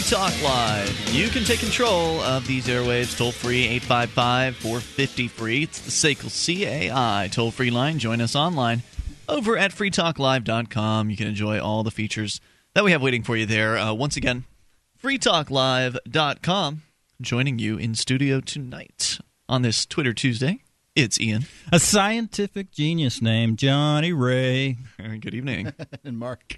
This is Free Talk Live. You can take control of these airwaves toll free 855 450 free. It's the SACL CAI toll free line. Join us online over at freetalklive.com. You can enjoy all the features that we have waiting for you there. Uh, once again, freetalklive.com. Joining you in studio tonight on this Twitter Tuesday. It's Ian. A scientific genius named Johnny Ray. Good evening. and Mark.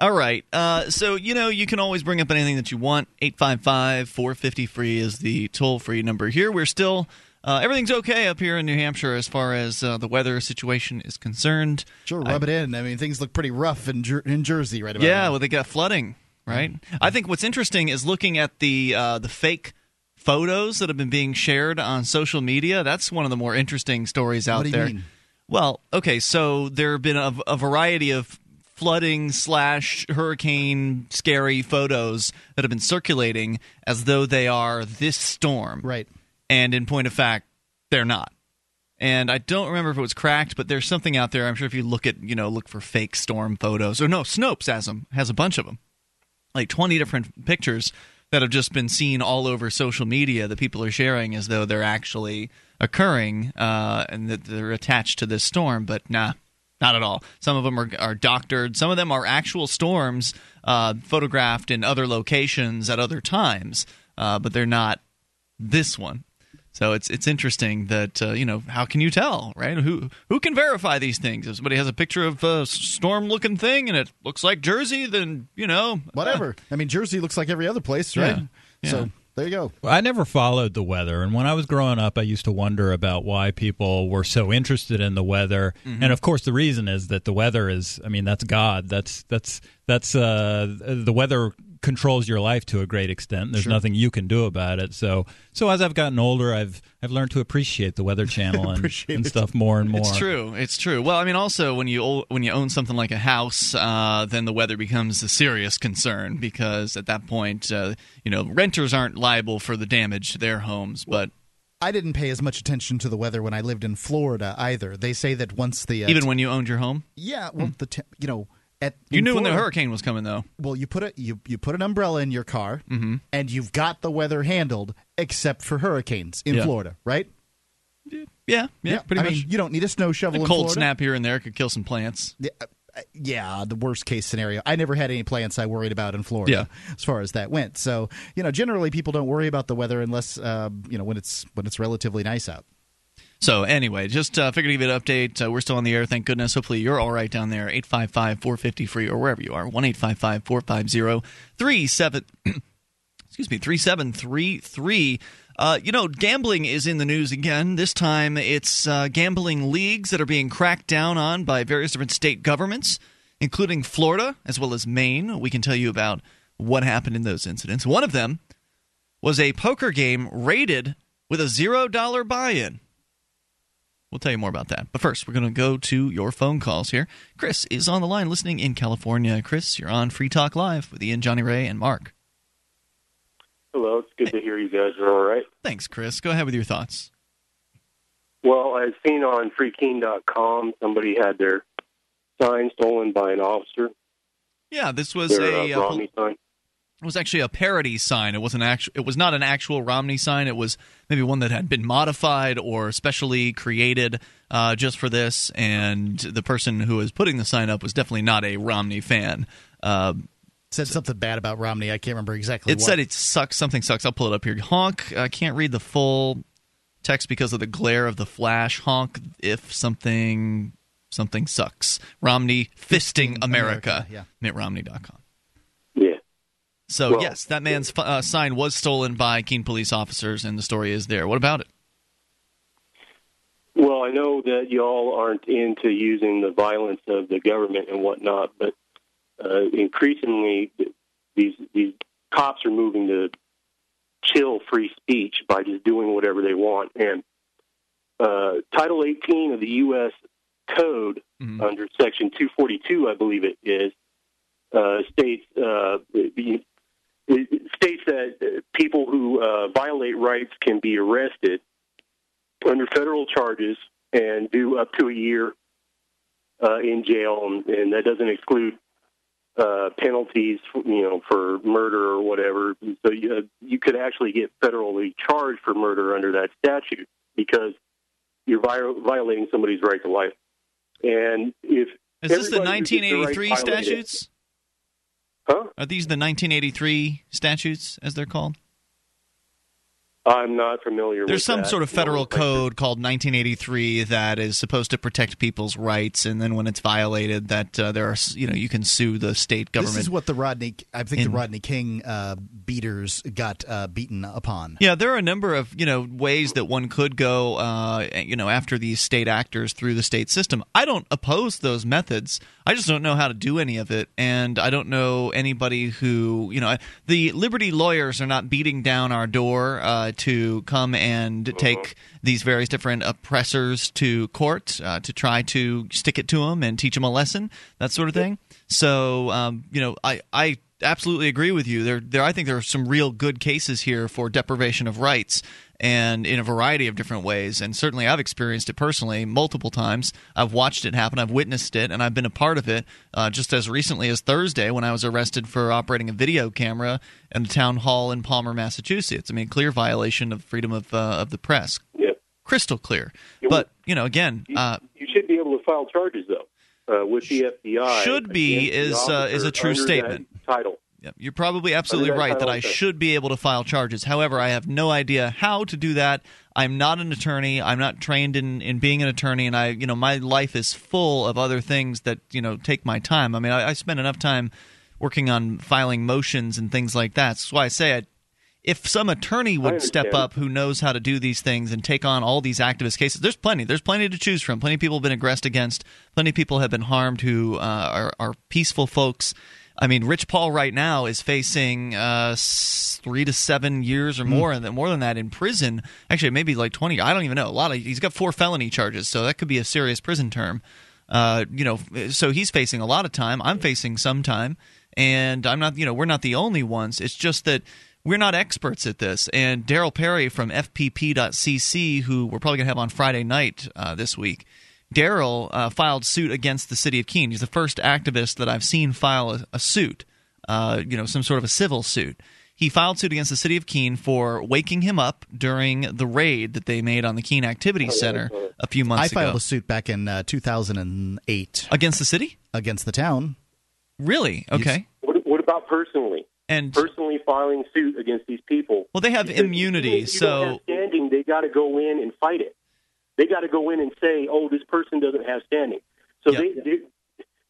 All right. Uh, so, you know, you can always bring up anything that you want. 855 450 free is the toll free number here. We're still. Uh, everything's okay up here in New Hampshire as far as uh, the weather situation is concerned. Sure, rub I, it in. I mean, things look pretty rough in, Jer- in Jersey right about yeah, now. well, they got flooding, right? Mm-hmm. I think what's interesting is looking at the uh, the fake photos that have been being shared on social media. That's one of the more interesting stories out what there. Mean? Well, okay, so there have been a, a variety of flooding slash hurricane scary photos that have been circulating as though they are this storm. Right. And in point of fact, they're not. And I don't remember if it was cracked, but there's something out there. I'm sure if you look at, you know, look for fake storm photos, or no, Snopes has them, has a bunch of them, like 20 different pictures that have just been seen all over social media that people are sharing as though they're actually occurring uh, and that they're attached to this storm. But nah, not at all. Some of them are, are doctored. Some of them are actual storms uh, photographed in other locations at other times, uh, but they're not this one. So it's it's interesting that uh, you know how can you tell right who who can verify these things if somebody has a picture of a storm looking thing and it looks like Jersey then you know whatever I mean Jersey looks like every other place right yeah. Yeah. so there you go. I never followed the weather, and when I was growing up, I used to wonder about why people were so interested in the weather. Mm-hmm. And of course, the reason is that the weather is—I mean, that's God. That's that's that's uh, the weather controls your life to a great extent. There's sure. nothing you can do about it. So so as I've gotten older, I've I've learned to appreciate the Weather Channel and, and stuff more and more. It's true. It's true. Well, I mean, also when you when you own something like a house, uh, then the weather becomes a serious concern because at that point, uh, you know, renters aren't liable for the damage to their homes, but. I didn't pay as much attention to the weather when I lived in Florida either. They say that once the uh, even when you owned your home, yeah, well, hmm. the te- you know at, you knew Florida, when the hurricane was coming, though. Well, you put a you you put an umbrella in your car, mm-hmm. and you've got the weather handled, except for hurricanes in yeah. Florida, right? Yeah, yeah, yeah pretty I much. mean, you don't need a snow shovel. A in cold Florida. snap here and there could kill some plants. Yeah, uh, yeah, the worst case scenario. I never had any plants I worried about in Florida, yeah. as far as that went. So, you know, generally people don't worry about the weather unless, uh, you know, when it's when it's relatively nice out. So anyway, just uh, figured to give you an update. Uh, we're still on the air, thank goodness. Hopefully you're all right down there. 855-450 free or wherever you are. One eight five five four five zero three seven. excuse me 3733 uh, you know gambling is in the news again this time it's uh, gambling leagues that are being cracked down on by various different state governments including florida as well as maine we can tell you about what happened in those incidents one of them was a poker game raided with a zero dollar buy-in We'll tell you more about that. But first, we're going to go to your phone calls here. Chris is on the line listening in California. Chris, you're on Free Talk Live with Ian, Johnny Ray, and Mark. Hello, it's good to hear you guys are all right. Thanks, Chris. Go ahead with your thoughts. Well, I've seen on freekeene.com somebody had their sign stolen by an officer. Yeah, this was their, a uh, Romney sign. It was actually a parody sign. It wasn't actual. It was not an actual Romney sign. It was maybe one that had been modified or specially created uh, just for this. And the person who was putting the sign up was definitely not a Romney fan. Uh, said something bad about Romney. I can't remember exactly. It what. said it sucks. Something sucks. I'll pull it up here. Honk. I can't read the full text because of the glare of the flash. Honk if something something sucks. Romney fisting, America. America. Yeah. MittRomney.com. So well, yes, that man's uh, sign was stolen by Keene police officers, and the story is there. What about it? Well, I know that y'all aren't into using the violence of the government and whatnot, but uh, increasingly these these cops are moving to chill free speech by just doing whatever they want. And uh, Title 18 of the U.S. Code, mm-hmm. under Section 242, I believe it is, uh, states uh, it states that people who uh, violate rights can be arrested under federal charges and do up to a year uh, in jail, and, and that doesn't exclude uh, penalties, you know, for murder or whatever. So you you could actually get federally charged for murder under that statute because you're vi- violating somebody's right to life. And if is this the 1983 statutes? Huh? Are these the 1983 statutes, as they're called? I'm not familiar with it. There's some that. sort of federal code called 1983 that is supposed to protect people's rights, and then when it's violated, that uh, there are you know you can sue the state government. This is what the Rodney I think in, the Rodney King uh, beaters got uh, beaten upon. Yeah, there are a number of you know ways that one could go uh, you know after these state actors through the state system. I don't oppose those methods. I just don't know how to do any of it, and I don't know anybody who you know the Liberty lawyers are not beating down our door uh, to come and take these various different oppressors to court uh, to try to stick it to them and teach them a lesson, that sort of thing. So, um, you know, I, I absolutely agree with you. There, there, I think there are some real good cases here for deprivation of rights, and in a variety of different ways. And certainly, I've experienced it personally multiple times. I've watched it happen. I've witnessed it, and I've been a part of it. Uh, just as recently as Thursday, when I was arrested for operating a video camera in the town hall in Palmer, Massachusetts. I mean, clear violation of freedom of uh, of the press. Yep. Crystal clear. But you know, again, uh, you, you should be able to file charges though. Uh, with the FBI. Should be is uh, is a true statement. Title. Yep. You're probably absolutely right that I should be able to file charges. However, I have no idea how to do that. I'm not an attorney. I'm not trained in, in being an attorney, and I, you know, my life is full of other things that you know take my time. I mean, I, I spend enough time working on filing motions and things like that. That's why I say I, if some attorney would step up who knows how to do these things and take on all these activist cases, there's plenty. There's plenty to choose from. Plenty of people have been aggressed against. Plenty of people have been harmed who uh, are, are peaceful folks. I mean, Rich Paul right now is facing uh, three to seven years or more, and mm. more than that in prison. Actually, maybe like twenty. I don't even know. A lot of he's got four felony charges, so that could be a serious prison term. Uh, you know, so he's facing a lot of time. I'm facing some time, and I'm not. You know, we're not the only ones. It's just that we're not experts at this. And Darryl Perry from FPP.cc, who we're probably going to have on Friday night uh, this week, Darryl uh, filed suit against the city of Keene. He's the first activist that I've seen file a, a suit, uh, you know, some sort of a civil suit. He filed suit against the city of Keene for waking him up during the raid that they made on the Keene Activity oh, Center a few months ago. I filed ago. a suit back in uh, 2008 against the city, against the town. Really? Okay. What, what about personally? and personally filing suit against these people. Well, they have immunity, so standing, they got to go in and fight it. They got to go in and say, "Oh, this person doesn't have standing." So yep. they, they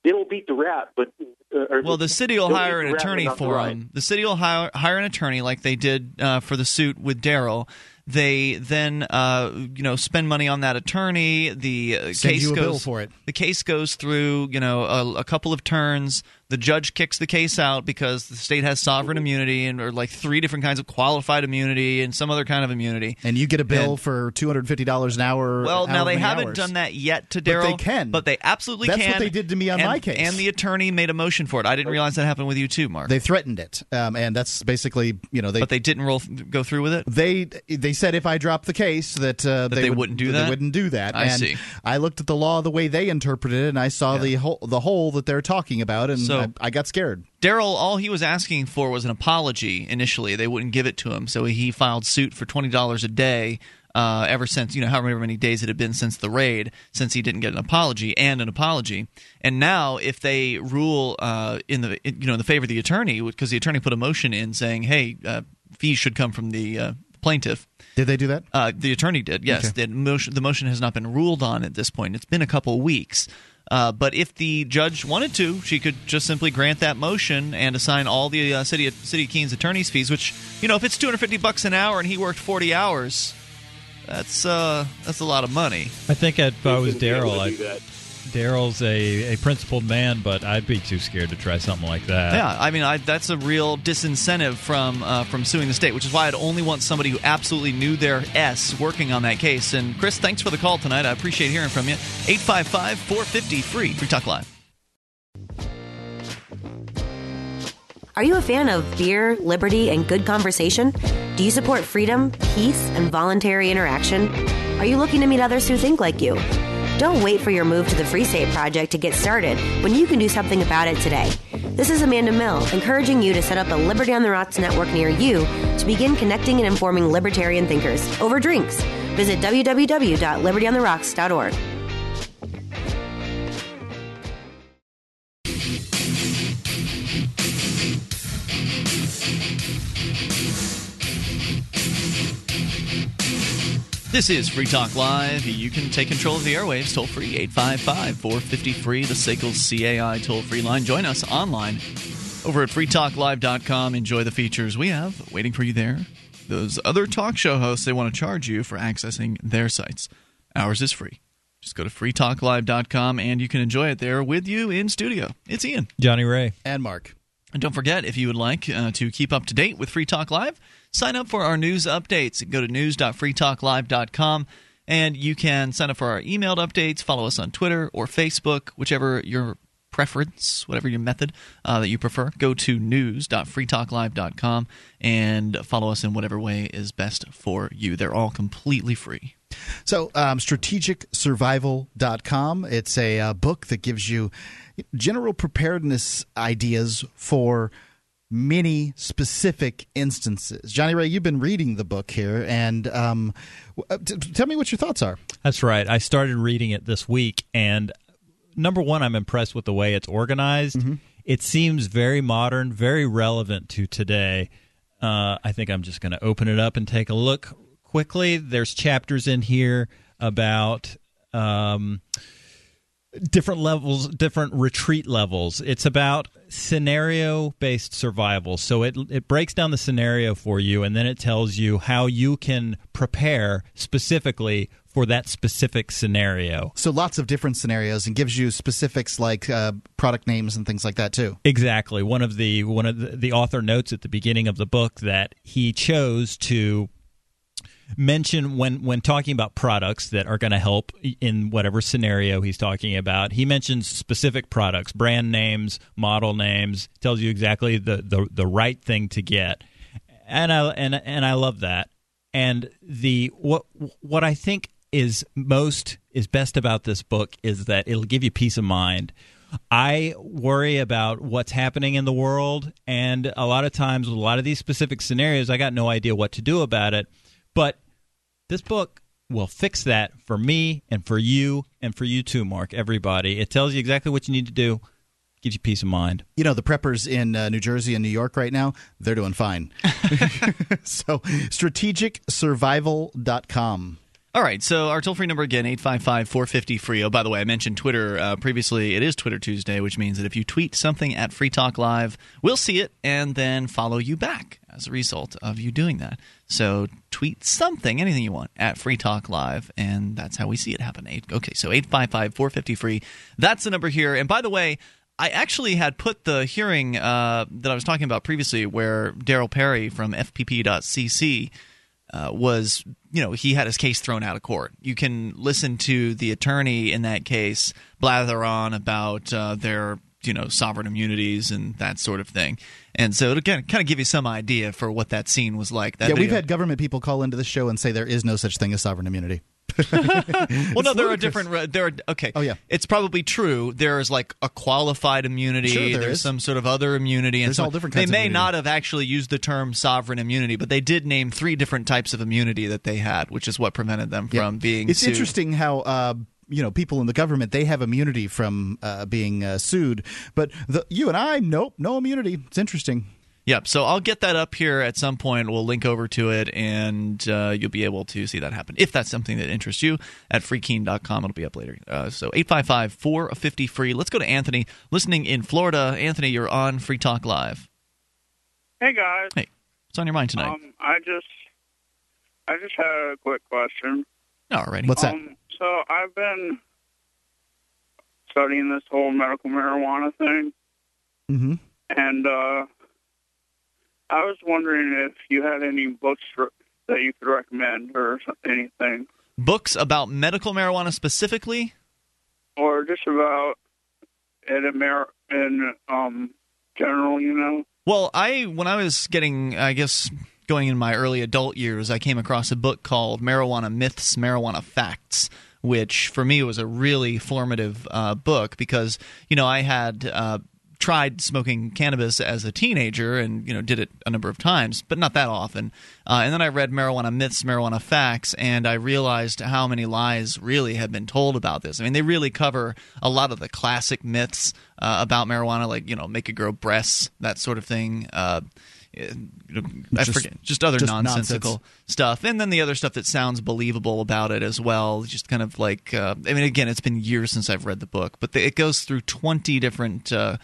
they don't beat the rat, but uh, well, the city will hire an attorney for the them. The city will hire hire an attorney like they did uh, for the suit with Darryl. They then, uh, you know, spend money on that attorney. The uh, case goes for it. The case goes through, you know, a, a couple of turns the judge kicks the case out because the state has sovereign immunity and or like three different kinds of qualified immunity and some other kind of immunity. And you get a bill and, for two hundred fifty dollars an hour. Well, now they haven't hours. done that yet to Darryl. But they can, but they absolutely That's can. That's what they did to me on and, my case. And the attorney made a motion for it. I didn't realize that happened with you too, Mark. They threatened it, um, and that's basically you know they. But they didn't roll go through with it. They they said if I dropped the case that, uh, that they, they, would, not do that. They wouldn't do that. I and see. I looked at the law the way they interpreted it, and I saw yeah. the hole the hole that they're talking about, and so, I, I got scared. Darryl, all he was asking for was an apology initially. They wouldn't give it to him, so he filed suit for twenty dollars a day. Uh, ever since you know however many days it had been since the raid, since he didn't get an apology and an apology, and now if they rule uh, in the you know in the favor of the attorney because the attorney put a motion in saying hey uh, fees should come from the uh, plaintiff. Did they do that? Uh, the attorney did. Yes, okay. the motion the motion has not been ruled on at this point. It's been a couple weeks. Uh, but if the judge wanted to, she could just simply grant that motion and assign all the uh, city of, city of Keene's attorney's fees. Which you know, if it's two hundred fifty bucks an hour and he worked forty hours, that's uh, that's a lot of money. I think if I was Darryl, I Darryl's a, a principled man, but I'd be too scared to try something like that. Yeah, I mean, I, that's a real disincentive from uh, from suing the state, which is why I'd only want somebody who absolutely knew their S working on that case. And Chris, thanks for the call tonight. I appreciate hearing from you. 855 450 free. Free Talk Live. Are you a fan of beer, liberty, and good conversation? Do you support freedom, peace, and voluntary interaction? Are you looking to meet others who think like you? Don't wait for your move to the Free State Project to get started when you can do something about it today. This is Amanda Mill, encouraging you to set up a Liberty on the Rocks network near you to begin connecting and informing libertarian thinkers over drinks. Visit www.libertyontherocks.org. This is Free Talk Live. You can take control of the airwaves toll free 855 450 free, the SACL CAI toll free line. Join us online over at freetalklive.com. Enjoy the features we have waiting for you there. Those other talk show hosts, they want to charge you for accessing their sites. Ours is free. Just go to freetalklive.com and you can enjoy it there with you in studio. It's Ian. Johnny Ray. And Mark. And don't forget, if you would like uh, to keep up to date with Free Talk Live, sign up for our news updates. Go to news.freetalklive.com and you can sign up for our emailed updates, follow us on Twitter or Facebook, whichever your preference, whatever your method uh, that you prefer. Go to news.freetalklive.com and follow us in whatever way is best for you. They're all completely free. So, um, strategicsurvival.com. It's a uh, book that gives you general preparedness ideas for many specific instances. Johnny Ray, you've been reading the book here, and um, uh, t- tell me what your thoughts are. That's right. I started reading it this week, and number one, I'm impressed with the way it's organized. Mm-hmm. It seems very modern, very relevant to today. Uh, I think I'm just going to open it up and take a look quickly. There's chapters in here about. Um, different levels different retreat levels. It's about scenario based survival. So it it breaks down the scenario for you and then it tells you how you can prepare specifically for that specific scenario. So lots of different scenarios and gives you specifics like uh, product names and things like that too. Exactly. One of the one of the, the author notes at the beginning of the book that he chose to mention when when talking about products that are going to help in whatever scenario he's talking about. He mentions specific products, brand names, model names, tells you exactly the the, the right thing to get. And I and and I love that. And the what what I think is most is best about this book is that it'll give you peace of mind. I worry about what's happening in the world, and a lot of times with a lot of these specific scenarios, I got no idea what to do about it. But this book will fix that for me and for you and for you too, Mark, everybody. It tells you exactly what you need to do, gives you peace of mind. You know, the preppers in uh, New Jersey and New York right now, they're doing fine. so, strategicsurvival.com. All right, so our toll free number again, 855 450 free. Oh, by the way, I mentioned Twitter uh, previously. It is Twitter Tuesday, which means that if you tweet something at Free Talk Live, we'll see it and then follow you back as a result of you doing that. So tweet something, anything you want, at Free Talk Live, and that's how we see it happen. Eight, okay, so 855 450 free. That's the number here. And by the way, I actually had put the hearing uh, that I was talking about previously, where Darryl Perry from FPP.cc uh, was, you know, he had his case thrown out of court. You can listen to the attorney in that case blather on about uh, their, you know, sovereign immunities and that sort of thing. And so, it again, kind of give you some idea for what that scene was like. That yeah, video. we've had government people call into the show and say there is no such thing as sovereign immunity. Well, no, there are different. There are okay. Oh yeah, it's probably true. There is like a qualified immunity. Sure, there There's is. some sort of other immunity, and There's so all different They may not have actually used the term sovereign immunity, but they did name three different types of immunity that they had, which is what prevented them Yeah. from being. It's sued. interesting how. Uh, you know, people in the government they have immunity from uh, being uh, sued, but the, you and I, nope, no immunity. It's interesting. Yep. So I'll get that up here at some point. We'll link over to it, and uh, you'll be able to see that happen. If that's something that interests you, at freekeene.com. It'll be up later. Uh, so 855 450 free. Let's go to Anthony, listening in Florida. Anthony, you're on Free Talk Live. Hey guys. Hey, what's on your mind tonight? Um, I just, I just had a quick question. Alrighty. What's that? Um, so I've been studying this whole medical marijuana thing, Mm-hmm. and uh, I was wondering if you had any books that you could recommend or anything, Books about medical marijuana specifically? or just about it in, Mar- in um, general, you know. Well, I when I was getting, I guess, going in my early adult years, I came across a book called Marijuana Myths, Marijuana Facts, which for me was a really formative uh, book because you know I had. Uh, tried smoking cannabis as a teenager and you know did it a number of times, but not that often. Uh, and then I read Marijuana Myths, Marijuana Facts, and I realized how many lies really have been told about this. I mean, they really cover a lot of the classic myths uh, about marijuana, like you know, make it grow breasts, that sort of thing. Uh, I Just- forget, just other just nonsensical nonsense. stuff, and then the other stuff that sounds believable about it as well. Just kind of like, uh, I mean, again, it's been years since I've read the book, but the, it goes through twenty different, uh,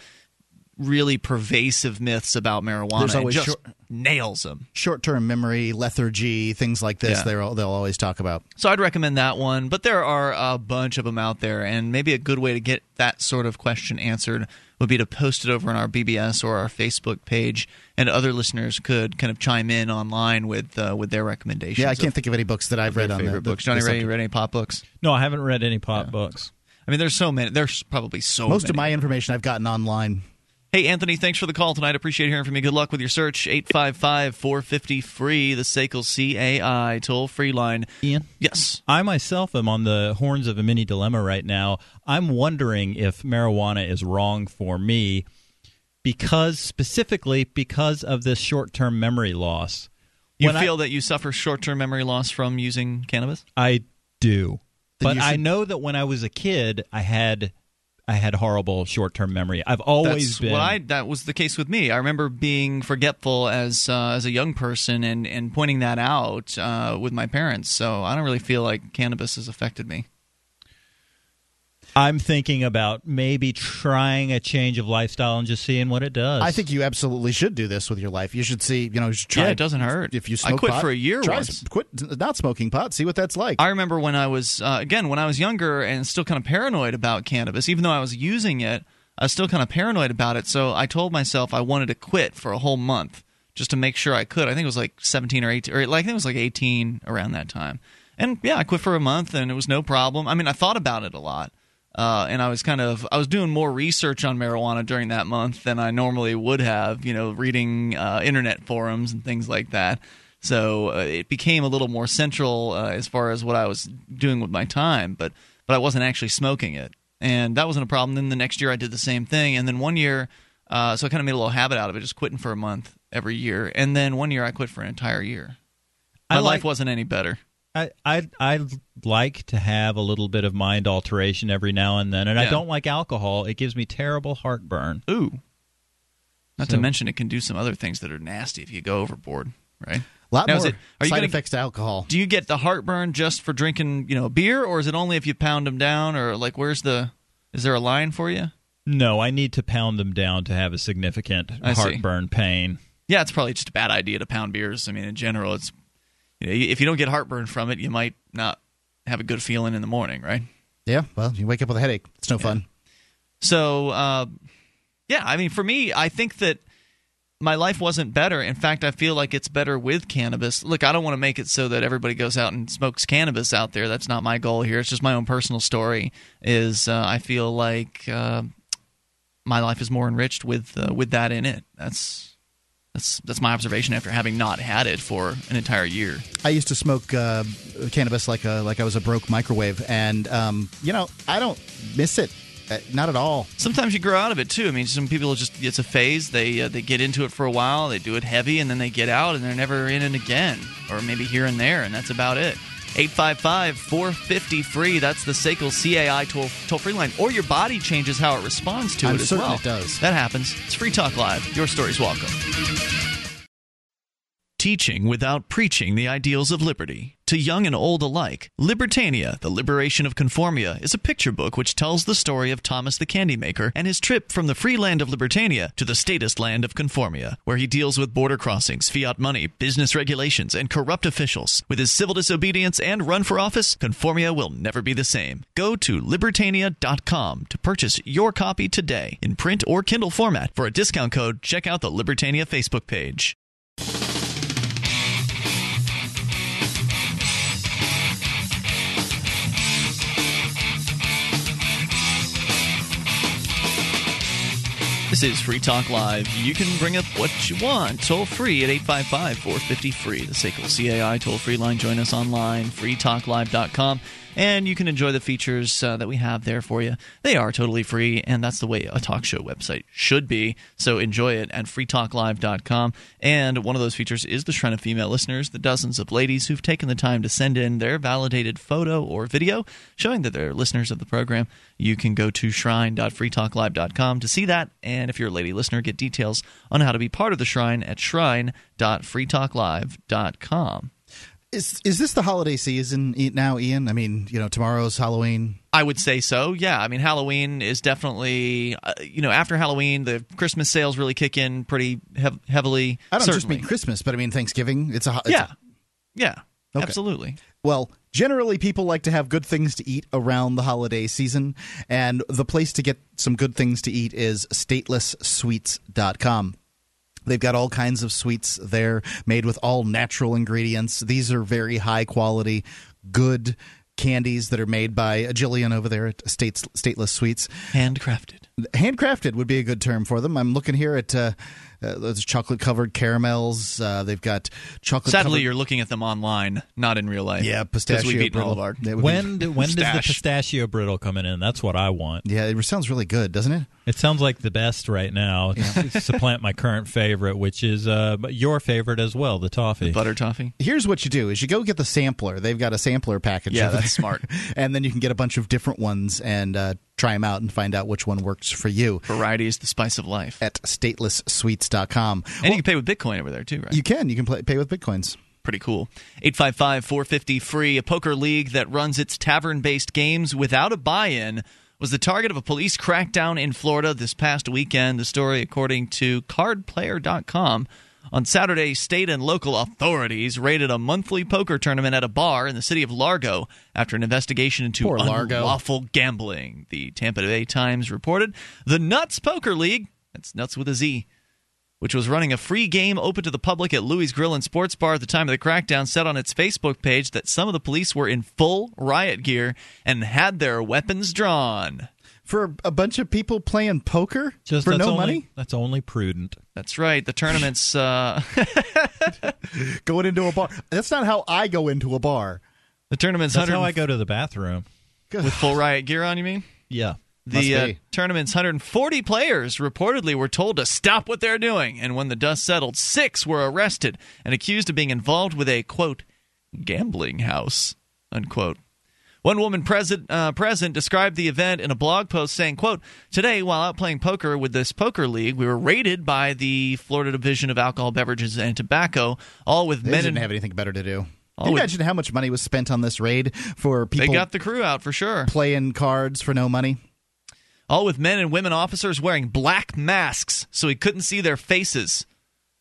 really pervasive myths about marijuana. There's and always just short- nails them. Short-term memory, lethargy, things like this. Yeah. They're, they'll always talk about. So I'd recommend that one, but there are a bunch of them out there, and maybe a good way to get that sort of question answered would be to post it over on our BBS or our Facebook page, and other listeners could kind of chime in online with uh, with their recommendations. Yeah, I can't think of any books that I've read on the, favorite the- books. Johnny the Ray, you subject. read any pop books? No, I haven't read any pop books. I mean, there's so many. There's probably so Most many. of my information I've gotten online. Hey, Anthony, thanks for the call tonight. Appreciate hearing from you. Good luck with your search. 855 450 free, the SACL CAI toll free line. Ian? Yes. I myself am on the horns of a mini dilemma right now. I'm wondering if marijuana is wrong for me because specifically because of this short-term memory loss. You When I- feel that you suffer short term memory loss from using cannabis? I do. Then But you I know that when I was a kid, I had I had horrible short-term memory. I've always That's been what I that was the case with me. I remember being forgetful as uh, as a young person and and pointing that out uh, with my parents. So I don't really feel like cannabis has affected me. I'm thinking about maybe trying a change of lifestyle and just seeing what it does. I think you absolutely should do this with your life. You should see, you know, you try. Yeah, it doesn't hurt. If you I quit pot, for a year try once. Quit not smoking pot. See what that's like. I remember when I was uh, again when I was younger and still kind of paranoid about cannabis, even though I was using it, I was still kind of paranoid about it. So I told myself I wanted to quit for a whole month just to make sure I could. I think it was like 17 or 18, or like I think it was like 18 around that time. And yeah, I quit for a month and it was no problem. I mean, I thought about it a lot. Uh, and I was kind of I was doing more research on marijuana during that month than I normally would have, you know, reading uh, internet forums and things like that. So uh, it became a little more central uh, as far as what I was doing with my time, but but I wasn't actually smoking it, and that wasn't a problem. Then the next year I did the same thing, and then one year, uh, so I kind of made a little habit out of it, just quitting for a month every year, and then one year I quit for an entire year. My like- life wasn't any better. I I I like to have a little bit of mind alteration every now and then, and I don't like alcohol. It gives me terrible heartburn. Ooh. Not So- to mention, it can do some other things that are nasty if you go overboard, right? a lot Now, more is it- are you side gonna- effects to alcohol. Do you get the heartburn just for drinking, you know, beer, or is it only if you pound them down, or like where's the? Is there a line for you? No, I need to pound them down to have a significant I see. heartburn pain. Yeah, it's probably just a bad idea to pound beers. I mean, in general, it's you know, if you don't get heartburn from it, you might not have a good feeling in the morning, right? Yeah, well, you wake up with a headache. It's no fun. So, uh, yeah, I mean, for me, I think that my life wasn't better. In fact, I feel like it's better with cannabis. Look, I don't want to make it so that everybody goes out and smokes cannabis out there. That's not my goal here. It's just my own personal story. Is uh, I feel like uh, my life is more enriched with uh, with that in it. That's that's that's my observation after having not had it for an entire year. I used to smoke uh, cannabis like a, like I was a broke microwave, and um, you know I don't miss it, uh, not at all. Sometimes you grow out of it too. I mean, some people just it's a phase. They uh, they get into it for a while, they do it heavy, and then they get out and they're never in it again, or maybe here and there, and that's about it. 855 450 free. That's the SACL CAI toll, toll free line. Or your body changes how it responds to I'm it as well. it does. That happens. It's Free Talk Live. Your story's welcome. Teaching without preaching the ideals of liberty. To young and old alike, Libertania, The Liberation of Conformia, is a picture book which tells the story of Thomas the Candy Maker and his trip from the free land of Libertania to the statist land of Conformia, where he deals with border crossings, fiat money, business regulations, and corrupt officials. With his civil disobedience and run for office, Conformia will never be the same. Go to libertania.com to purchase your copy today in print or Kindle format. For a discount code, check out the Libertania Facebook page. This is Free Talk Live. You can bring up what you want toll free at 855 450 free. The SACL CAI toll free line. Join us online, freetalklive.com. and you can enjoy the features uh, that we have there for you. They are totally free, and that's the way a talk show website should be. So enjoy it at freetalklive.com. And one of those features is the Shrine of Female Listeners, the dozens of ladies who've taken the time to send in their validated photo or video showing that they're listeners of the program. You can go to shrine.freetalklive.com to see that. And if you're a lady listener, get details on how to be part of the shrine at shrine.freetalklive.com. Is is this the holiday season now, Ian? I mean, you know, tomorrow's Halloween. I would say so. Yeah, I mean, Halloween is definitely, uh, you know, after Halloween, the Christmas sales really kick in pretty hev- heavily. I don't just certainly. mean Christmas, but I mean Thanksgiving. It's a it's yeah, a- yeah, Okay. absolutely. Well, generally, people like to have good things to eat around the holiday season, and the place to get some good things to eat is statelesssweets.com. They've got all kinds of sweets there made with all natural ingredients. These are very high quality, good candies that are made by Jillian over there at States, Stateless Sweets. Handcrafted. Handcrafted would be a good term for them. I'm looking here at uh, uh, those chocolate covered caramels. Uh, they've got chocolate. Sadly, covered- you're looking at them online, not in real life. Yeah, pistachio we've eaten all of brittle. our. That be- When do- when does the pistachio brittle coming in? That's what I want. yeah, it sounds really good, doesn't it? It sounds like the best right now. to Supplant my current favorite, which is uh, your favorite as well, the toffee. Butter toffee. Here's what you do: is you go get the sampler. They've got a sampler package. Yeah, that's smart. and then you can get a bunch of different ones and uh, try them out and find out which one works for you Variety is the spice of life. at statelesssweets.com. And you can pay with Bitcoin over there too, right? You can. You can play, pay with bitcoins. Pretty cool. 855 450 free. A poker league that runs its tavern based games without a buy in was the target of a police crackdown in Florida this past weekend. The story, according to cardplayer.com. On Saturday, state and local authorities raided a monthly poker tournament at a bar in the city of Largo after an investigation into Poor Largo. unlawful gambling. The Tampa Bay Times reported the Nutz Poker League, that's nuts with a Z, which was running a free game open to the public at Louis Grill and Sports Bar at the time of the crackdown, said on its Facebook page that some of the police were in full riot gear and had their weapons drawn. For a bunch of people playing poker Just for no only, money, That's only prudent. That's right. The tournament's uh, going into a bar. That's not how I go into a bar. the tournament's That's 100 how I go to the bathroom. with full riot gear on. You mean? Yeah. The uh, tournament's 140 players reportedly were told to stop what they're doing, and when the dust settled, six were arrested and accused of being involved with a quote gambling house unquote. One woman present, uh, present described the event in a blog post saying, quote, Today, while out playing poker with this poker league, we were raided by the Florida Division of Alcohol, Beverages, and Tobacco, all with They men didn't and have anything better to do. Can you imagine how much money was spent on this raid for people? they got the crew out for sure. playing cards for no money? All with men and women officers wearing black masks so he couldn't see their faces.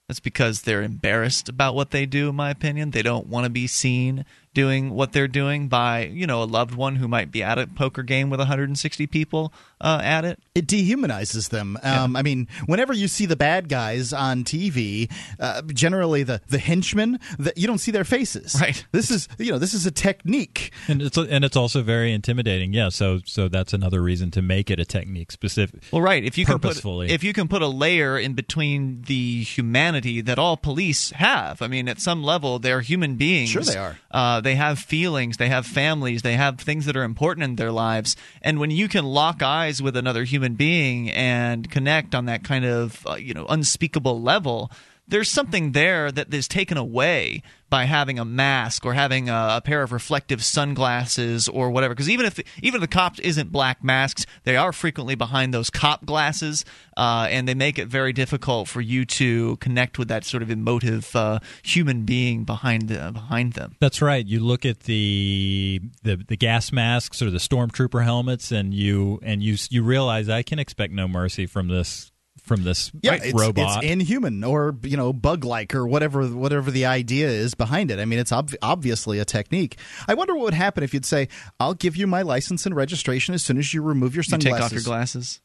That's because they're embarrassed about what they do, in my opinion. They don't want to be seen doing what they're doing by, you know, a loved one who might be at a poker game with 160 people uh, at it. It dehumanizes them. Um, I mean, whenever you see the bad guys on TV, uh, generally the the henchmen, the, you don't see their faces. Right. This is you know this is a technique. And it's and it's also very intimidating. Yeah, so so that's another reason to make it a technique specific. Well, right. If you can put Purposefully. if you can put a layer in between the humanity that all police have. I mean, at some level, they're human beings. Sure they are. Uh, they have feelings. They have families. They have things that are important in their lives. And when you can lock eyes with another human being and connect on that kind of uh, you know unspeakable level. There's something there that is taken away by having a mask or having a, a pair of reflective sunglasses or whatever. Because even if even if the cops isn't black masks, they are frequently behind those cop glasses, uh, and they make it very difficult for you to connect with that sort of emotive uh, human being behind behind them. That's right. You look at the, the the gas masks or the stormtrooper helmets, and you and you you realize I can expect no mercy from this from this Yeah, it's, robot. it's inhuman or you know bug like or whatever whatever the idea is behind it. I mean, it's ob- obviously a technique. I wonder what would happen if you'd say, "I'll give you my license and registration as soon as you remove your You sunglasses." take off your glasses.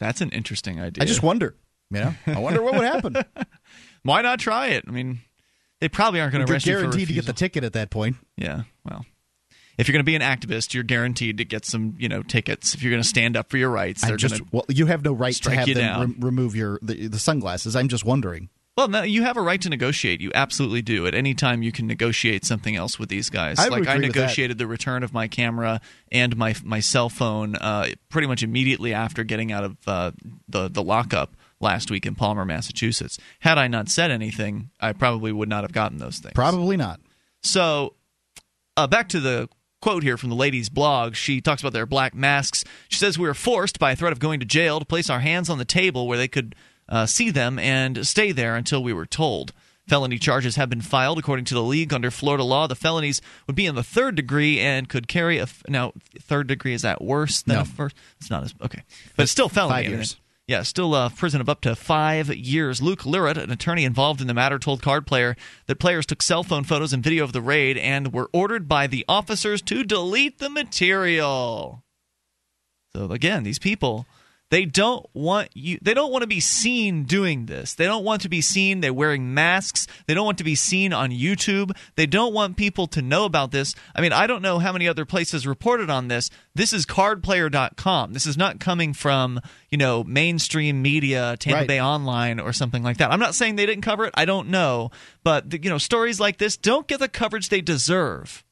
That's an interesting idea. I just wonder. You know, I wonder what would happen. why not try it? I mean, they probably aren't going to You're arrest you for guaranteed to get the ticket at that point. Yeah, well, if you're going to be an activist, you're guaranteed to get some, you know, tickets. If you're going to stand up for your rights, I they're just well, you have no right to have them re- remove your the, the sunglasses. I'm just wondering. Well, no, you have a right to negotiate. You absolutely do. At any time, you can negotiate something else with these guys. I like I agree with that. negotiated the return of my camera and my my cell phone uh, pretty much immediately after getting out of uh, the the lockup last week in Palmer, Massachusetts. Had I not said anything, I probably would not have gotten those things. Probably not. So, uh, back to the quote here from the lady's blog. She talks about their black masks. She says, We were forced by a threat of going to jail to place our hands on the table where they could uh, see them and stay there until we were told. Felony charges have been filed according to the league under Florida law. The felonies would be in the third degree and could carry a f- now third degree is that worse than No. a first? It's not as okay, but it's still felony. Five years. Yeah, still a prison of up to five years. Luke Lirot, an attorney involved in the matter, told Card Player that players took cell phone photos and video of the raid and were ordered by the officers to delete the material. So again, these people they don't want you they don't want to be seen doing this. They don't want to be seen they're wearing masks. They don't want to be seen on YouTube. They don't want people to know about this. I mean, I don't know how many other places reported on this. This is cardplayer.com. This is not coming from, you know, mainstream media, Tampa Right. Bay Online or something like that. I'm not saying they didn't cover it. I don't know, but the, you know, stories like this don't get the coverage they deserve.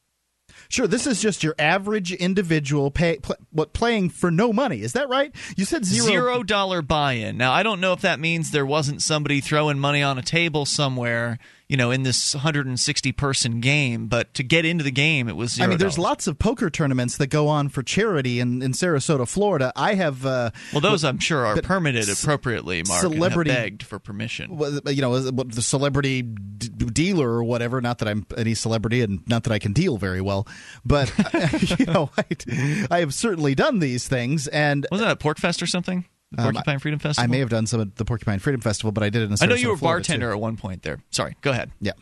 Sure, this is just your average individual pay, pl- what playing for no money. Is that right? You said zero. Zero dollar buy-in. Now I don't know if that means there wasn't somebody throwing money on a table somewhere, you know, in this 160 person game, but to get into the game, it was zero. I mean, there's lots of poker tournaments that go on for charity in, in Sarasota, Florida. I have, uh, Well, those I'm sure are permitted appropriately, Mark, celebrity- begged for permission. you know, the celebrity d- dealer or whatever. Not that I'm any celebrity, and not that I can deal very well, but you know, I, I have certainly done these things, and Wasn't that at PorcFest or something? The Um, Porcupine Freedom Festival. I may have done some at the Porcupine Freedom Festival, but I did it in. I know you were a bartender too. at one point there. Sorry, go ahead. Yeah.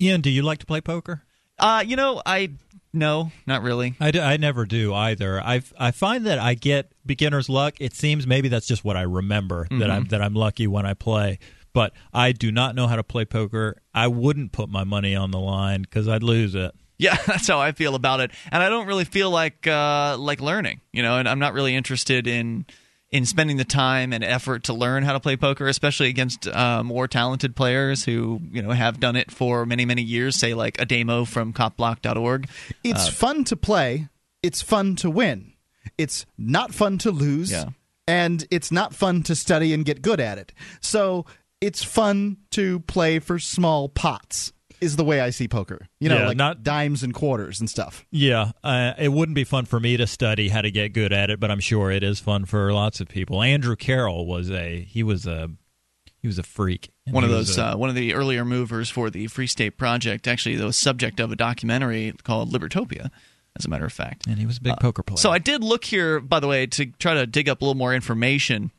Ian, do you like to play poker? Uh, you know, I no, not really. I I never do either. I I find that I get beginner's luck. It seems maybe that's just what I remember that I'm that I'm lucky when I play. But I do not know how to play poker. I wouldn't put my money on the line because I'd lose it. Yeah, that's how I feel about it, and I don't really feel like uh, like learning, you know. And I'm not really interested in in spending the time and effort to learn how to play poker, especially against uh, more talented players who you know have done it for many many years. Say like Ademo from copblock.org. It's fun to play. It's fun to win. It's not fun to lose. Yeah. And it's not fun to study and get good at it. So it's fun to play for small pots, is the way I see poker. You know, Yeah, like not- dimes and quarters and stuff. Yeah, uh, it wouldn't be fun for me to study how to get good at it, but I'm sure it is fun for lots of people. Andrew Carroll was a he was a he was a freak. One of those a- uh, one of the earlier movers for the Free State Project. Actually, the subject of a documentary called Libertopia, as a matter of fact. and he was a big poker player. So I did look here, by the way, to try to dig up a little more information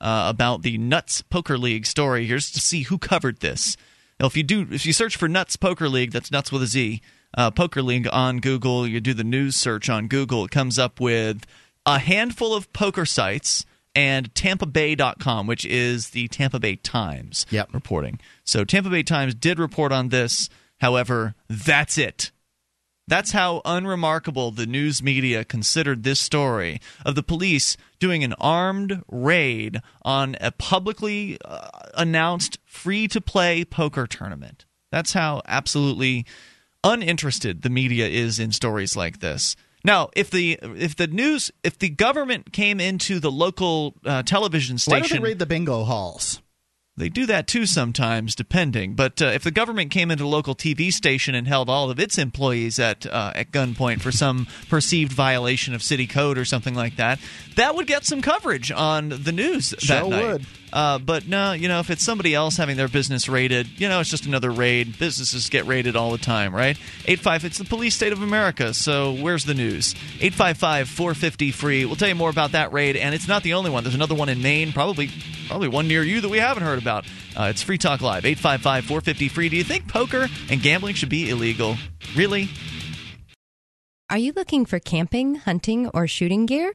uh, about the Nutz Poker League story. Here's to see who covered this. Now, if you do, if you search for Nutz Poker League, that's Nuts with a Z, uh, Poker League on Google. You do the news search on Google. It comes up with a handful of poker sites and TampaBay.com, which is the Tampa Bay Times Yep. reporting. So Tampa Bay Times did report on this. However, that's it. That's how unremarkable the news media considered this story of the police doing an armed raid on a publicly uh, announced free to play poker tournament. That's how absolutely uninterested the media is in stories like this. Now, if the if the news if the government came into the local uh, television Why station don't they raid the bingo halls? they do that too sometimes, depending. But uh, if the government came into a local TV station and held all of its employees at uh, at gunpoint for some perceived violation of city code or something like that, that would get some coverage on the news that Sure night. would. Uh, but no, you know, if it's somebody else having their business raided, you know, it's just another raid. Businesses get raided all the time, right? Eight five. It's the police state of America. So where's the news? Eight five five four fifty free. We'll tell you more about that raid, and it's not the only one. There's another one in Maine, probably probably one near you that we haven't heard about. Uh, it's Free Talk Live. Eight five five four fifty free. Do you think poker and gambling should be illegal? Really? Are you looking for camping, hunting, or shooting gear?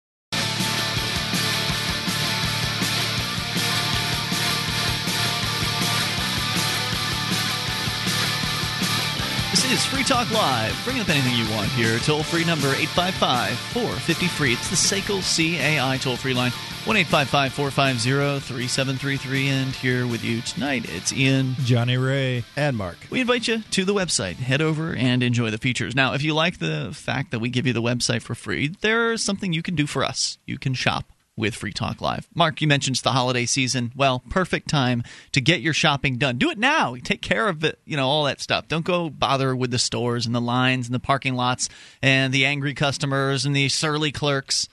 is Free Talk Live. Bring up anything you want here. Toll free number 855 450 free. It's the SACL CAI toll free line 1 855 450 3733. And here with you tonight, it's Ian. Johnny Ray. And Mark. We invite you to the website. Head over and enjoy the features. Now, if you like the fact that we give you the website for free, there's something you can do for us. You can shop with Free Talk Live. Mark, you mentioned the holiday season. Well, perfect time to get your shopping done. Do it now. Take care of it, you know, all that stuff. Don't go bother with the stores and the lines and the parking lots and the angry customers and the surly clerks.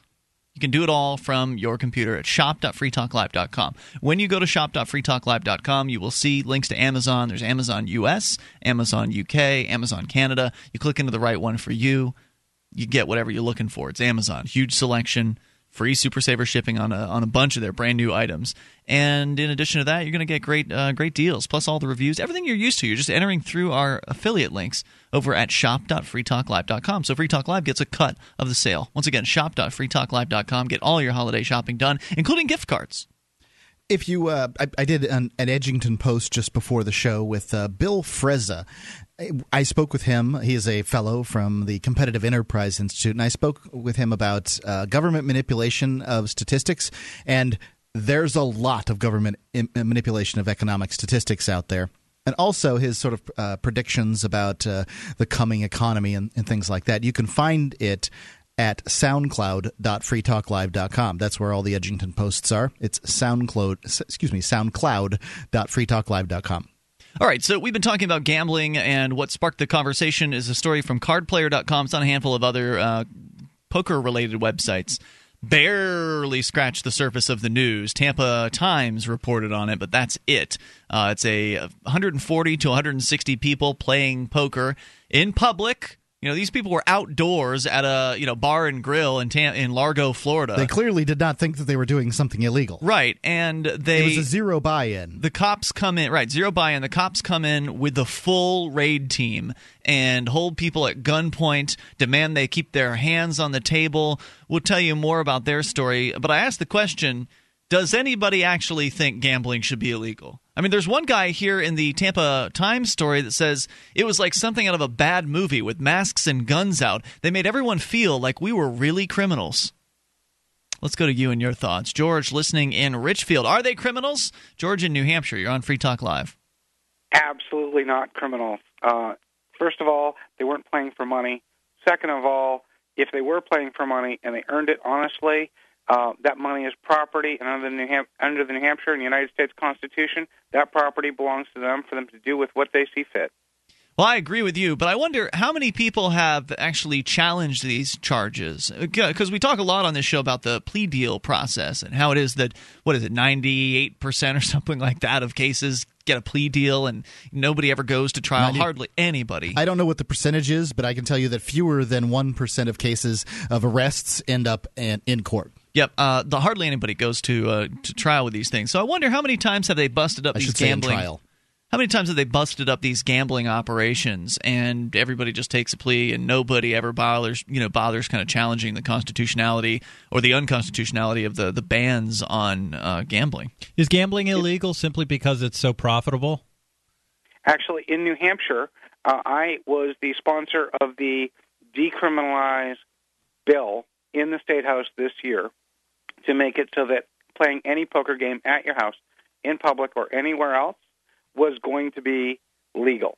You can do it all from your computer at shop.freetalklive.com. When you go to shop.freetalklive.com, you will see links to Amazon. There's Amazon US, Amazon UK, Amazon Canada. You click into the right one for you, you get whatever you're looking for. It's Amazon. Huge selection, free Super Saver shipping on a, on a bunch of their brand new items. And in addition to that, you're going to get great uh, great deals, plus all the reviews, everything you're used to. You're just entering through our affiliate links over at shop.freetalklive.com. So Free Talk Live gets a cut of the sale. Once again, shop.freetalklive.com. Get all your holiday shopping done, including gift cards. If you, uh, I, I, did an, an, Edgington post just before the show with uh, Bill Frezza. I spoke with him. He is a fellow from the Competitive Enterprise Institute, and I spoke with him about uh, government manipulation of statistics. And there's a lot of government in, manipulation of economic statistics out there and also his sort of uh, predictions about uh, the coming economy and, and, things like that. You can find it at soundcloud.freetalklive.com. That's where all the Edgington posts are. It's soundcloud, excuse me, soundcloud.freetalklive.com. All right, so we've been talking about gambling, and what sparked the conversation is a story from cardplayer.com. It's on a handful of other uh, poker related websites. Barely scratched the surface of the news. Tampa Times reported on it, but that's it. Uh, it's a 140 to 160 people playing poker in public you know, these people were outdoors at a you know bar and grill in Tam- in Largo, Florida. They clearly did not think that they were doing something illegal, right? And they it was a zero buy-in. The cops come in, right? Zero buy-in. The cops come in with the full raid team and hold people at gunpoint, demand they keep their hands on the table. We'll tell you more about their story, but I asked the question: Does anybody actually think gambling should be illegal? I mean, there's one guy here in the Tampa Times story that says it was like something out of a bad movie with masks and guns out. They made everyone feel like we were really criminals. Let's go to you and your thoughts. George, listening in Richfield. Are they criminals? George in New Hampshire, you're on Free Talk Live. Absolutely not criminals. Uh, first of all, they weren't playing for money. Second of all, if they were playing for money and they earned it honestly, uh, that money is property, and under the, New Ham- under the New Hampshire and United States Constitution, that property belongs to them for them to do with what they see fit. Well, I agree with you, but I wonder how many people have actually challenged these charges. Because we talk a lot on this show about the plea deal process and how it is that, what is it, 98% or something like that of cases get a plea deal and nobody ever goes to trial. 90, Hardly anybody. I don't know what the percentage is, but I can tell you that fewer than 1% of cases of arrests end up in, in court. Yep, uh, the hardly anybody goes to uh, to trial with these things. So I wonder how many times have they busted up I these gambling? How many times have they busted up these gambling operations and everybody just takes a plea and nobody ever bothers you know bothers kind of challenging the constitutionality or the unconstitutionality of the the bans on uh, gambling? Is gambling illegal simply because it's so profitable? Actually, in New Hampshire, uh, I was the sponsor of the decriminalize bill in the state house this year to make it so that playing any poker game at your house, in public or anywhere else, was going to be legal.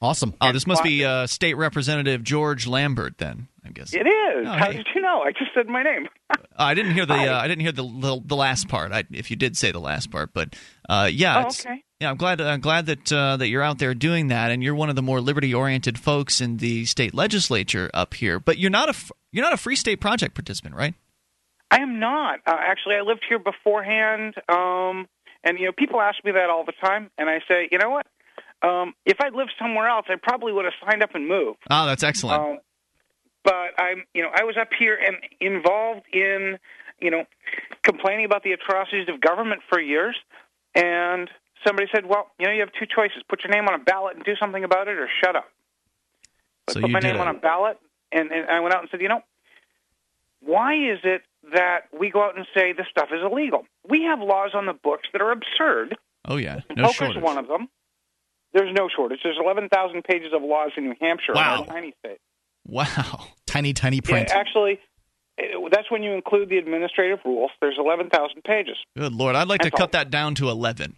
Awesome. Oh, this must be uh, State Representative George Lambert. Then I guess it is. Oh, How hey. did you know? I just said my name. uh, I didn't hear the. Uh, I didn't hear the, the, the last part. I, if you did say the last part, but uh, yeah. Oh, okay. Yeah, I'm glad. I'm glad that uh, that you're out there doing that, and you're one of the more liberty-oriented folks in the state legislature up here. But you're not a you're not a Free State Project participant, right? I am not. Uh, actually, I lived here beforehand, um, and you know, people ask me that all the time, and I say, you know what? Um, if I'd lived somewhere else, I probably would have signed up and moved. Oh, that's excellent. Um, but I'm, you know, I was up here and involved in, you know, complaining about the atrocities of government for years, and somebody said, well, you know, you have two choices: put your name on a ballot and do something about it, or shut up. so I put my name it. on a ballot, and, and I went out and said, you know, why is it that we go out and say this stuff is illegal? We have laws on the books that are absurd. Oh yeah, no poker's shortage. one of them. There's no shortage. There's 11,000 pages of laws in New Hampshire, Wow. tiny state. Wow. Tiny, tiny Yeah, print. actually, eh, that's when you include the administrative rules. There's 11,000 pages. Good lord, I'd like to cut all. that down to eleven.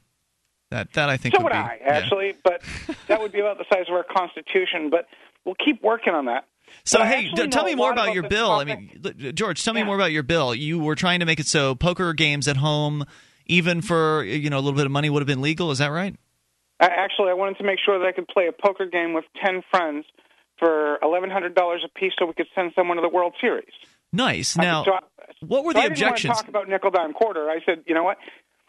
That that I think So would would be. I, yeah. actually, but that would be about the size of our Constitution. But we'll keep working on that. So But hey, actually d- tell know me more about about your this bill. I mean, George, tell me more about your bill. You were trying to make it so poker games at home, even for you know a little bit of money, would have been legal. Is that right? I, actually, I wanted to make sure that I could play a poker game with 10 friends for $1,100 a piece so we could send someone to the World Series. Nice. I- Now, so I- what were so the I didn't want to objections? talk about nickel dime quarter. I said, you know what?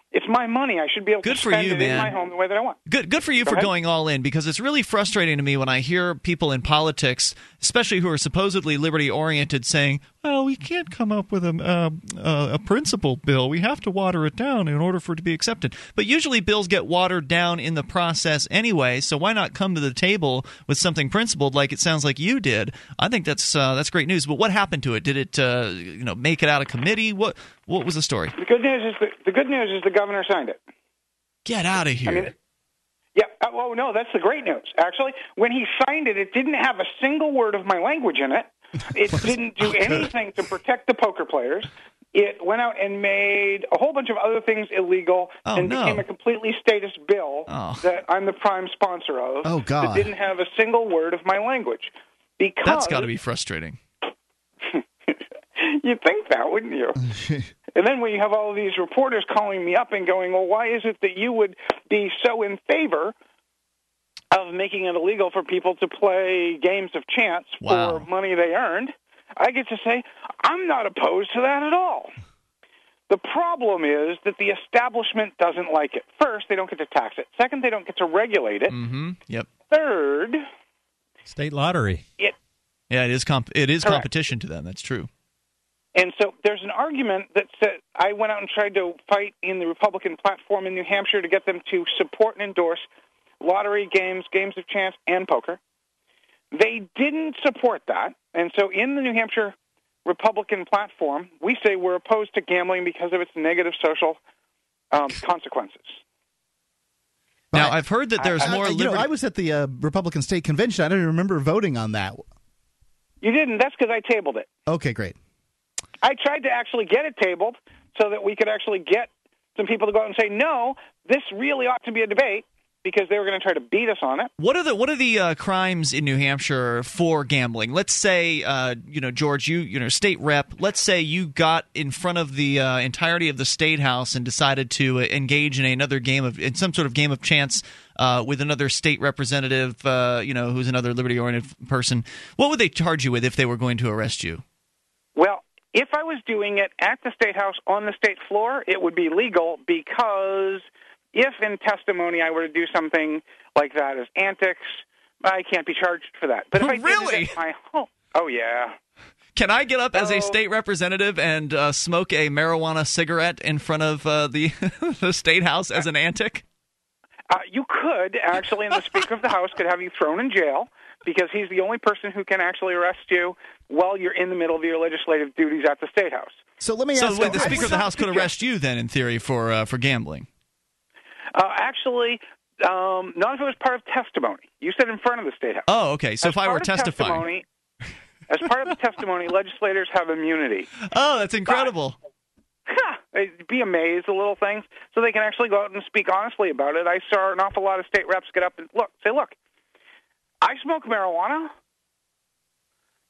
It's my money. I should be able Good to for spend you, it man. in my home the way that I want. Good, good for you Go for ahead. going all in because it's really frustrating to me when I hear people in politics, especially who are supposedly liberty oriented, saying, "Well, we can't come up with a uh, uh, a principled bill. We have to water it down in order for it to be accepted." But usually, bills get watered down in the process anyway. So why not come to the table with something principled, like it sounds like you did? I think that's uh, that's great news. But what happened to it? Did it uh, you know make it out of committee? What what was the story? The good news is the, the good news is the governor signed it. Get out of here! mean, Yeah. uh, Oh no, that's the great news. Actually, when he signed it, it didn't have a single word of my language in it. It didn't do anything to protect the poker players. It went out and made a whole bunch of other things illegal Oh, and no. became a completely statist bill Oh. that I'm the prime sponsor of. Oh, God. That didn't have a single word of my language. Because that's got to be frustrating. You'd think that, wouldn't you? and then when you have all of these reporters calling me up and going, well, why is it that you would be so in favor of making it illegal for people to play games of chance Wow. for money they earned? I get to say, I'm not opposed to that at all. The problem is that the establishment doesn't like it. First, they don't get to tax it. Second, they don't get to regulate it. Mm-hmm. Yep. Third, State lottery. it Yeah, it is comp- it is Correct. competition to them. That's true. And so there's an argument that said I went out and tried to fight in the Republican platform in New Hampshire to get them to support and endorse lottery games, games of chance, and poker. They didn't support that. And so in the New Hampshire Republican platform, we say we're opposed to gambling because of its negative social um, consequences. Now I've heard that there's I- more I, you know. I was at the uh, Republican State Convention. I don't even remember voting on that. You didn't. That's because I tabled it. Okay, great. I tried to actually get it tabled so that we could actually get some people to go out and say, no, this really ought to be a debate because they were going to try to beat us on it. what are the what are the uh, crimes in New Hampshire for gambling? Let's say, uh, you know, George, you you know, state rep. Let's say you got in front of the uh, entirety of the state house and decided to engage in another game of in some sort of game of chance uh, with another state representative, uh, you know, who's another liberty oriented person. What would they charge you with if they were going to arrest you? If I was doing it at the state house on the state floor, it would be legal because if in testimony I were to do something like that as antics, I can't be charged for that. But if I Really? did it at my home, oh yeah. Can I get up as a Oh. state representative and uh, smoke a marijuana cigarette in front of uh, the the state house as an antic? Uh, you could actually, and the Speaker of the House could have you thrown in jail because he's the only person who can actually arrest you while you're in the middle of your legislative duties at the state house. So let me So ask. wait, the Speaker of the House could arrest you then, in theory, for uh, for gambling. Uh, actually, um, not if it was part of testimony. You said in front of the state house. Oh, okay. So As if I were of testifying, as part of the testimony, legislators have immunity. oh, that's incredible. They'd be amazed at little things, so they can actually go out and speak honestly about it. I saw an awful lot of state reps get up and look, say, "Look, I smoke marijuana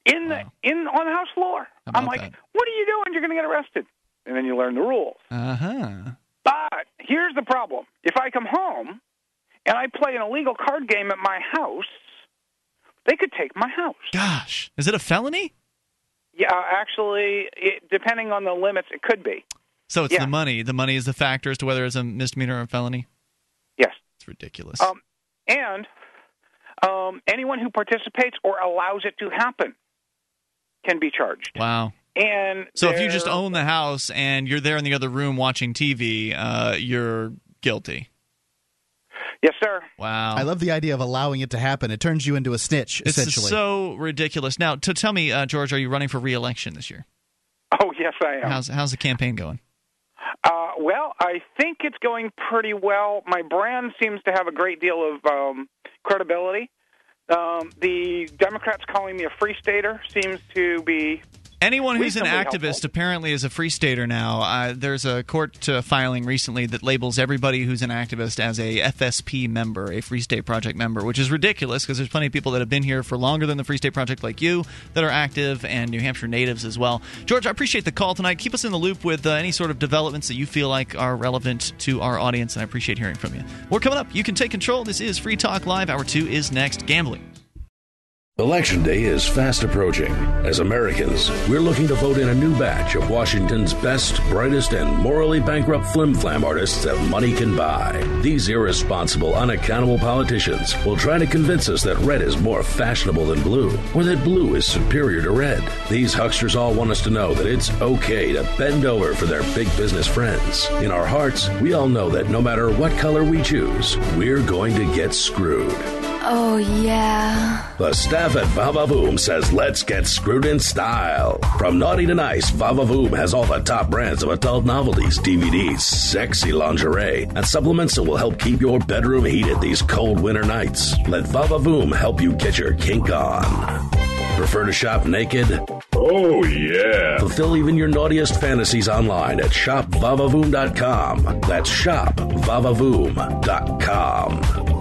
in the in on the House floor." I'm like, that? "What are you doing? You're going to get arrested." And then you learn the rules. Uh huh. But here's the problem: if I come home and I play an illegal card game at my house, they could take my house. Gosh, is it a felony? Yeah, actually, it, depending on the limits, it could be. So it's Yeah. the money. The money is the factor as to whether it's a misdemeanor or a felony. Yes. It's ridiculous. Um, and um, anyone who participates or allows it to happen can be charged. wow. And So if you just own the house and you're there in the other room watching TV, uh, you're guilty. yes, sir. Wow. I love the idea of allowing it to happen. It turns you into a snitch, It's essentially. so ridiculous. Now, to tell me, uh, George, are you running for re-election this year? Oh, yes, I am. How's how's the campaign going? Uh, well, I think it's going pretty well. My brand seems to have a great deal of um, credibility. Um, the Democrats calling me a free stater seems to be Anyone who's an activist helpful. apparently is a free stater now. Uh, there's a court uh, filing recently that labels everybody who's an activist as a FSP member, a Free State Project member, which is ridiculous because there's plenty of people that have been here for longer than the Free State Project, like you, that are active, and New Hampshire natives as well. George, I appreciate the call tonight. Keep us in the loop with uh, any sort of developments that you feel like are relevant to our audience, and I appreciate hearing from you. We're coming up. You can take control. This is Free Talk Live. Hour two is next. Gambling. Election day is fast approaching. As Americans, we're looking to vote in a new batch of Washington's best, brightest, and morally bankrupt flim-flam artists that money can buy. These irresponsible, unaccountable politicians will try to convince us that red is more fashionable than blue, or that blue is superior to red. These hucksters all want us to know that it's okay to bend over for their big business friends. In our hearts, we all know that no matter what color we choose, we're going to get screwed. Oh, yeah. The staff at Vava Vavavoom says let's get screwed in style. From naughty to nice, Vava Vavavoom has all the top brands of adult novelties, DVDs, sexy lingerie, and supplements that will help keep your bedroom heated these cold winter nights. Let Vava Vavavoom help you get your kink on. Prefer to shop naked? Oh, yeah. Fulfill even your naughtiest fantasies online at shopvavavoom.com. That's shopvavavoom.com.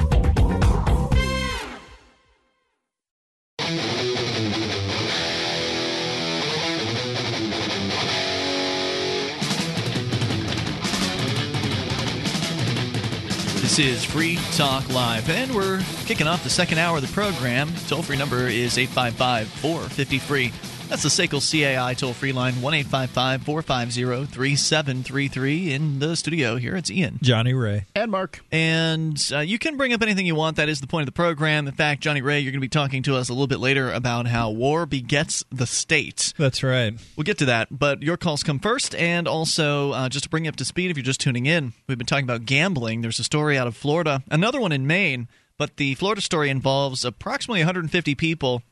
This is Free Talk Live, and we're kicking off the second hour of the program. Toll free number is 855 450 free. That's the SACL CAI toll free line, 1 855 450 3733. In the studio here, it's Ian. Johnny Ray. and Mark. And uh, you can bring up anything you want. That is the point of the program. In fact, Johnny Ray, you're going to be talking to us a little bit later about how war begets the state. That's right. We'll get to that, but your calls come first. And also, uh, just to bring you up to speed, if you're just tuning in, we've been talking about gambling. There's a story out of Florida, another one in Maine, but the Florida story involves approximately 150 people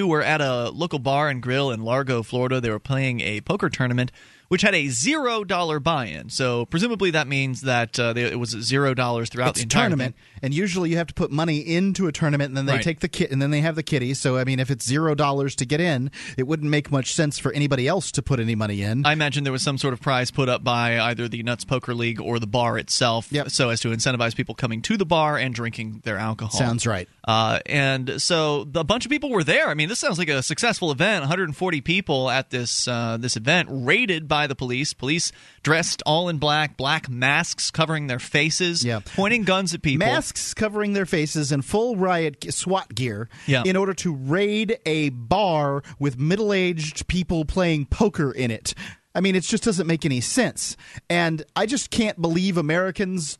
who were at a local bar and grill in Largo, Florida. They were playing a poker tournament. Which had a zero dollar buy-in, so presumably that means that uh, they, it was zero dollars throughout It's the tournament, and usually you have to put money into a tournament, and then they Right. take the kit, and then they have the kitty. So I mean, if it's zero dollars to get in, it wouldn't make much sense for anybody else to put any money in. I imagine there was some sort of prize put up by either the Nutz Poker League or the bar itself, Yep. so as to incentivize people coming to the bar and drinking their alcohol. Sounds right. Uh, and so a bunch of people were there. I mean, this sounds like a successful event. 140 people at this uh, this event, rated by the police. Police dressed all in black, black masks covering their faces, Yeah. pointing guns at people. Masks covering their faces and full riot SWAT gear Yeah. in order to raid a bar with middle aged people playing poker in it. I mean, it just doesn't make any sense. And I just can't believe Americans,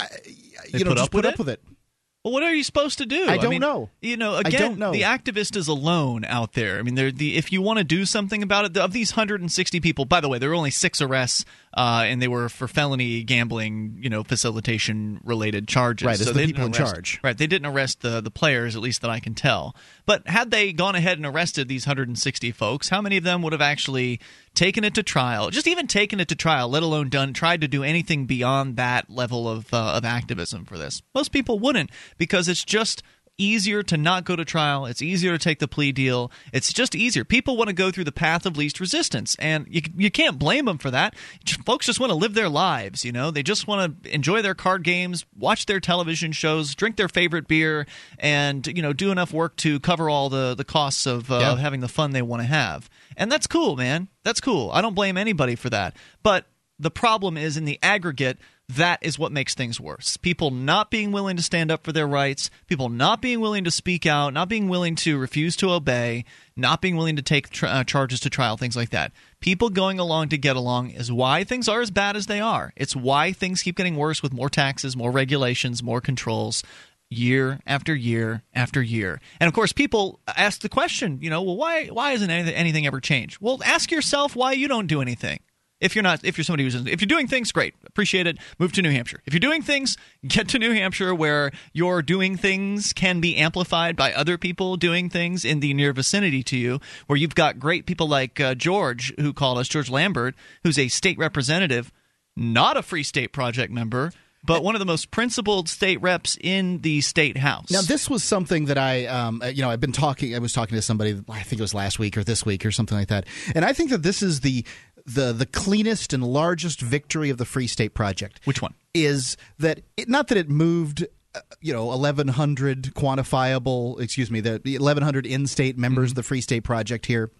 I- They you know, put just up put with up it? with it. Well, what are you supposed to do? I don't mean, know. You know, again, know. the activist is alone out there. I mean, they're the if you want to do something about it, of these 160 people. By the way, there were only six arrests, uh, and they were for felony gambling, you know, facilitation related charges. Right, so the they people in charge. Right, they didn't arrest the the players, at least that I can tell. But had they gone ahead and arrested these 160 folks, how many of them would have actually taken it to trial? Just even taken it to trial, let alone done tried to do anything beyond that level of uh, of activism for this? Most people wouldn't because it's just easier to not go to trial. It's easier to take the plea deal. It's just easier. People want to go through the path of least resistance, and you you can't blame them for that. Folks just want to live their lives. You know, they just want to enjoy their card games, watch their television shows, drink their favorite beer, and you know, do enough work to cover all the the costs of, uh, Yeah. of having the fun they want to have. And that's cool, man. That's cool. I don't blame anybody for that. But the problem is in the aggregate that is what makes things worse. People not being willing to stand up for their rights, people not being willing to speak out, not being willing to refuse to obey, not being willing to take uh, charges to trial, things like that. People going along to get along is why things are as bad as they are. It's why things keep getting worse with more taxes, more regulations, more controls year after year after year. And of course, people ask the question, you know, well, why why isn't anything ever changed? Well, ask yourself why you don't do anything. If you're not, if you're somebody who's, if you're doing things, great, appreciate it. Move to New Hampshire. If you're doing things, get to New Hampshire, where your doing things can be amplified by other people doing things in the near vicinity to you. Where you've got great people like uh, George, who called us, George Lambert, who's a state representative, not a Free State Project member, but one of the most principled state reps in the state house. Now, this was something that I, um, you know, I've been talking. I was talking to somebody. I think it was last week or this week or something like that. And I think that this is the the the cleanest and largest victory of the Free State Project. Which one is that? It, not that it moved. Uh, you know, 1,100 quantifiable, excuse me, the 1,100 in state members mm-hmm. of the Free State Project here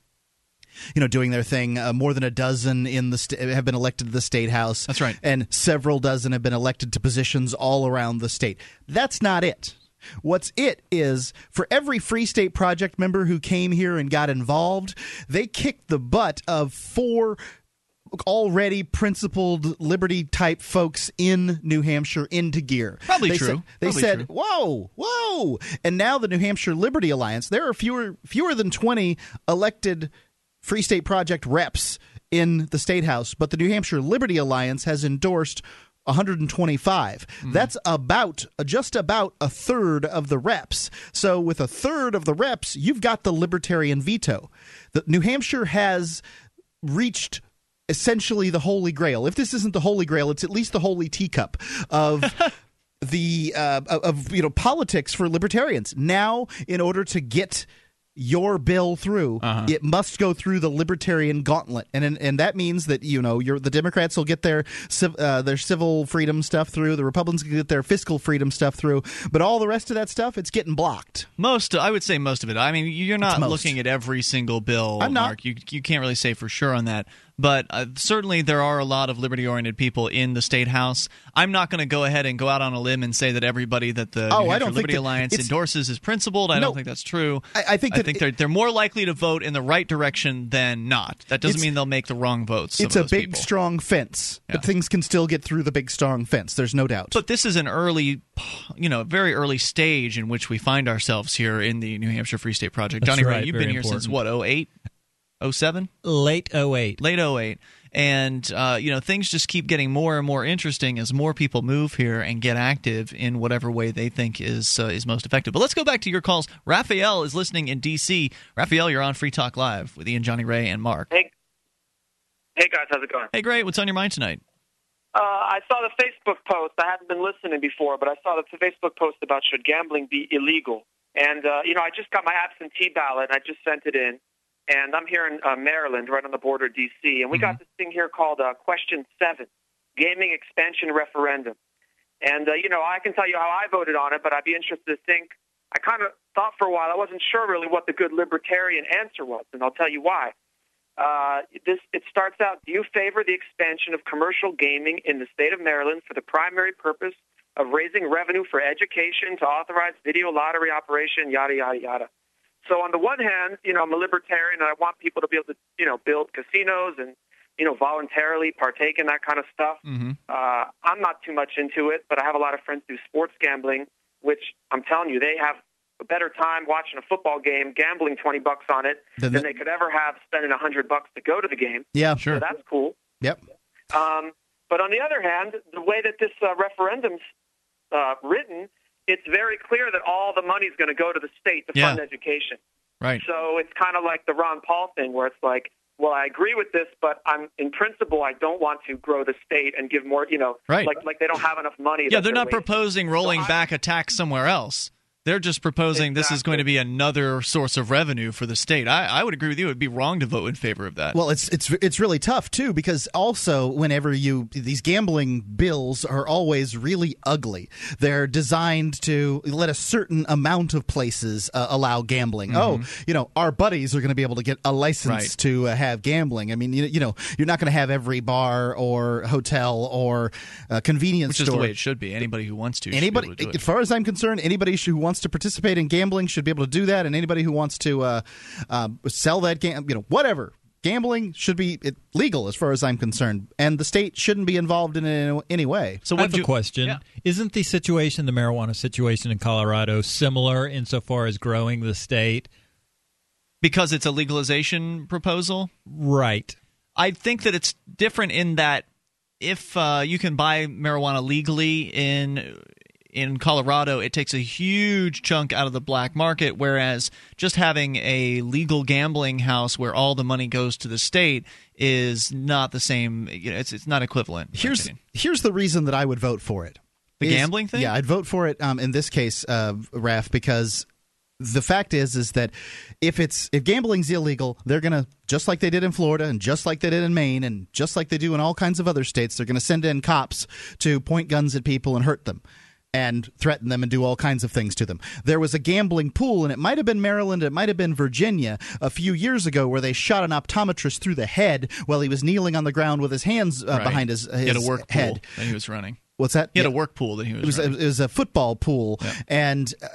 you know, doing their thing. Uh, more than a dozen in the st- have been elected to the state house. That's right, and several dozen have been elected to positions all around the state. That's not it. What's it is for every Free State Project member who came here and got involved, they kicked the butt of four already principled liberty type folks in New Hampshire into gear. Probably they true. Said, they Probably said, true. "Whoa, whoa!" And now the New Hampshire Liberty Alliance. There are fewer fewer than twenty elected Free State Project reps in the state house, but the New Hampshire Liberty Alliance has endorsed 125. Mm. That's about just about a third of the reps. So with a third of the reps, you've got the libertarian veto. The New Hampshire has reached essentially the holy grail. If this isn't the holy grail, it's at least the holy teacup of the uh, of you know politics for libertarians. Now, in order to get your bill through, uh-huh. it must go through the libertarian gauntlet, and and, and that means that you know the Democrats will get their uh, their civil freedom stuff through, the Republicans will get their fiscal freedom stuff through, but all the rest of that stuff, it's getting blocked. Most, I would say, most of it. I mean, you're not looking at every single bill, I'm Mark. You you can't really say for sure on that but uh, certainly there are a lot of liberty oriented people in the state house. I'm not going to go ahead and go out on a limb and say that everybody that the oh, New I don't Liberty think Alliance endorses is principled. I no, don't think that's true. I, I think I think it, they're they're more likely to vote in the right direction than not. That doesn't mean they'll make the wrong votes. It's a big, people. strong fence, yeah. but things can still get through the big, strong fence. There's no doubt. But this is an early, you know, very early stage in which we find ourselves here in the New Hampshire Free State Project. That's Johnny right, Ray, you've been here important. since what 08? 07? Late 08. Late 08 and uh, you know things just keep getting more and more interesting as more people move here and get active in whatever way they think is uh, is most effective. But let's go back to your calls. Raphael is listening in D.C. Raphael, you're on Free Talk Live with Ian, Johnny Ray, and Mark. Hey, hey guys, how's it going? Hey, great. What's on your mind tonight? Uh, I saw the Facebook post. I hadn't been listening before, but I saw the Facebook post about should gambling be illegal. And uh, you know, I just got my absentee ballot. and I just sent it in and I'm here in uh, Maryland, right on the border of D.C., and we Mm-hmm. got this thing here called uh, Question 7, Gaming Expansion Referendum. And, uh, you know, I can tell you how I voted on it, but I'd be interested to think. I kind of thought for a while, I wasn't sure really what the good libertarian answer was, and I'll tell you why. Uh, this It starts out Do you favor the expansion of commercial gaming in the state of Maryland for the primary purpose of raising revenue for education to authorize video lottery operation, yada, yada, yada? So on the one hand, you know, I'm a libertarian and I want people to be able to, you know, build casinos and, you know, voluntarily partake in that kind of stuff. Mm-hmm. Uh, I'm not too much into it, but I have a lot of friends who do sports gambling, which I'm telling you, they have a better time watching a football game, gambling 20 bucks on it Then than they could ever have spending 100 bucks to go to the game. yeah, Sure. So that's cool. Yep. Um, but on the other hand, the way that this uh, referendum's uh, written, it's very clear that all the money is going to go to the state to Yeah. fund education. Right. So it's kind of like the Ron Paul thing, where it's like, well, I agree with this, but I'm in principle, I don't want to grow the state and give more. You know, Right. Like like they don't have enough money. Yeah, that they're not wasting. proposing rolling So back a tax somewhere else. They're just proposing this is going to be another source of revenue for the state. I, I would agree with you. It would be wrong to vote in favor of that. Well, it's it's it's really tough too because also whenever you these gambling bills are always really ugly. They're designed to let a certain amount of places uh, allow gambling. Oh, you know, our buddies are going to be able to get a license Mm-hmm. Right. to uh, have gambling. I mean, you, you know, you're not going to have every bar or hotel or uh, convenience which is the way it should be. Anybody who wants to. should be Anybody, able to do it. as far as I'm concerned, anybody who wants to participate in gambling should be able to do that, and anybody who wants to uh, uh, sell that game, you know, whatever. Gambling should be legal, as far as I'm concerned, and the state shouldn't be involved in it in any way. So I have a question. Isn't the situation, the marijuana situation in Colorado, similar insofar as growing the state? because it's a legalization proposal. Right. I think that it's different in that if uh, you can buy marijuana legally in in Colorado, it takes a huge chunk out of the black market. Whereas just having a legal gambling house where all the money goes to the state is not the same. You know, it's it's not equivalent. Here's here's the reason that I would vote for it. The Is- gambling thing? Yeah, I'd vote for it um, in this case, uh, Raf, because the fact is is that if it's if gambling's illegal, they're gonna just like they did in Florida and just like they did in Maine and just like they do in all kinds of other states, they're gonna send in cops to point guns at people and hurt them. And threaten them and do all kinds of things to them. There was a gambling pool, and it might have been Maryland, it might have been Virginia a few years ago, where they shot an optometrist through the head while he was kneeling on the ground with his hands uh, Right. behind his, his he had a work head. pool that he was running. What's that? He had Yeah. a work pool that he was. It was, running. it was a football pool, and uh,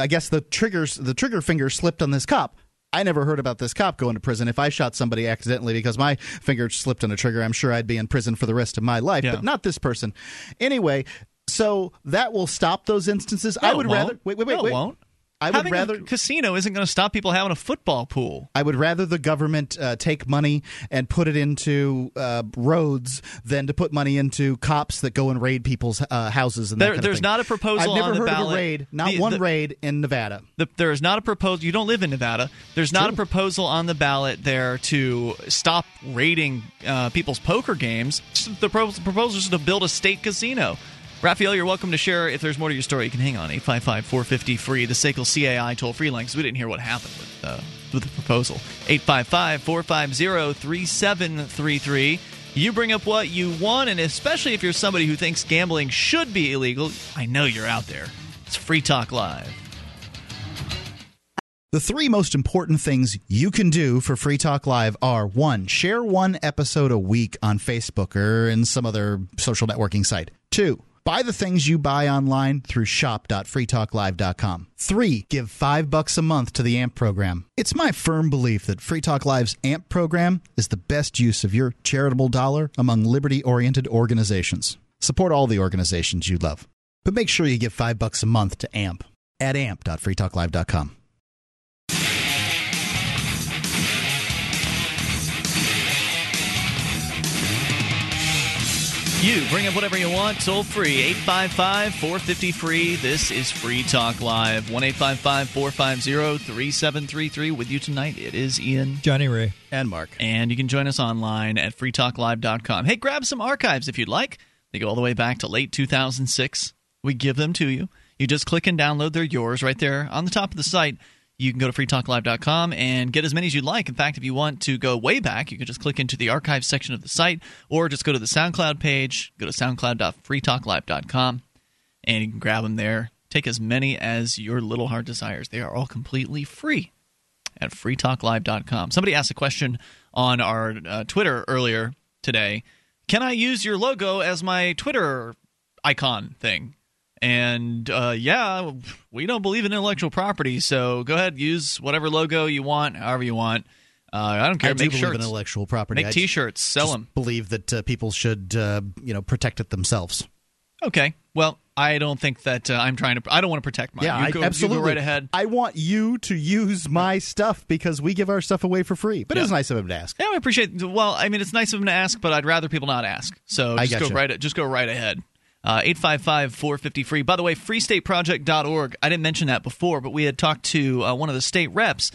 I guess the triggers the trigger finger slipped on this cop. I never heard about this cop going to prison. If I shot somebody accidentally because my finger slipped on a trigger, I'm sure I'd be in prison for the rest of my life. Yeah. But not this person. Anyway, so that will stop those instances. No, I would rather wait, wait, wait, No, it wait. won't. I would Having rather a casino isn't going to stop people having a football pool. I would rather the government uh, take money and put it into uh, roads than to put money into cops that go and raid people's uh, houses. And There- there's not a proposal I've never heard of a raid. Not The- one the- raid in Nevada. The, there is not a proposal. You don't live in Nevada. There's not a proposal on the ballot there to stop raiding uh, people's poker games. The pro- proposal is to build a state casino. Raphael, you're welcome to share. If there's more to your story, you can hang on. 855 450 free. The SACL CAI toll free line because we didn't hear what happened with, uh, with the proposal. 855 450 3733. You bring up what you want, and especially if you're somebody who thinks gambling should be illegal, I know you're out there. It's Free Talk Live. The three most important things you can do for Free Talk Live are one, share one episode a week on Facebook or in some other social networking site. Two, buy the things you buy online through shop.freetalklive.com. Three, give five bucks a month to the AMP program. It's my firm belief that Free Talk Live's AMP program is the best use of your charitable dollar among liberty oriented organizations. Support all the organizations you love, but make sure you give five bucks a month to AMP at amp.freetalklive.com. You bring up whatever you want, toll free, 855 450 free. This is Free Talk Live, 1 450 3733. With you tonight, it is Ian. Johnny Ray. And Mark. And you can join us online at freetalklive.com. Hey, grab some archives if you'd like. They go all the way back to late 2006. We give them to you. You just click and download. They're yours right there on the top of the site. You can go to freetalklive.com and get as many as you'd like. In fact, if you want to go way back, you can just click into the archive section of the site or just go to the SoundCloud page, go to soundcloud.freetalklive.com, and you can grab them there. Take as many as your little heart desires. They are all completely free at freetalklive.com. Somebody asked a question on our uh, Twitter earlier today. Can I use your logo as my Twitter icon thing? And uh, yeah, we don't believe in intellectual property, so go ahead use whatever logo you want, however you want. Uh, I don't care. I do Make believe shirts. in intellectual property. Make I T-shirts. Sell just them. Believe that uh, people should, uh, you know, protect it themselves. Okay. Well, I don't think that uh, I'm trying to. I don't want to protect mine. yeah, you I, absolutely. You go right ahead. I want you to use my stuff because we give our stuff away for free. But Yeah. it's nice of him to ask. Yeah, I appreciate. Well, I mean, it's nice of them to ask, but I'd rather people not ask. So just go right. Just go right ahead. Uh, Eight five five four fifty free. By the way, freestateproject.org. I didn't mention that before, but we had talked to uh, one of the state reps.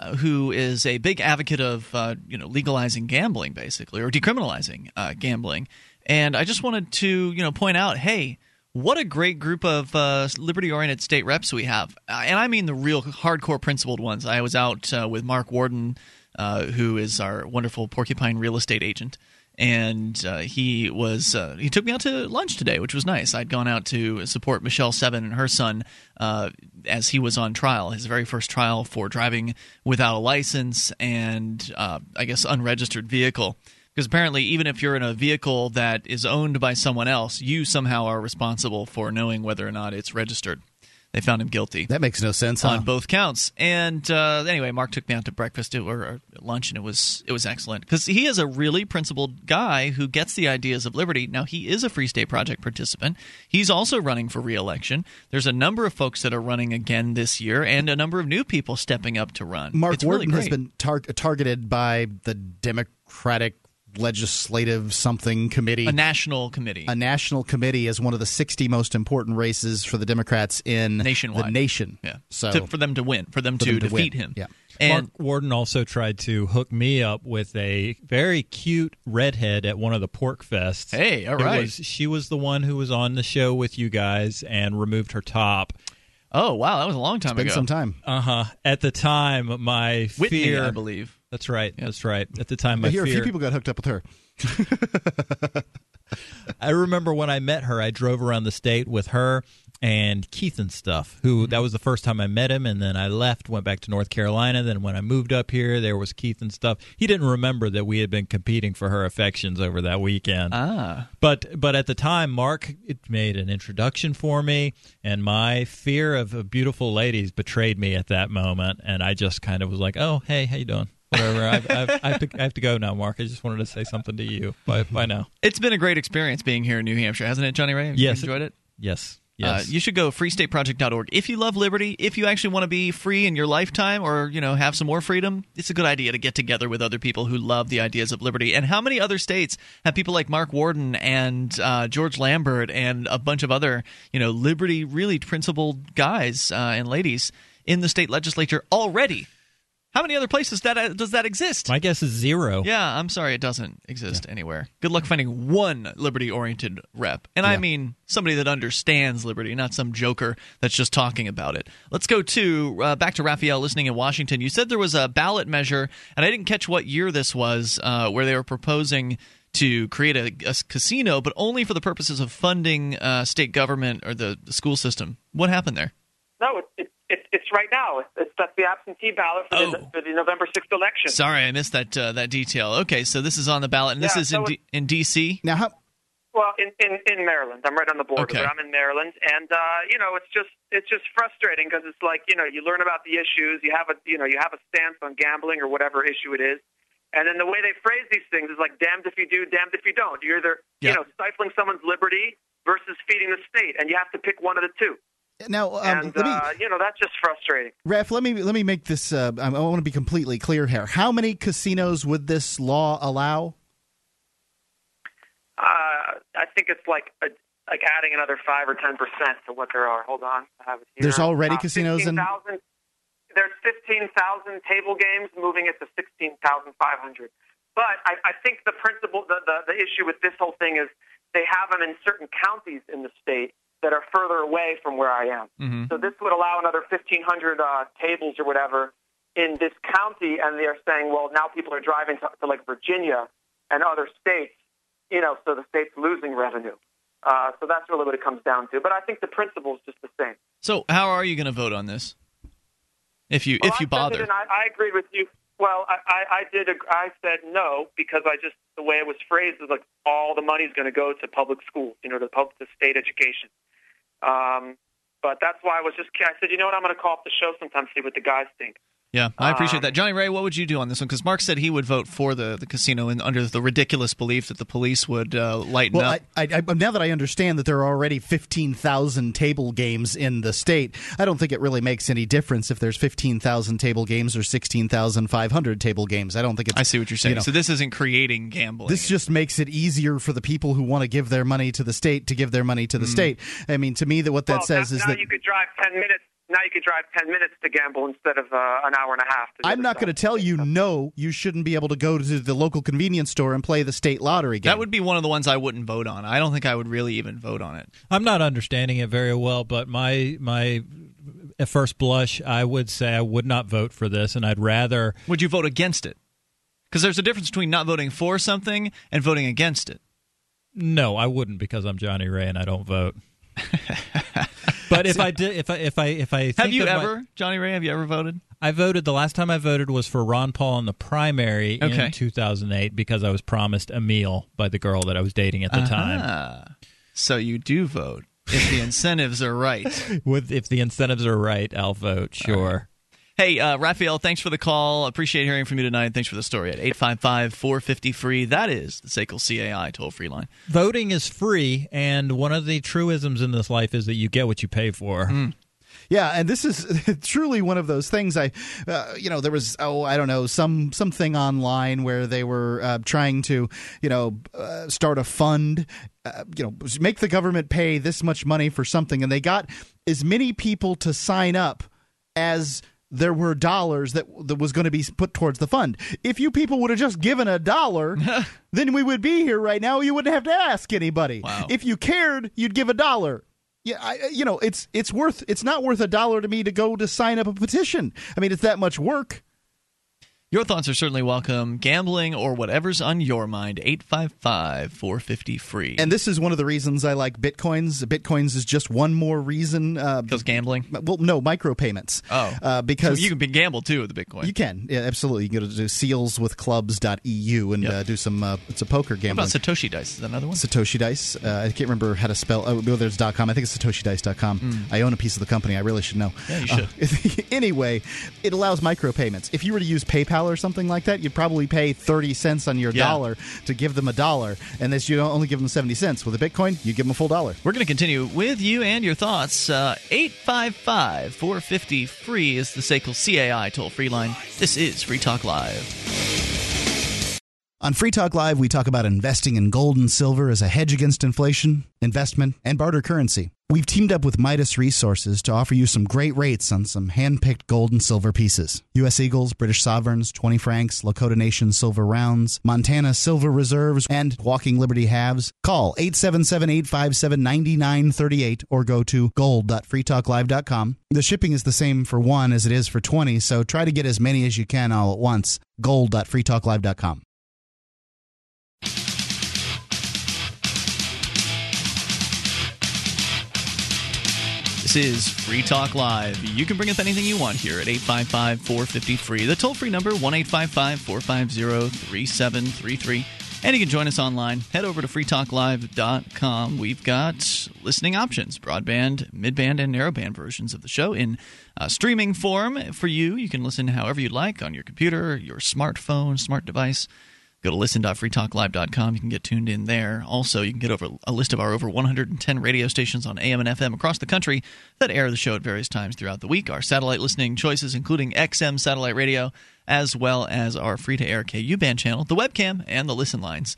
Uh, who is a big advocate of uh, you know legalizing gambling, basically, or decriminalizing uh, gambling? And I just wanted to you know point out, hey, what a great group of uh, liberty-oriented state reps we have, uh, and I mean the real hardcore principled ones. I was out uh, with Mark Warden, uh, who is our wonderful Porcupine real estate agent, and uh, he was uh, he took me out to lunch today, which was nice. I'd gone out to support Michelle Seven and her son uh, as he was on trial, his very first trial for driving without a license and uh, I guess unregistered vehicle. Because apparently, even if you're in a vehicle that is owned by someone else, you somehow are responsible for knowing whether or not it's registered. They found him guilty That makes no sense, huh? on both counts. And uh, anyway, Mark took me out to breakfast or, lunch, and it was it was excellent because he is a really principled guy who gets the ideas of liberty. Now he is a Free State Project participant. He's also running for reelection. There's a number of folks that are running again this year, and a number of new people stepping up to run. Mark it's really has been tar- targeted by the Democratic Legislative Something Committee. a national committee. a national committee as one of the 60 most important races for the Democrats in Nationwide. the nation. yeah, So to, for them to win, for them For to them to defeat win. him. Yeah. and Mark Warden also tried to hook me up with a very cute redhead at one of the PorcFests. Hey, all It right. was- she was the one who was on the show with you guys and removed her top. oh wow, that was a long time been ago. some time. Uh huh. At the time, my Whitney, fear. I believe. That's right. That's right. At the time, my I hear a few people got hooked up with her. I remember when I met her, I drove around the state with her and Keith and stuff. Who Mm-hmm. that was the first time I met him, and then I left, went back to North Carolina. Then when I moved up here, there was Keith and stuff. He didn't remember that we had been competing for her affections over that weekend. Ah, But but at the time, Mark it made an introduction for me, and my fear of, of beautiful ladies betrayed me at that moment, and I just kind of was like, "Oh, hey, how you doing?" Whatever. I've, I've, I, have to, I have to go now, Mark. I just wanted to say something to you. Bye, bye now. it's been a great experience being here in New Hampshire, hasn't it, Johnny Ray? Have Yes. you enjoyed it. Yes. Uh, Yes. you should go freestateproject.org. If you love liberty, if you actually want to be free in your lifetime or, you know, have some more freedom, it's a good idea to get together with other people who love the ideas of liberty. And how many other states have people like Mark Warden and uh, George Lambert and a bunch of other, you know, liberty really principled guys uh, and ladies in the state legislature already? How many other places that uh, does that exist? My guess is zero. Yeah, I'm sorry, it doesn't exist anywhere. Good luck finding one liberty oriented rep. And I mean somebody that understands liberty, not some joker that's just talking about it. Let's go to uh, back to Raphael listening in Washington. You said there was a ballot measure, and I didn't catch what year this was, uh, where they were proposing to create a, a casino, but only for the purposes of funding uh, state government or the, the school system. What happened there? No, it, it, it, it's right now. It's, it's that's the absentee ballot for, the, Oh. for the November 6th election. Sorry, I missed that uh, that detail. Okay, so this is on the ballot, and this is so in, D- in D.C. Now, how, Well, in, in in Maryland, I'm right on the border, Okay. but I'm in Maryland, and uh, you know, it's just it's just frustrating because it's like you know, you learn about the issues, you have a you know, you have a stance on gambling or whatever issue it is, and then the way they phrase these things is like damned if you do, damned if you don't. You're either Yeah. you know stifling someone's liberty versus feeding the state, and you have to pick one of the two. Now um, and me, uh, you know, that's just frustrating. Raf, let me let me make this. Uh, I want to be completely clear here. How many casinos would this law allow? Uh, I think it's like a, like adding another five or ten percent to what there are. Hold on, I have it here. There's already Uh, casinos in- 15,000 There's fifteen thousand table games, moving it to sixteen thousand five hundred. But I, I think the principle, the, the the issue with this whole thing is they have them in certain counties in the state that are further away from where I am. Mm-hmm. So this would allow another 1,500 uh, tables or whatever in this county, and they're saying, well, now people are driving to, to like Virginia and other states, you know, so the state's losing revenue. Uh, so that's really what it comes down to. But I think the principle is just the same. So, how are you going to vote on this? If you Well, if you I it bother, in, I, I agreed with you. Well, I, I, I did. ag- I said no because I just the way it was phrased is like all the money's going to go to public schools, you know, to public to state education. Um, but that's why I was just. I said, you know what, I'm going to call up the show sometime see what the guys think. Yeah, I appreciate um, that. Johnny Ray, what would you do on this one? Because Mark said he would vote for the, the casino and under the ridiculous belief that the police would uh, lighten Well, up. I, I, I, now that I understand that there are already 15,000 table games in the state, I don't think it really makes any difference if there's 15,000 table games or 16,500 table games. I don't think it's. I see what you're saying. you know, so this isn't creating gambling. This just makes it easier for the people who want to give their money to the state to give their money to the state. I mean, to me, that what that well, says now, is now that you could drive ten minutes now you can drive 10 minutes to gamble instead of uh, an hour and a half. I'm not going to tell you no. You shouldn't be able to go to the local convenience store and play the state lottery game. That would be one of the ones I wouldn't vote on. I don't think I would really even vote on it. I'm not understanding it very well, but my my at first blush, I would say I would not vote for this, and I'd rather. Would you vote against it? Because there's a difference between not voting for something and voting against it. No, I wouldn't because I'm Johnny Ray and I don't vote. but if I did, if I if I if I have you ever, my, Johnny Ray? Have you ever voted? I voted. The last time I voted was for Ron Paul in the primary okay. in 2008 because I was promised a meal by the girl that I was dating at the uh-huh. time. So you do vote if the incentives are right. With if the incentives are right, I'll vote. Sure. Hey, uh, Raphael, thanks for the call. Appreciate hearing from you tonight. Thanks for the story at 855 450 free. That is the SACL CAI toll free line. Voting is free, and one of the truisms in this life is that you get what you pay for. Mm. Yeah, and this is truly one of those things. I, uh, you know, there was oh I don't know some something online where they were uh, trying to you know uh, start a fund, uh, you know, make the government pay this much money for something, and they got as many people to sign up as there were dollars that that was going to be put towards the fund. If you people would have just given a dollar, then we would be here right now. You wouldn't have to ask anybody. Wow. If you cared, you'd give a dollar. Yeah, I, you know, it's it's worth it's not worth a dollar to me to go to sign up a petition. I mean, it's that much work. Your thoughts are certainly welcome. Gambling or whatever's on your mind, 855 450 free. And this is one of the reasons I like Bitcoins. Bitcoins is just one more reason. Because uh, gambling? Well, no, micropayments. Oh. Uh, because so you can gamble too with the Bitcoin. You can. Yeah, absolutely. You can go to sealswithclubs.eu and Yep. uh, do some, uh, it's a poker What about Satoshi Dice? Is that another one? Satoshi Dice. Uh, I can't remember how to spell. Oh, whether it's .com. I think it's SatoshiDice.com. I own a piece of the company. I really should know. Yeah, you should. anyway, it allows micropayments. If you were to use PayPal or something like that, you'd probably pay thirty cents on your Yeah. dollar to give them a dollar, and this you only give them seventy cents. With a Bitcoin, you give them a full dollar. We're going to continue with you and your thoughts. Uh, 855 450 free is the SACL CAI toll free line. This is Free Talk Live. On Free Talk Live, we talk about investing in gold and silver as a hedge against inflation, investment, and barter currency. We've teamed up with Midas Resources to offer you some great rates on some hand-picked gold and silver pieces. U.S. Eagles, British Sovereigns, 20 francs, Lakota Nation silver rounds, Montana silver reserves, and Walking Liberty halves. Call 877-857-9938 or go to gold.freetalklive.com. The shipping is the same for one as it is for 20, so try to get as many as you can all at once. gold.freetalklive.com. This is Free Talk Live. You can bring up anything you want here at 855 450 free. The toll free number, 1 855 450 3733. And you can join us online. Head over to freetalklive.com. We've got listening options broadband, midband, and narrowband versions of the show in uh, streaming form for you. You can listen however you'd like on your computer, your smartphone, smart device. Go to listen.freetalklive.com. You can get tuned in there. Also, you can get over a list of our over 110 radio stations on AM and FM across the country that air the show at various times throughout the week. Our satellite listening choices, including XM satellite radio, as well as our free to air KU band channel, the webcam, and the listen lines.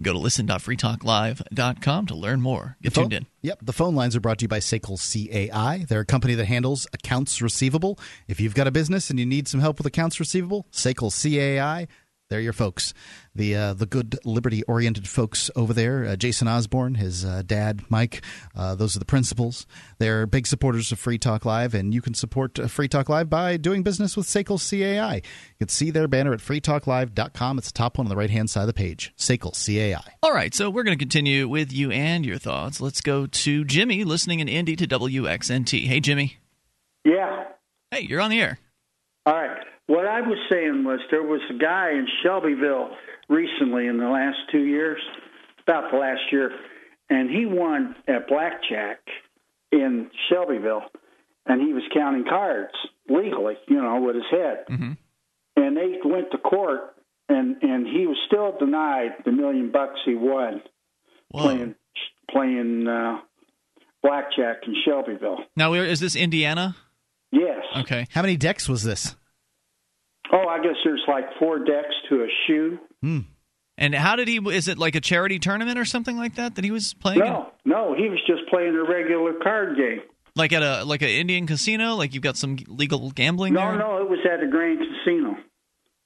Go to listen.freetalklive.com to learn more. Get tuned in. Yep. The phone lines are brought to you by Sekel CAI. They're a company that handles accounts receivable. If you've got a business and you need some help with accounts receivable, Sekel CAI. They're your folks, the uh, the good liberty oriented folks over there. Uh, Jason Osborne, his uh, dad, Mike. Uh, those are the principals. They're big supporters of Free Talk Live, and you can support uh, Free Talk Live by doing business with Sekel CAI. You can see their banner at freetalklive.com. It's the top one on the right hand side of the page. Sekel CAI. All right, so we're going to continue with you and your thoughts. Let's go to Jimmy, listening in Indy to WXNT. Hey, Jimmy. Yeah. Hey, you're on the air. All right. What I was saying was there was a guy in Shelbyville recently in the last two years, about the last year, and he won at blackjack in Shelbyville, and he was counting cards legally, you know, with his head. Mm-hmm. And they went to court, and and he was still denied the million bucks he won playing playing uh, blackjack in Shelbyville. Now, is this Indiana? Yes. Okay. How many decks was this? Oh, I guess there's like four decks to a shoe. Hmm. And how did he? Is it like a charity tournament or something like that that he was playing? in? No, no, he was just playing a regular card game. Like at a like an Indian casino, like you've got some legal gambling No, there. no, it was at the Grand Casino.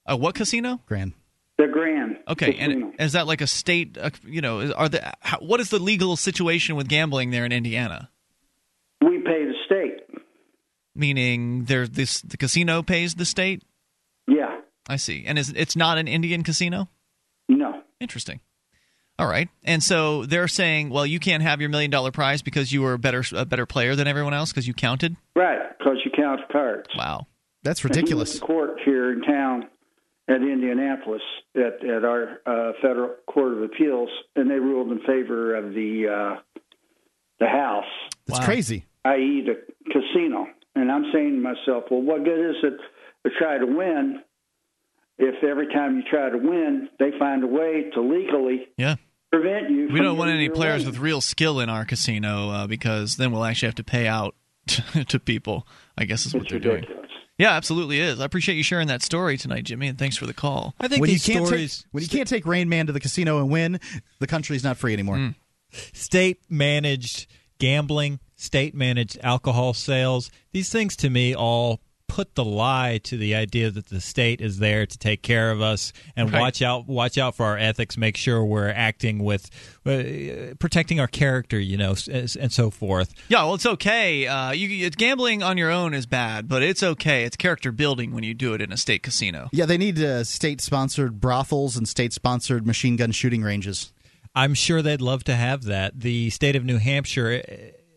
Uh, what casino? Grand. The Grand. Okay, Casino. and is that like a state? Uh, you know, are the how, what is the legal situation with gambling there in Indiana? we pay the state. Meaning, there's this the casino pays the state. Yeah. I see, and is it's not an Indian casino? No. Interesting. All right, and so they're saying, well, you can't have your million dollar prize because you were a better a better player than everyone else because you counted. Right, because you count the cards. Wow. That's ridiculous. went court here in town at Indianapolis at, at our uh, federal court of appeals, and they ruled in favor of the uh, the house, It's crazy. i.e., the casino. And I'm saying to myself, well, what good is it to try to win if every time you try to win, they find a way to legally Yeah. prevent you? We from don't want any players way? with real skill in our casino uh, because then we'll actually have to pay out to people. I guess is what It's they're doing. Yeah, absolutely is. I appreciate you sharing that story tonight, Jimmy, and thanks for the call. I think when you these can't stories take when you can't take Rain Man to the casino and win, the country's not free anymore. Mm. state managed gambling, state managed alcohol sales. These things to me all put the lie to the idea that the state is there to take care of us and Right. watch out watch out for our ethics, make sure we're acting with uh, protecting our character, you know, s- s- and so forth. Yeah, well, it's okay. Uh, you, it's gambling on your own is bad, but it's okay. It's character building when you do it in a state casino. Yeah, they need uh, state-sponsored brothels and state-sponsored machine gun shooting ranges. I'm sure they'd love to have that. The state of New Hampshire,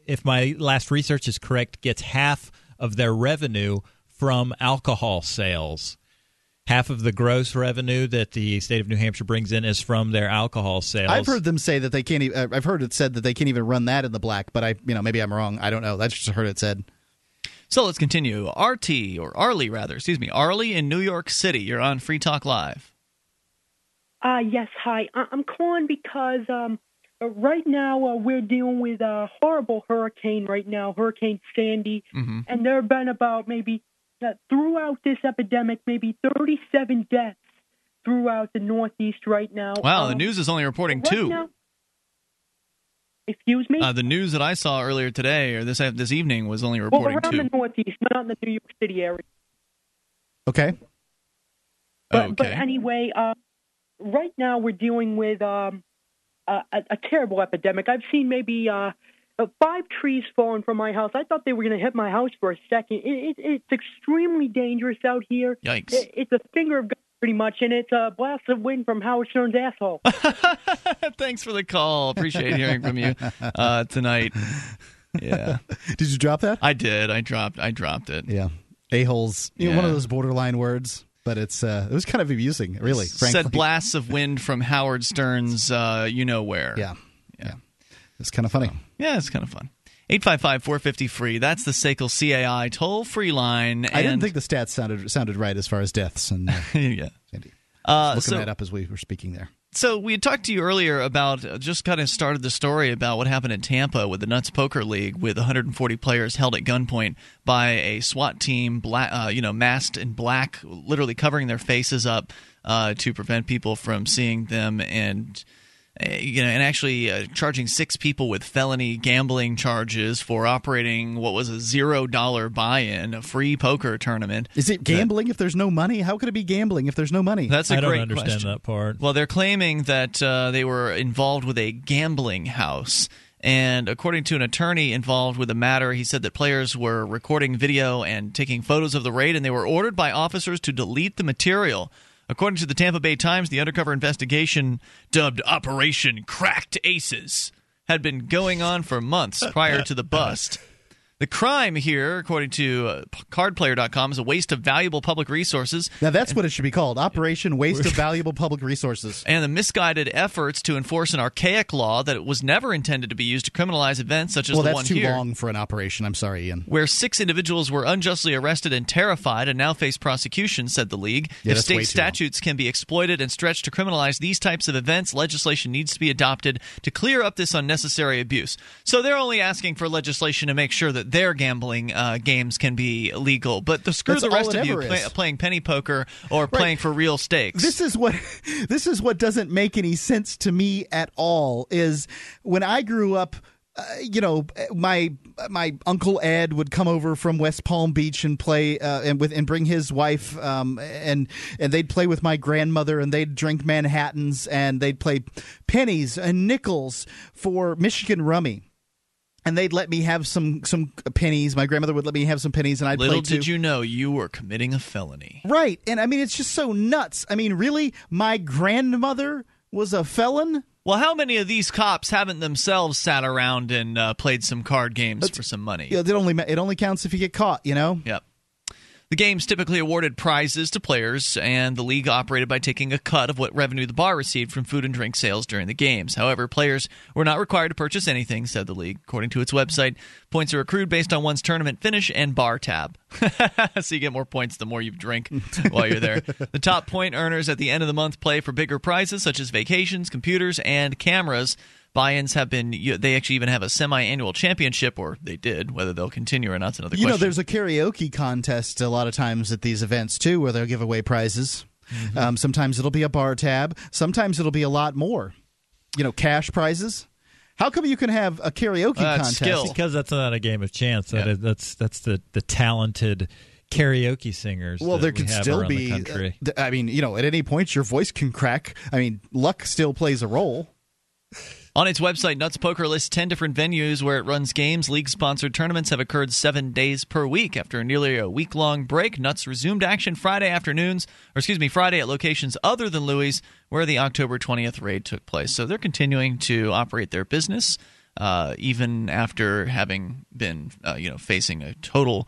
if my last research is correct, gets half of their revenue from alcohol sales. Half of the gross revenue that the state of New Hampshire brings in is from their alcohol sales. I've heard them say that they can't. e- uh, I've heard it said that they can't even run that in the black. But I, you know, maybe I'm wrong. I don't know. That's just heard it said. So let's continue. RT, or Arlie rather, excuse me, Arlie in New York City. You're on Free Talk Live. Uh, yes, hi. I- I'm calling because um, uh, right now uh, we're dealing with a horrible hurricane right now, Hurricane Sandy, Mhm. and there have been about maybe uh, throughout this epidemic, maybe 37 deaths throughout the Northeast right now. Wow, the Um, news is only reporting right two. now- excuse me. Uh, the news that I saw earlier today or this this evening was only reporting well, around two. the Northeast, not in the New York City area. Okay. But, but anyway, uh, right now we're dealing with um, a, a, a terrible epidemic. I've seen maybe uh, uh, five trees falling from my house. I thought they were going to hit my house for a second. It, it, it's extremely dangerous out here. Yikes. It, it's a finger of God, pretty much, and it's a blast of wind from Howard Stern's asshole. Thanks for the call. Appreciate hearing from you uh, tonight. Yeah. Did you drop that? I did. I dropped. I dropped it. Yeah. A holes. You know, one of those borderline words, but it's uh, it was kind of amusing, really. Frankly. Said blasts of wind from Howard Stern's uh, you know where. Yeah. Yeah. It's kind of funny. Yeah, it's kind of fun. 855 450 free. That's the SACL CAI toll free line. I didn't think the stats sounded sounded right as far as deaths and uh, yeah. Sandy. Uh, looking so- that up as we were speaking there. So we had talked to you earlier about uh, just kind of started the story about what happened in Tampa with the Nutz Poker League with 140 players held at gunpoint by a SWAT team, black, uh, you know, masked in black, literally covering their faces up uh, to prevent people from seeing them and. Uh, You know, and actually uh, charging six people with felony gambling charges for operating what was a zero dollar buy-in, a free poker tournament. Is it gambling if there's no money? How could it be gambling if there's no money? That's a I don't great understand question. that part. Well, they're claiming that uh, they were involved with a gambling house. And according to an attorney involved with the matter, he said that players were recording video and taking photos of the raid, and they were ordered by officers to delete the material. According to the Tampa Bay Times, the undercover investigation, dubbed Operation Cracked Aces, had been going on for months prior to the bust. The crime here, according to uh, cardplayer.com, is a waste of valuable public resources Now that's what it should be called: Operation Waste of Valuable Public Resources. and the misguided efforts to enforce an archaic law that was never intended to be used to criminalize events such as well, the that's one too here. long for an operation. I'm sorry, Ian. Where six individuals were unjustly arrested and terrified and now face prosecution, said the league. Yeah, if that's way state too long. statutes can be exploited and stretched to criminalize these types of events, legislation needs to be adopted to clear up this unnecessary abuse. So they're only asking for legislation to make sure that their gambling uh, games can be legal. But the, screw That's the rest of you play, playing penny poker or playing for real stakes. This is what this is what doesn't make any sense to me at all. Is when I grew up. uh, you know, my my uncle Ed would come over from West Palm Beach and play uh, and with and bring his wife um, and and they'd play with my grandmother and they'd drink Manhattans and they'd play pennies and nickels for Michigan rummy. And they'd let me have some some pennies. My grandmother would let me have some pennies, and I'd Little play too. did you know you were committing a felony. Right. And I mean, it's just so nuts. I mean, really? My grandmother was a felon? Well, how many of these cops haven't themselves sat around and uh, played some card games for some money? Yeah, it only it only counts if you get caught, you know? Yep. The games typically awarded prizes to players, and the league operated by taking a cut of what revenue the bar received from food and drink sales during the games. However, players were not required to purchase anything, said the league. According to its website, points are accrued based on one's tournament finish and bar tab. so you get more points the more you drink while you're there. the top point earners at the end of the month play for bigger prizes such as vacations, computers, and cameras. Buy-ins have been. They actually even have a semi-annual championship, or they did. Whether they'll continue or not, is another You question. know, there's a karaoke contest a lot of times at these events too, where they'll give away prizes. Mm-hmm. Um, sometimes it'll be a bar tab. Sometimes it'll be a lot more. You know, cash prizes. How come you can have a karaoke contest? because that's not a game of chance. That is, that's that's the the talented karaoke singers. Well, there we could still be. Uh, I mean, you know, at any point your voice can crack. I mean, luck still plays a role. On its website, Nutz Poker lists 10 different venues where it runs games. League sponsored tournaments have occurred seven days per week. After nearly a week long break, Nutz resumed action Friday afternoons, or excuse me, Friday at locations other than Louis, where the October 20th raid took place. So they're continuing to operate their business, uh, even after having been, uh, you know, facing a total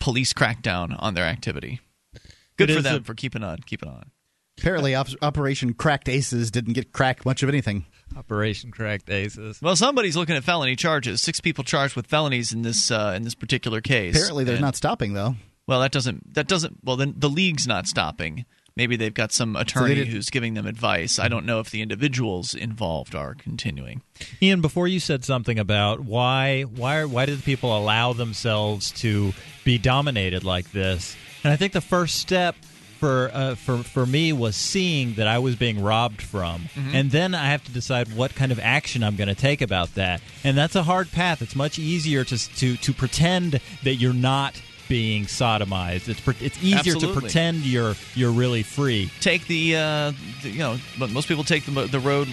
police crackdown on their activity. Good It for them a- for keeping on, keeping on. Apparently, op- Operation Cracked Aces didn't get cracked much of anything. Operation Cracked Aces. Well, somebody's looking at felony charges. Six people charged with felonies in this uh, in this particular case. Apparently, they're And- not stopping though. Well, that doesn't that doesn't. Well, then the league's not stopping. Maybe they've got some attorney didn't- who's giving them advice. I don't know if the individuals involved are continuing. Ian, before you said something about why why why did people allow themselves to be dominated like this? And I think the first step for uh, for for me was seeing that I was being robbed from, Mhm. and then I have to decide what kind of action I'm going to take about that. And that's a hard path. It's much easier to to to pretend that you're not being sodomized. It's it's easier Absolutely. to pretend you're you're really free. Take the, uh, the you know, but most people take the the road,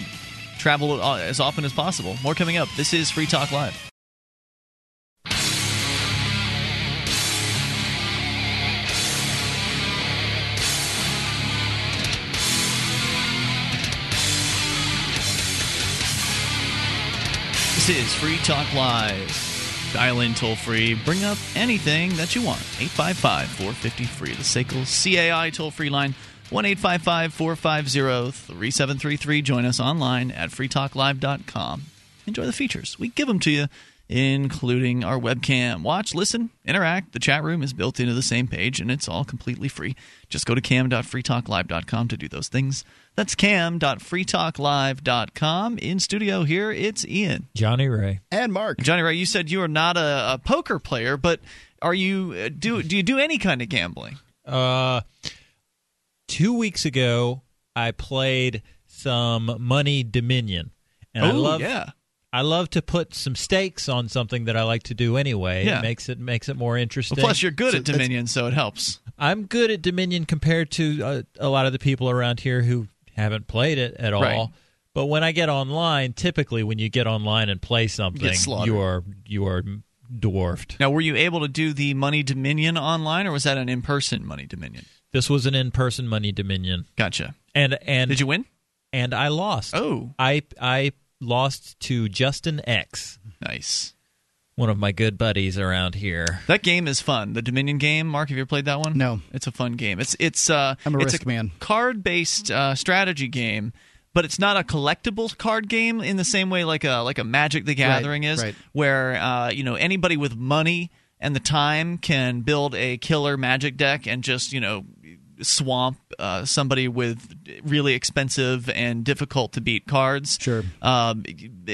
travel uh, as often as possible. More coming up. This is Free Talk Live. This is Free Talk Live. Dial in toll free. Bring up anything that you want. 855 450 free. The SACL CAI toll free line 1 855 450 3733. Join us online at freetalklive.com. Enjoy the features. We give them to you, including our webcam. Watch, listen, interact. The chat room is built into the same page, and it's all completely free. Just go to cam.freetalklive.com to do those things. That's cam.freetalklive.com. In studio here, it's Ian. Johnny Ray and Mark. Johnny Ray, you said you are not a, a poker player, but are you uh, do do you do any kind of gambling? Uh, two weeks ago, I played some Money Dominion, and I Oh, love yeah. I love to put some stakes on something that I like to do anyway. Yeah. It makes it makes it more interesting. Well, plus, you're good at Dominion, so it helps. I'm good at Dominion compared to uh, a lot of the people around here who haven't played it at all. Right. But when I get online, typically when you get online and play something, slaughtered. you are you are dwarfed. Now, were you able to do the Money Dominion online, or was that an in-person Money Dominion? This was an in-person Money Dominion. Gotcha. And and did you win? And I lost. Oh, I I lost to Justin X. Nice. One of my good buddies around here. That game is fun. The Dominion game, Mark. Have you ever played that one? No. It's a fun game. It's it's uh, I'm a it's risk man. Card-based uh, strategy game, but it's not a collectible card game in the same way like a like a Magic the Gathering is, right. where uh, you know anybody with money and the time can build a killer Magic deck and just you know swamp uh, somebody with really expensive and difficult to beat cards. Sure. Um,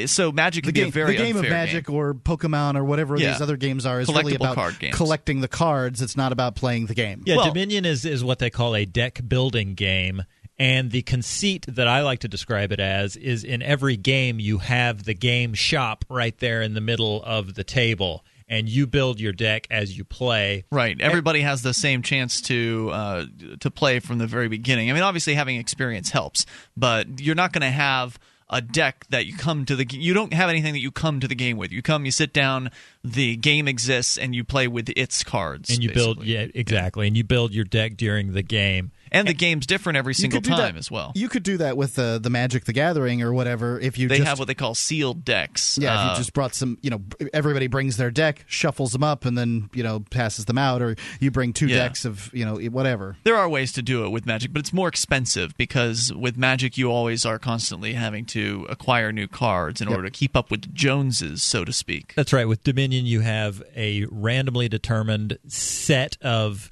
so Magic The can be game, a very the game of unfair Magic or Pokemon or whatever Yeah. these other games are is really about card collecting the cards. It's not about playing the game. Yeah, Dominion is is what they call a deck building game, And the conceit that I like to describe it as is in every game, you have the game shop right there in the middle of the table, and you build your deck as you play. Right. Everybody has the same chance to uh, to play from the very beginning. I mean, obviously having experience helps, but you're not going to have a deck that you come to the you don't have anything that you come to the game with. You come, you sit down, the game exists, and you play with its cards. And you build, yeah, exactly, and you build your deck during the game. And the game's different every single time that- as well. You could do that with uh, the Magic the Gathering or whatever. If you They just, have what they call sealed decks. yeah, if Uh, you just brought some, you know, everybody brings their deck, shuffles them up, and then you know passes them out, or you bring two Yeah. decks of, you know, whatever. There are ways to do it with Magic, but it's more expensive because with Magic you always are constantly having to acquire new cards in Yep. order to keep up with the Joneses, so to speak. That's right. With Dominion, you have a randomly determined set of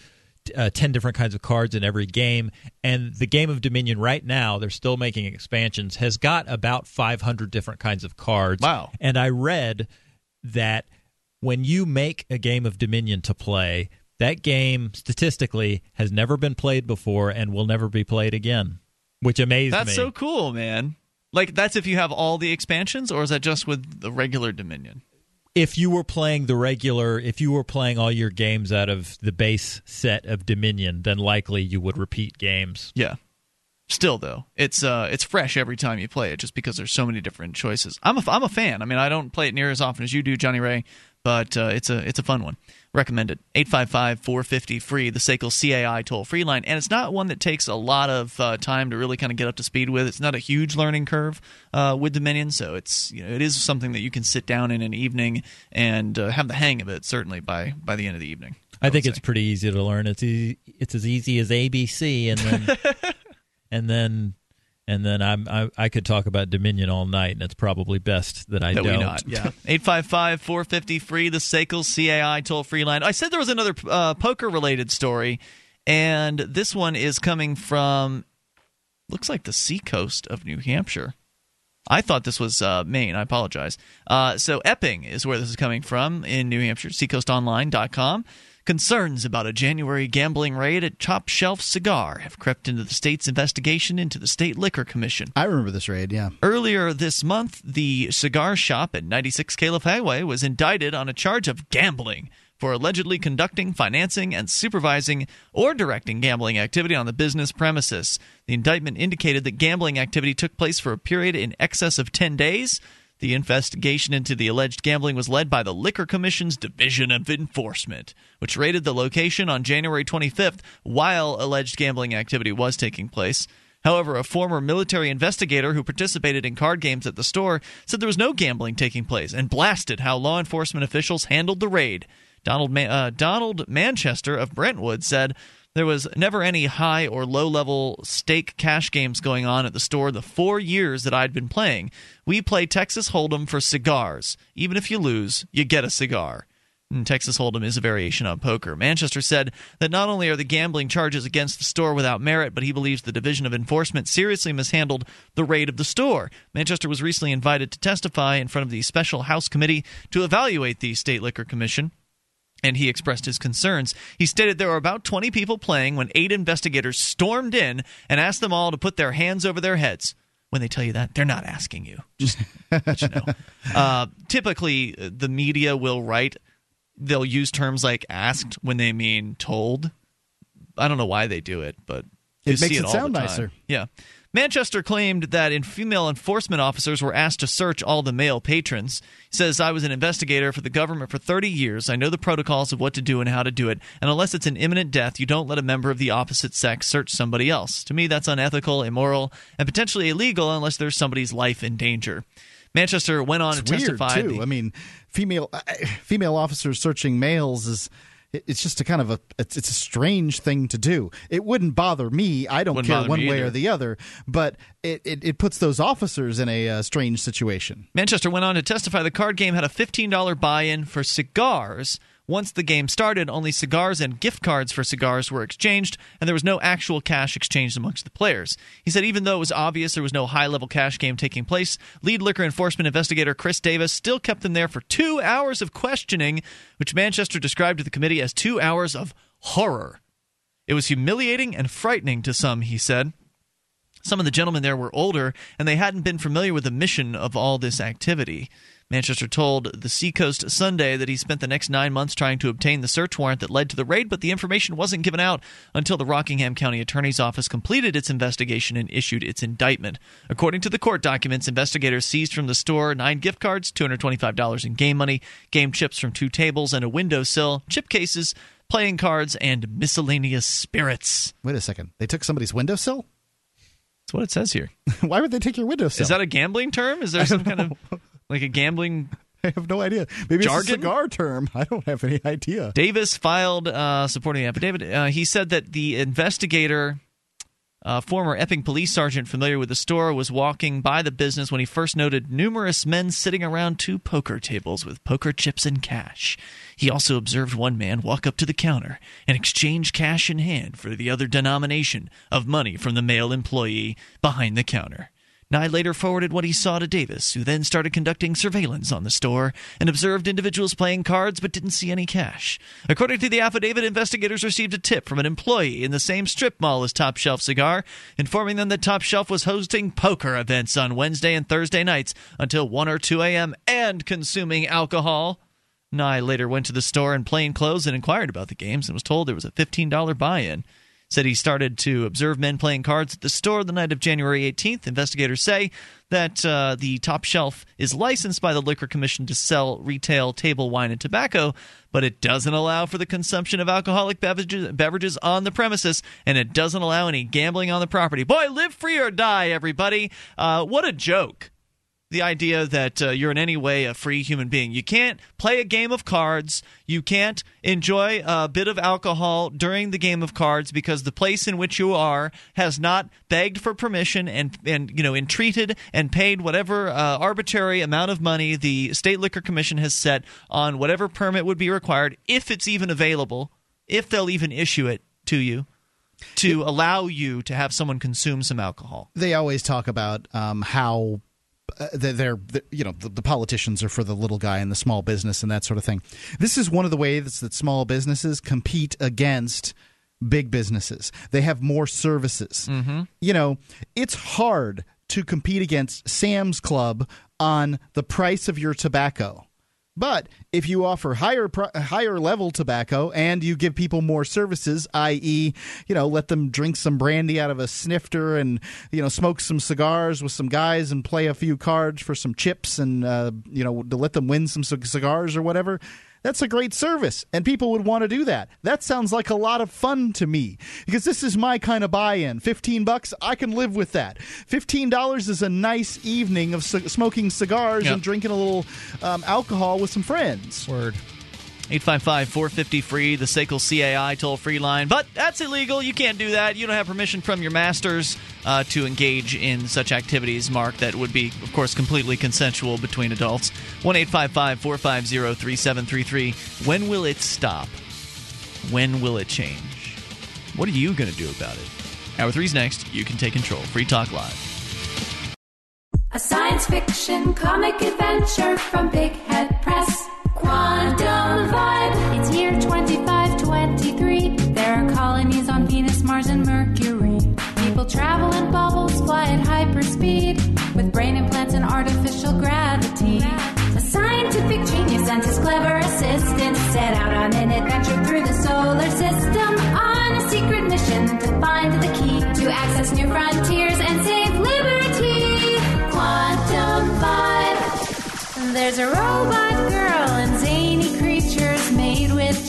uh, 10 different kinds of cards in every game. And the game of Dominion right now, they're still making expansions, has got about 500 different kinds of cards. Wow. And I read that when you make a game of Dominion to play, that game statistically has never been played before and will never be played again, which amazed That's me. so cool, man. Like that's if you have all the expansions, or is that just with the regular Dominion? If you were playing the regular, if you were playing all your games out of the base set of Dominion, then likely you would repeat games. Yeah. Still though, it's uh it's fresh every time you play it, just because there's so many different choices. I'm a I'm a fan. I mean, I don't play it near as often as you do, Johnny Ray, but uh, it's a it's a fun one. Recommend it. 855-450 free, the SACL CAI toll free line, and it's not one that takes a lot of uh, time to really kind of get up to speed with. It's not a huge learning curve uh, with Dominion, so it's you know it is something that you can sit down in an evening and uh, have the hang of it. Certainly by by the end of the evening. I think it's pretty easy to learn. It's easy, it's as easy as ABC, and then and then and then I'm, I I could talk about Dominion all night, and it's probably best that I that don't. we not. Yeah. 855-450 free the Seikles CAI toll free line. I said there was another uh, poker related story and this one is coming from looks like the seacoast of New Hampshire. I thought this was uh, Maine. I apologize. Uh, so Epping is where this is coming from in New Hampshire. SeacoastOnline.com. Concerns about a January gambling raid at Top Shelf Cigar have crept into the state's investigation into the State Liquor Commission. I remember this raid. Yeah. Earlier this month, the cigar shop at 96 Calef Highway was indicted on a charge of gambling for allegedly conducting, financing, and supervising or directing gambling activity on the business premises. The indictment indicated that gambling activity took place for a period in excess of 10 days. The investigation into the alleged gambling was led by the Liquor Commission's Division of Enforcement, which raided the location on January 25th while alleged gambling activity was taking place. However, a former military investigator who participated in card games at the store said there was no gambling taking place and blasted how law enforcement officials handled the raid. Donald, Ma- uh, Donald Manchester of Brentwood said there was never any high or low level stake cash games going on at the store the four years that I'd been playing. We play Texas Hold'em for cigars. Even if you lose, you get a cigar. And Texas Hold'em is a variation on poker. Manchester said that not only are the gambling charges against the store without merit, but he believes the Division of Enforcement seriously mishandled the raid of the store. Manchester was recently invited to testify in front of the Special House Committee to evaluate the State Liquor Commission and he expressed his concerns. He stated there were about 20 people playing when eight investigators stormed in and asked them all to put their hands over their heads. When they tell you that, they're not asking you. Just let you know. Uh, typically, the media will write, they'll use terms like asked when they mean told. I don't know why they do it, but It makes it all sound nicer. Yeah. Manchester claimed that in female enforcement officers were asked to search all the male patrons. He says, I was an investigator for the government for 30 years. I know the protocols of what to do and how to do it. And unless it's an imminent death, you don't let a member of the opposite sex search somebody else. To me, that's unethical, immoral, and potentially illegal unless there's somebody's life in danger. Manchester went on It's to weird testify. too. I mean, female uh, female officers searching males is it's just a kind of a it's, it's a strange thing to do. It wouldn't bother me. I don't Wouldn't care one way either. or the other, but it, it, it puts those officers in a uh, strange situation. Manchester went on to testify the card game had a $15 buy in for cigars. Once the game started, only cigars and gift cards for cigars were exchanged, and there was no actual cash exchanged amongst the players. He said even though it was obvious there was no high level cash game taking place, lead liquor enforcement investigator Chris Davis still kept them there for two hours of questioning, which Manchester described to the committee as two hours of horror. It was humiliating and frightening to some, he said. some of the gentlemen there were older and they hadn't been familiar with the mission of all this activity. Manchester told the Seacoast Sunday that he spent the next nine months trying to obtain the search warrant that led to the raid, but the information wasn't given out until the Rockingham County Attorney's Office completed its investigation and issued its indictment. According to the court documents, investigators seized from the store nine gift cards, $225 in game money, game chips from two tables, and a windowsill, chip cases, playing cards, and miscellaneous spirits. Wait a second. They took somebody's windowsill? That's what it says here. Why would they take your windowsill? Is that a gambling term? Is there some kind of like a gambling I have no idea. Maybe Jargon? it's a cigar term. I don't have any idea. Davis filed uh, supporting the affidavit. Uh, he said that the investigator, uh, former Epping police sergeant familiar with the store, was walking by the business when he first noted numerous men sitting around two poker tables with poker chips and cash. He also observed one man walk up to the counter and exchange cash in hand for the other denomination of money from the male employee behind the counter. Nye later forwarded what he saw to Davis, who then started conducting surveillance on the store and observed individuals playing cards but didn't see any cash. According to the affidavit, investigators received a tip from an employee in the same strip mall as Top Shelf Cigar, informing them that Top Shelf was hosting poker events on Wednesday and Thursday nights until 1 or 2 a.m. and consuming alcohol. Nye later went to the store in plain clothes and inquired about the games and was told there was a $15 buy in said he started to observe men playing cards at the store the night of January 18th. Investigators say that uh, the top shelf is licensed by the Liquor Commission to sell retail table wine and tobacco, but it doesn't allow for the consumption of alcoholic beverages, beverages on the premises, and it doesn't allow any gambling on the property. Boy, live free or die, everybody. Uh, what a joke the idea that uh, you're in any way a free human being. You can't play a game of cards. You can't enjoy a bit of alcohol during the game of cards because the place in which you are has not begged for permission and and you know entreated and paid whatever uh, arbitrary amount of money the state liquor commission has set on whatever permit would be required if it's even available, if they'll even issue it to you to allow you to have someone consume some alcohol. They always talk about um, how uh, they're, they're, you know the, the, politicians are for the little guy and the small business and that sort of thing. This is one of the ways that small businesses compete against big businesses. They have more services. Mm-hmm. You know, it's hard to compete against Sam's Club on the price of your tobacco. But if you offer higher higher level tobacco and you give people more services, i.e., you know, let them drink some brandy out of a snifter and you know smoke some cigars with some guys and play a few cards for some chips and uh, you know to let them win some cigars or whatever. That's a great service, and people would want to do that. That sounds like a lot of fun to me because this is my kind of buy-in. Fifteen bucks, I can live with that. Fifteen dollars is a nice evening of c- smoking cigars Yep. and drinking a little um, alcohol with some friends. Word. 855 450 free, the SACL CAI toll free line. But that's illegal. You can't do that. You don't have permission from your masters uh, to engage in such activities, Mark, that would be, of course, completely consensual between adults. 1 855 450 3733. When will it stop? When will it change? What are you going to do about it? Hour three's next. You can take control. Free Talk Live. A science fiction comic adventure from Big Head Press. Quantum Vibe. It's year 2523. There are colonies on Venus, Mars, and Mercury. People travel in bubbles, fly at hyperspeed, with brain implants and artificial gravity. A scientific genius and his clever assistant set out on an adventure through the solar system on a secret mission to find the key to access new frontiers and save liberty. Quantum Vibe. There's a robot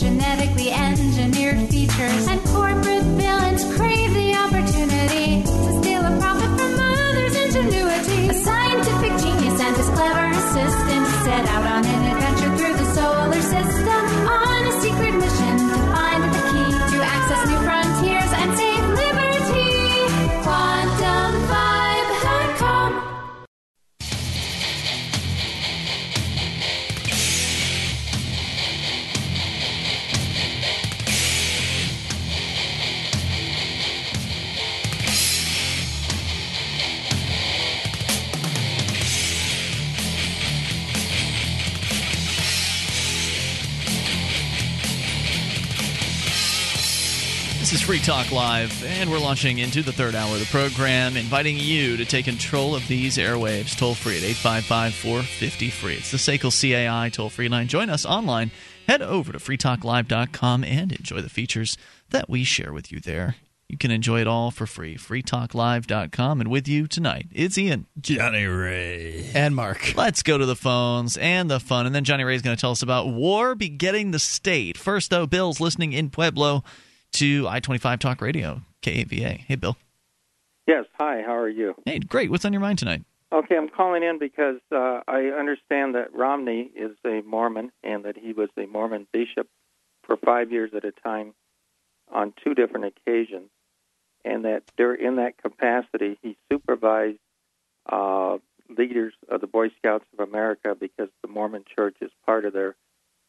genetically engineered features. And corporate villains crave the opportunity to steal a profit from others' ingenuity. A scientific genius and his clever assistant set out on Free Talk Live, and we're launching into the third hour of the program, inviting you to take control of these airwaves toll free at 855 450 free. It's the SACL CAI toll free line. Join us online. Head over to freetalklive.com and enjoy the features that we share with you there. You can enjoy it all for free. freetalklive.com. And with you tonight, it's Ian. Johnny Ray. And Mark. Let's go to the phones and the fun. And then Johnny Ray is going to tell us about war begetting the state. First, though, Bill's listening in Pueblo to I 25 Talk Radio, KAVA. Hey, Bill. Yes. Hi. How are you? Hey, great. What's on your mind tonight? Okay, I'm calling in because uh, I understand that Romney is a Mormon and that he was a Mormon bishop for five years at a time on two different occasions, and that there, in that capacity, he supervised uh, leaders of the Boy Scouts of America because the Mormon Church is part of their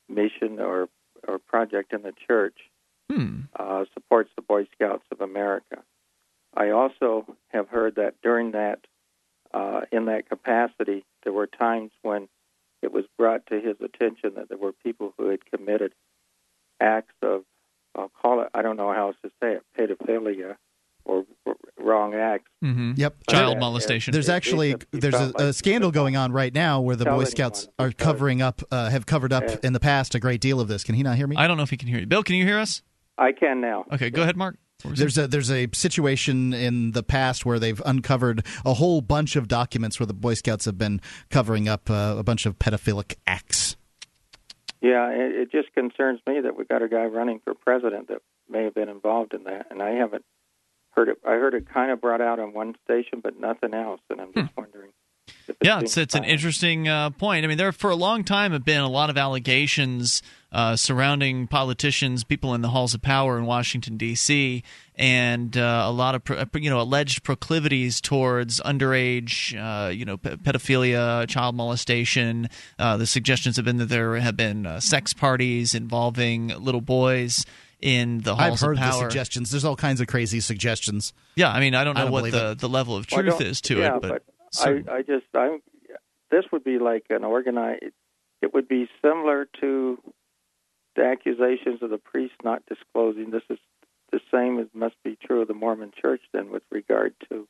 mission or or project in the church Hmm. uh, supports the Boy Scouts of America. I also have heard that during that, uh, in that capacity, there were times when it was brought to his attention that there were people who had committed acts of, I'll call it, I don't know how else to say it, pedophilia or wrong acts. Mm-hmm. Yep. Child Yeah, molestation. There's actually it- it there's a, a scandal going on right now where the Boy. Scouts are covering up, uh, have covered up Yeah. in the past a great deal of this. Can he not hear me? I don't know if he can hear you. Bill, can you hear us? I can now. Okay, go ahead, Mark. What was There's a there's a situation in the past where they've uncovered a whole bunch of documents where the Boy Scouts have been covering up uh, a bunch of pedophilic acts. Yeah, it, it just concerns me that we've got a guy running for president that may have been involved in that, and I haven't heard it. I heard it kind of brought out on one station, but nothing else, and I'm just wondering. If it's Yeah, it's it's an interesting uh, point. I mean, there for a long time have been a lot of allegations uh, surrounding politicians, people in the halls of power in Washington D.C., and uh, a lot of pro- you know alleged proclivities towards underage, uh, you know, pe- pedophilia, child molestation. Uh, the suggestions have been that there have been uh, sex parties involving little boys in the halls I've heard of the power. suggestions. There's all kinds of crazy suggestions. Yeah, I mean, I don't I know don't what the, it. the level of truth don't- is to yeah, it, but, I, certain- I just I'm this would be like an organized. It would be similar to the accusations of the priest not disclosing. This is the same as must be true of the Mormon Church then, with regard to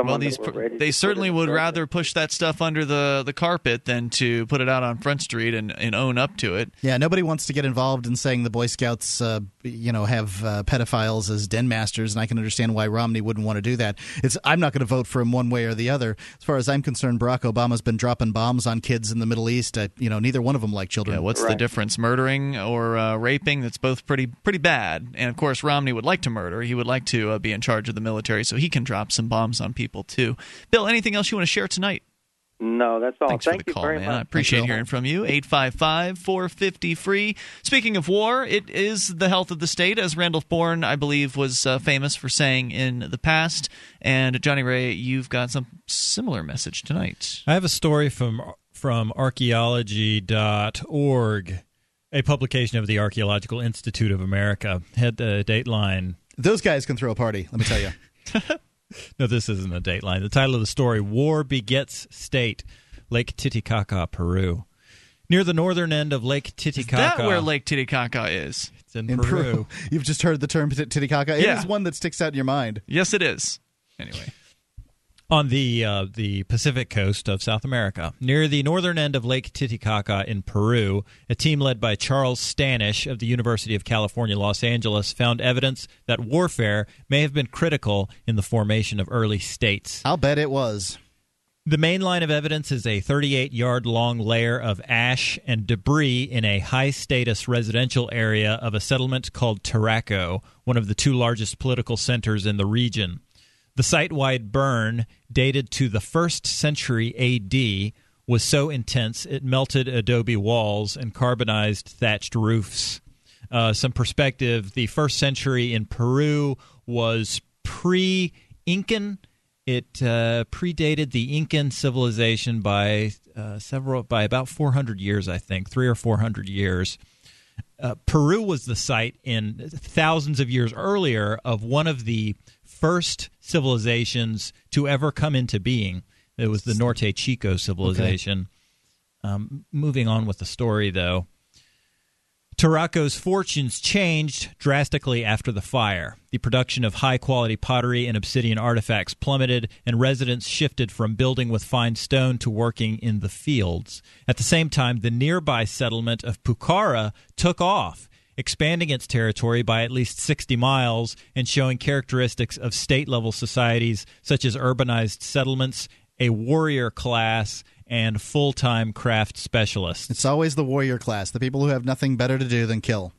someone well, these, that ready they certainly would prison. rather push that stuff under the, the carpet than to put it out on Front Street and, and own up to it. Yeah, nobody wants to get involved in saying the Boy Scouts, uh, you know, have uh, pedophiles as den masters, and I can understand why Romney wouldn't want to do that. It's I'm not going to vote for him one way or the other. As far as I'm concerned, Barack Obama's been dropping bombs on kids in the Middle East. I, you know, neither one of them like children. Yeah, what's the difference? Murdering or uh, raping? That's both pretty pretty bad. And of course, Romney would like to murder. He would like to uh, be in charge of the military, so he can drop some bombs on people too. Bill, anything else you want to share tonight? No, that's all. Thanks Thank for the you call, very man. much. I appreciate hearing from you. 855 450 free. Speaking of war, it is the health of the state, as Randolph Bourne, I believe, was uh, famous for saying in the past. And Johnny Ray, you've got some similar message tonight. I have a story from from archaeology.org, a publication of the Archaeological Institute of America. Had the dateline. Those guys can throw a party. Let me tell you. No, this isn't a dateline. The title of the story War Begets State, Lake Titicaca, Peru. Near the northern end of Lake Titicaca. Is Titicaca. that where Lake Titicaca is? It's in, In Peru. Peru, you've just heard the term Titicaca. It is Yeah. one that sticks out in your mind. Yes, it is. Anyway. On the uh, the Pacific coast of South America, near the northern end of Lake Titicaca in Peru. A team led by Charles Stanish of the University of California, Los Angeles, found evidence that warfare may have been critical in the formation of early states. I'll bet it was. The main line of evidence is a 38 yard long layer of ash and debris in a high status residential area of a settlement called Taraco, one of the two largest political centers in the region. The site wide burn, dated to the first century AD, was so intense it melted adobe walls and carbonized thatched roofs. Uh, some perspective the first century in Peru was pre Incan. It uh, predated the Incan civilization by uh, several by about 400 years, I think, three or 400 years. Uh, Peru was the site in thousands of years earlier of one of the first civilizations to ever come into being. It was the Norte Chico civilization. Um, moving on with the story, though. Taraco's fortunes changed drastically after the fire. The production of high quality pottery and obsidian artifacts plummeted, and residents shifted from building with fine stone to working in the fields. At the same time, the nearby settlement of Pucara took off, expanding its territory by at least 60 miles and showing characteristics of state level societies such as urbanized settlements, a warrior class, and full time craft specialists. It's always the warrior class, the people who have nothing better to do than kill.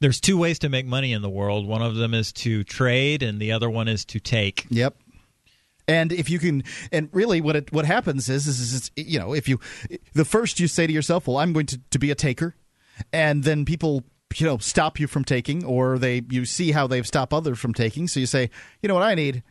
There's two ways to make money in the world. One of them is to trade, and the other one is to take. Yep. And if you can, and really, what it, what happens is, is, is, you know, if you, the first you say to yourself, "Well, I'm going to, to be a taker," and then people, you know, stop you from taking, or they, you see how they've stopped others from taking, so you say, "You know what I need?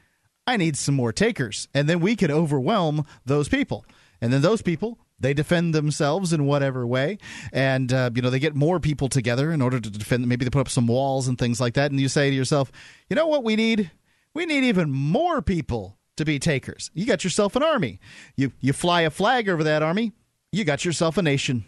I need some more takers," and then we can overwhelm those people. And then those people they defend themselves in whatever way. And uh, you know they get more people together in order to defend maybe they put up some walls and things like that. And you say to yourself you know what we need we need even more people to be takers. You got yourself an army. You you fly a flag over that army. You got yourself a nation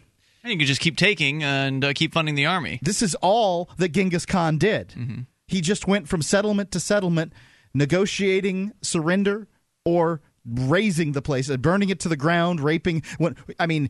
and you can just keep taking and uh, keep funding the army this is all that genghis khan did mm-hmm. he just went from settlement to settlement negotiating surrender or razing the place, uh, burning it to the ground, raping. What I mean,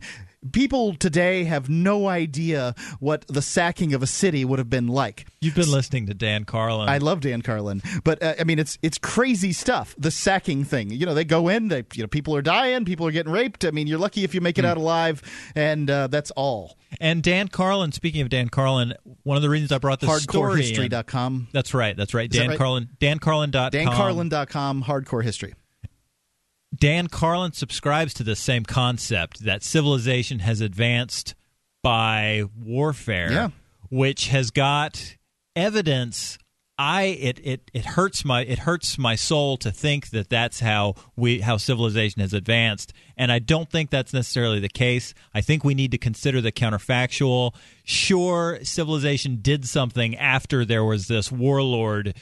people today have no idea what the sacking of a city would have been like. You've been listening to Dan Carlin. I love Dan Carlin, but uh, I mean, it's it's crazy stuff. The sacking thing. You know, they go in. They you know, people are dying. People are getting raped. I mean, you're lucky if you make it Mm. out alive, and uh, that's all. And Dan Carlin, speaking of Dan Carlin, one of the reasons I brought this story Hardcorehistory.com. That's right. That's right. Is that Dan right? Carlin. DanCarlin.com. DanCarlin.com. Hardcore history. Dan Carlin subscribes to the same concept that civilization has advanced by warfare, Yeah. which has got evidence. I it, it it hurts my it hurts my soul to think that that's how we how civilization has advanced, and I don't think that's necessarily the case. I think we need to consider the counterfactual. Sure, civilization did something after there was this warlord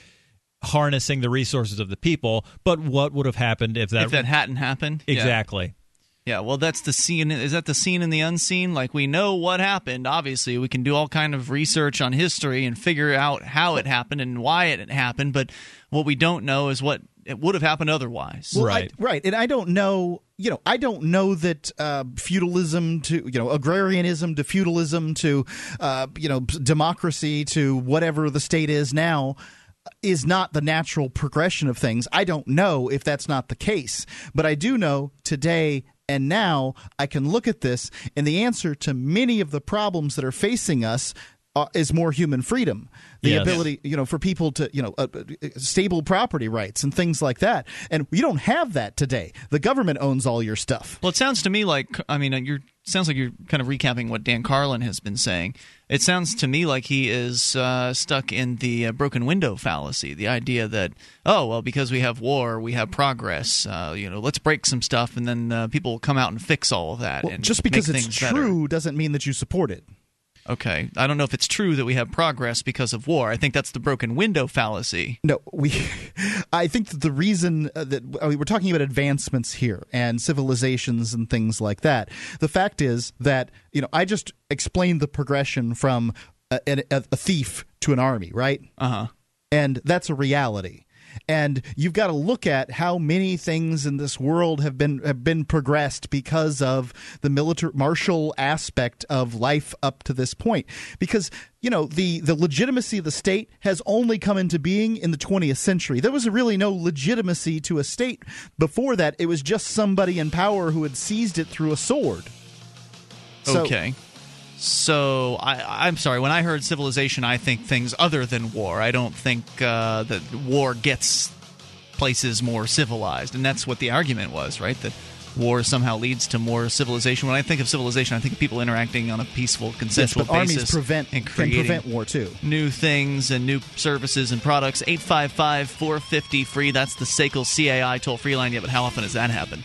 harnessing the resources of the people. But what would have happened if that if that hadn't happened exactly? Yeah, well, that's the scene. Is that the scene in the unseen? Like we know what happened. Obviously, we can do all kind of research on history and figure out how it happened and why it happened. But what we don't know is what it would have happened otherwise. Well, I- right. And I don't know, you know, I don't know that uh, feudalism to, you know, agrarianism to feudalism to, uh, you know, democracy to whatever the state is now is not the natural progression of things. I don't know if that's not the case, but I do know today and now I can look at this and the answer to many of the problems that are facing us uh, is more human freedom. The Yes. ability, you know, for people to, you know, uh, uh, stable property rights and things like that. And you don't have that today. The government owns all your stuff. Well, it sounds to me like I mean, you're sounds like you're kind of recapping what Dan Carlin has been saying. It sounds to me like he is uh, stuck in the uh, broken window fallacy, the idea that oh well, because we have war, we have progress. Uh, you know, let's break some stuff, and then uh, people will come out and fix all of that. Well, and just because it's things better. true doesn't mean that you support it. Okay, I don't know if it's true that we have progress because of war. I think that's the broken window fallacy. No, we. I think that the reason uh, that I mean, we're talking about advancements here and civilizations and things like that. The fact is that you know I just explained the progression from a, a, a thief to an army, right? Uh huh. And that's a reality. And you've got to look at how many things in this world have been have been progressed because of the military martial aspect of life up to this point. Because you know the the legitimacy of the state has only come into being in the 20th century. There was really no legitimacy to a state before that. It was just somebody in power who had seized it through a sword. So- okay. So I, I'm sorry. When I heard civilization, I think things other than war. I don't think uh, that war gets places more civilized, and that's what the argument was, right? That war somehow leads to more civilization. When I think of civilization, I think of people interacting on a peaceful, Yes, consensual armies basis prevent and can prevent war too. new things and new services and products. 855 450 free. That's the SACL CAI toll free line. Yeah, but how often has that happened?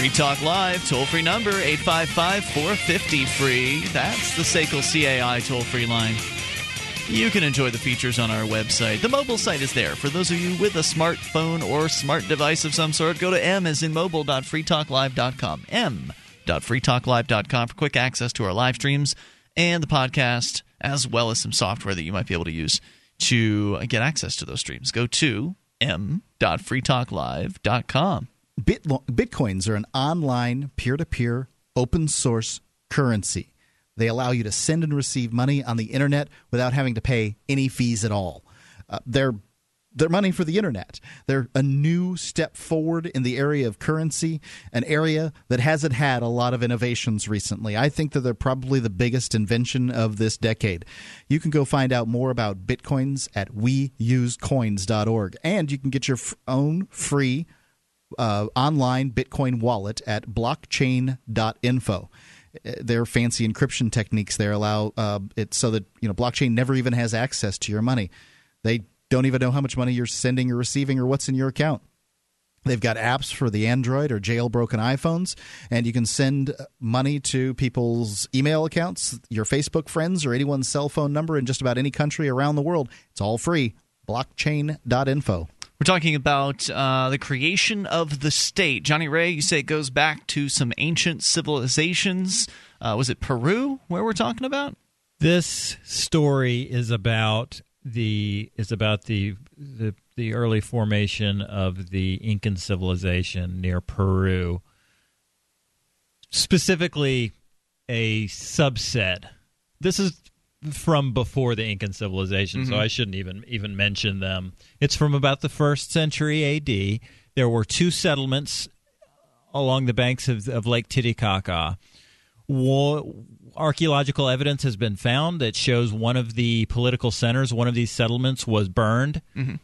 Free Talk Live, toll free number 855 450 free. That's the SACL CAI toll free line. You can enjoy the features on our website. The mobile site is there. For those of you with a smartphone or smart device of some sort, go to m as in mobile.freetalklive.com. m.freetalklive.com for quick access to our live streams and the podcast, as well as some software that you might be able to use to get access to those streams. Go to m.freetalklive.com. Bit- Bitcoins are an online peer to peer open source currency. They allow you to send and receive money on the internet without having to pay any fees at all. Uh, they're they're money for the internet. They're a new step forward in the area of currency, an area that hasn't had a lot of innovations recently. I think that they're probably the biggest invention of this decade. You can go find out more about bitcoins at weusecoins.org, and you can get your f- own free uh, online Bitcoin wallet at blockchain.info. Uh, Their fancy encryption techniques there allow uh, it so that you know blockchain never even has access to your money. They don't even know how much money you're sending or receiving or what's in your account. They've got apps for the Android or jailbroken iPhones, and you can send money to people's email accounts, your Facebook friends, or anyone's cell phone number in just about any country around the world. It's all free. Blockchain.info. We're talking about uh, the creation of the state. Johnny Ray, you say it goes back to some ancient civilizations. Uh, was it Peru where we're talking about? This story is about the is about the the, the early formation of the Incan civilization near Peru. Specifically, a subset. This is from before the Incan civilization, so Mhm. I shouldn't even even mention them. It's from about the first century AD. There were two settlements along the banks of, of Lake Titicaca. Wa- archaeological evidence has been found that shows one of the political centers, one of these settlements, was burned, Mhm.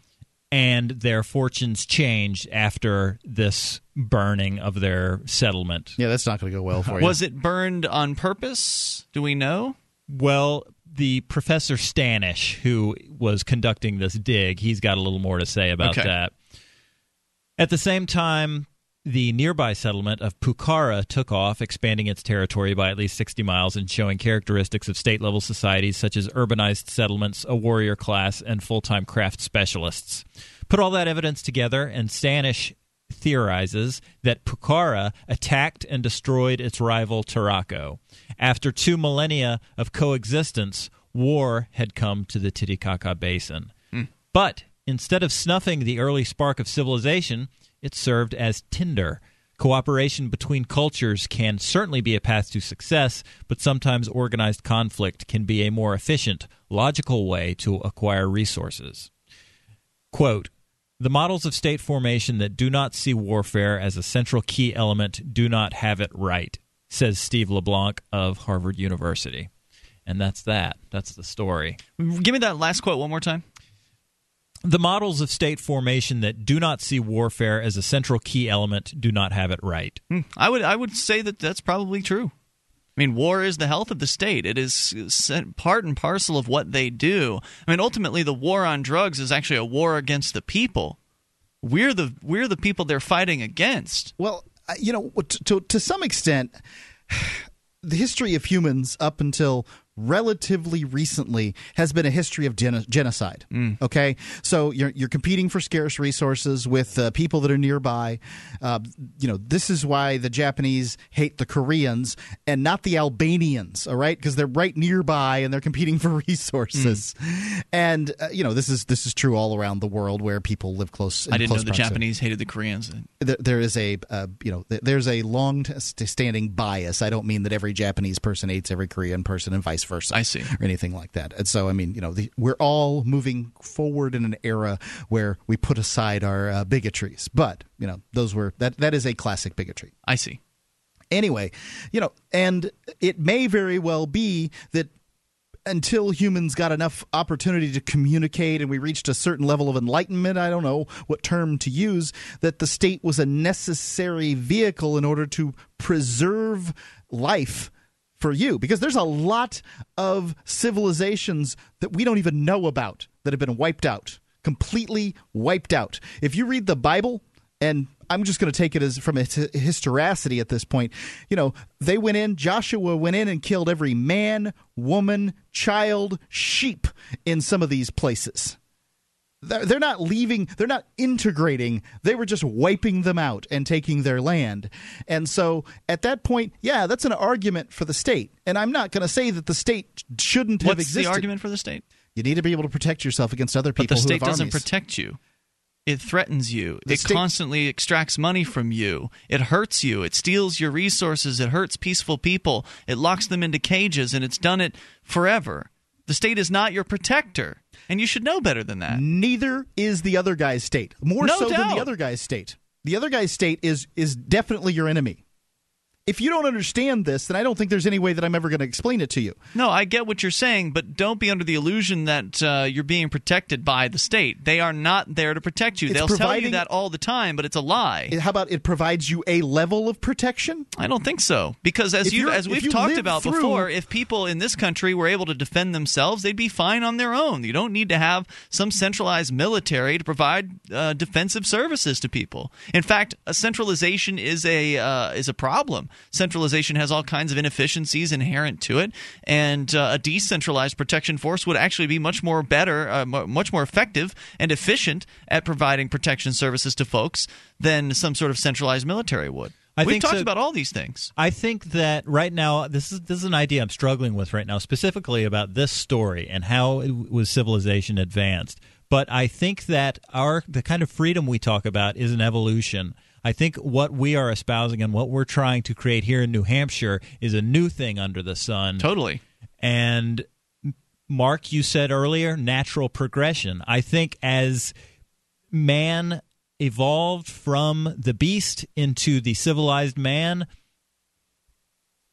and their fortunes changed after this burning of their settlement. Yeah, that's not going to go well for you. Was it burned on purpose? Do we know? Well, the Professor Stanish, who was conducting this dig, he's got a little more to say about Okay. that. At the same time, the nearby settlement of Pucara took off, expanding its territory by at least 60 miles and showing characteristics of state level societies such as urbanized settlements, a warrior class, and full time craft specialists. Put all that evidence together, and Stanish theorizes that Pucara attacked and destroyed its rival Taraco. After two millennia of coexistence, war had come to the Titicaca Basin. Hmm. But instead of snuffing the early spark of civilization, it served as tinder. Cooperation between cultures can certainly be a path to success, but sometimes organized conflict can be a more efficient, logical way to acquire resources. Quote, the models of state formation that do not see warfare as a central key element do not have it right, says Steve LeBlanc of Harvard University. And that's that. That's the story. Give me that last quote one more time. The models of state formation that do not see warfare as a central key element do not have it right. Hmm. I would I would say that that's probably true. I mean, war is the health of the state. It is part and parcel of what they do. I mean, ultimately, the war on drugs is actually a war against the people. We're the we're the people they're fighting against. Well, uh, you know, to, to to some extent, the history of humans up until relatively recently has been a history of geno- genocide. Okay, so you're you're competing for scarce resources with uh, people that are nearby. Uh, you know, this is why the Japanese hate the Koreans and not the Albanians. All right, because they're right nearby and they're competing for resources. And uh, you know, this is this is true all around the world where people live close. I didn't know the proximity Japanese hated the Koreans. there, there is a uh, you know th- there's a long t- standing bias. I don't mean that every Japanese person hates every Korean person and vice versa. I see. or anything like that. And so I mean you know the, we're all moving forward in an era where we put aside our uh, bigotries. But you know those were that that is a classic bigotry. I see. Anyway, you know, and it may very well be that until humans got enough opportunity to communicate and we reached a certain level of enlightenment, I don't know what term to use, that the state was a necessary vehicle in order to preserve life for you. Because there's a lot of civilizations that we don't even know about that have been wiped out, completely wiped out. If you read the Bible, and I'm just going to take it as from his- historicity at this point. You know, they went in, Joshua went in and killed every man, woman, child, sheep in some of these places. They're they're not leaving, they're not integrating, they were just wiping them out and taking their land. And so at that point, yeah, that's an argument for the state. And I'm not going to say that the state shouldn't have What's existed. the argument for the state? You need to be able to protect yourself against other people But the who state have doesn't protect you. It threatens you. The it state- constantly extracts money from you. It hurts you. It steals your resources. It hurts peaceful people. It locks them into cages, and it's done it forever. The state is not your protector, and you should know better than that. Neither is the other guy's state. More No so than the other guy's state. The other guy's state is is definitely your enemy. If you don't understand this, then I don't think there's any way that I'm ever going to explain it to you. No, I get what you're saying, but don't be under the illusion that uh, you're being protected by the state. They are not there to protect you. It's They'll tell you that all the time, but it's a lie. How about it provides you a level of protection? I don't think so because as If you as we've you talked about through- before, if people in this country were able to defend themselves, they'd be fine on their own. You don't need to have some centralized military to provide uh, defensive services to people. In fact, a centralization is a uh, is a problem. Centralization has all kinds of inefficiencies inherent to it, and uh, a decentralized protection force would actually be much more better, uh, mu- much more effective and efficient at providing protection services to folks than some sort of centralized military would. I We've think talked so- about all these things. I think that right now this is this is an idea I'm struggling with right now, specifically about this story and how it was civilization advanced. But I think that our the kind of freedom we talk about is an evolution. I think what we are espousing and what we're trying to create here in New Hampshire is a new thing under the sun. Totally. And Mark, you said earlier, natural progression. I think as man evolved from the beast into the civilized man,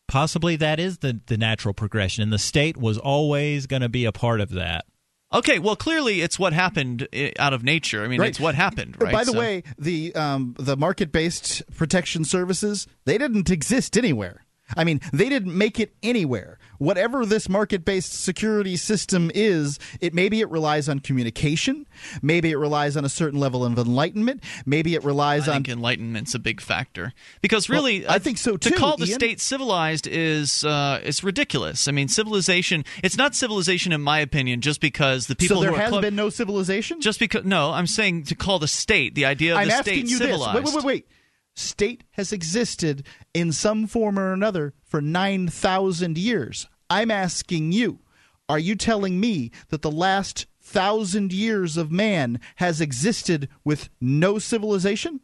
possibly that is the, the natural progression. And the state was always going to be a part of that. Okay, well, clearly it's what happened out of nature. I mean, Right. it's what happened, right? By the So- way, the um, the market based protection services they didn't exist anywhere. I mean, they didn't make it anywhere. Whatever this market based security system is, it maybe it relies on communication, maybe it relies on a certain level of enlightenment, maybe it relies on I on think enlightenment's a big factor because really, Well, I think so, too. To call the Ian. state civilized is uh, is ridiculous. I mean, civilization. It's not civilization, in my opinion, just because the people so there has club- been no civilization. just because. No, I'm saying to call the state the idea of I'm the asking state you civilized. this. Wait, wait, wait, wait. State has existed in some form or another for 9,000 years. I'm asking you, are you telling me that the last thousand years of man has existed with no civilization?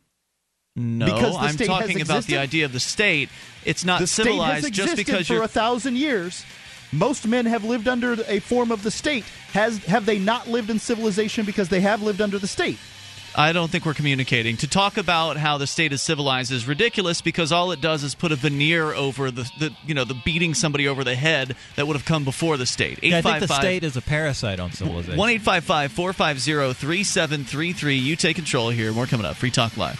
No, Because I'm talking about the idea of the state. It's not the state civilized just because for you're a thousand years. Most men have lived under a form of the state. Has have they not lived in civilization because they have lived under the state? I don't think we're communicating. To talk about how the state is civilized is ridiculous because all it does is put a veneer over the, the you know the beating somebody over the head that would have come before the state. Yeah, I think the state is a parasite on civilization. One eight five five four five zero three seven three three. You take control here. More coming up. Free Talk Live.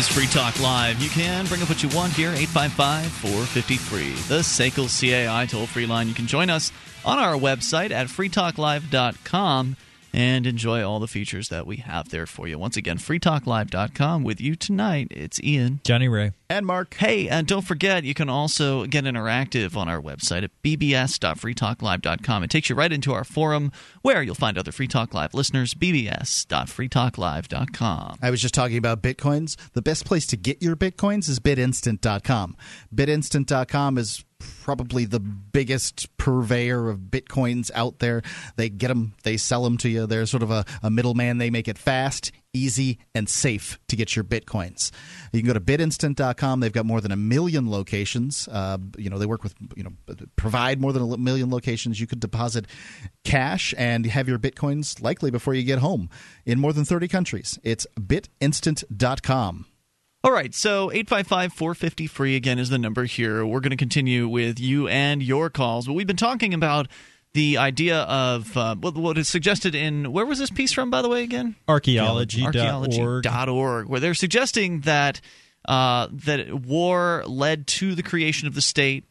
is Free Talk Live. You can bring up what you want here, 855 453. The SACL CAI toll free line. You can join us on our website at freetalklive.com and enjoy all the features that we have there for you. Once again, freetalklive.com. With you tonight, it's Ian. Johnny Ray. And Mark. Hey, and don't forget, you can also get interactive on our website at bbs.freetalklive.com. It takes you right into our forum where you'll find other Free Talk Live listeners, bbs.freetalklive.com. I was just talking about bitcoins. The best place to get your bitcoins is bitinstant.com. Bitinstant.com is probably the biggest purveyor of bitcoins out there. They get them, they sell them to you. They're sort of a, a middleman. They make it fast, easy, and safe to get your bitcoins. You can go to bitinstant.com. They've got more than a million locations. Uh, you know, they work with, you know, provide more than a million locations. You could deposit cash and have your bitcoins likely before you get home in more than 30 countries. It's bitinstant.com. All right, so 855 450 free again is the number here. We're going to continue with you and your calls. But we've been talking about the idea of uh, what, what is suggested in where was this piece from, by the way, again? Archaeology.org. Archaeology.org, where they're suggesting that uh, that war led to the creation of the state.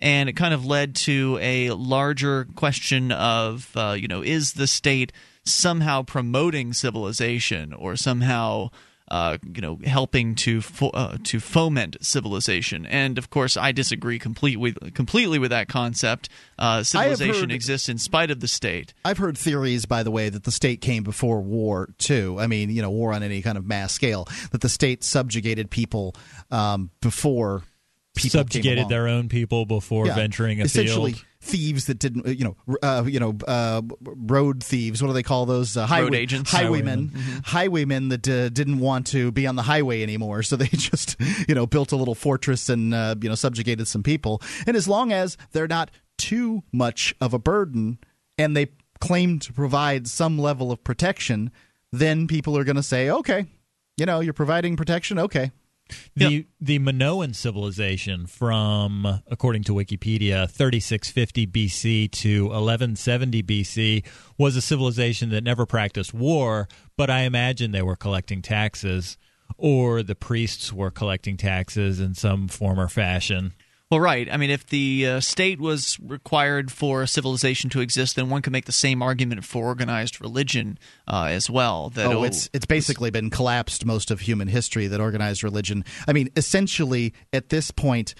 And it kind of led to a larger question of, uh, you know, is the state somehow promoting civilization or somehow uh, you know, helping to fo- uh, to foment civilization. And of course, I disagree completely completely with that concept. Uh, civilization heard- exists in spite of the state. I've heard theories, by the way, that the state came before war too. I mean, you know, war on any kind of mass scale. That the state subjugated people um, before people came Subjugated along. their own people before Yeah. venturing essentially afield. Thieves that didn't you know uh, you know uh, road thieves. What do they call those? Uh, highway, agents. highwaymen. Highwaymen. highwaymen that uh, didn't want to be on the highway anymore. So they just you know built a little fortress and uh, you know subjugated some people. And as long as they're not too much of a burden and they claim to provide some level of protection then people are going to say okay you know you're providing protection. Okay The the Minoan civilization from, according to Wikipedia, 3650 BC to 1170 BC was a civilization that never practiced war, but I imagine they were collecting taxes, or the priests were collecting taxes in some form or fashion. Well, right. I mean, if the uh, state was required for a civilization to exist, then one could make the same argument for organized religion uh, as well. That oh, it's it's basically been collapsed most of human history. That organized religion. I mean, essentially, at this point,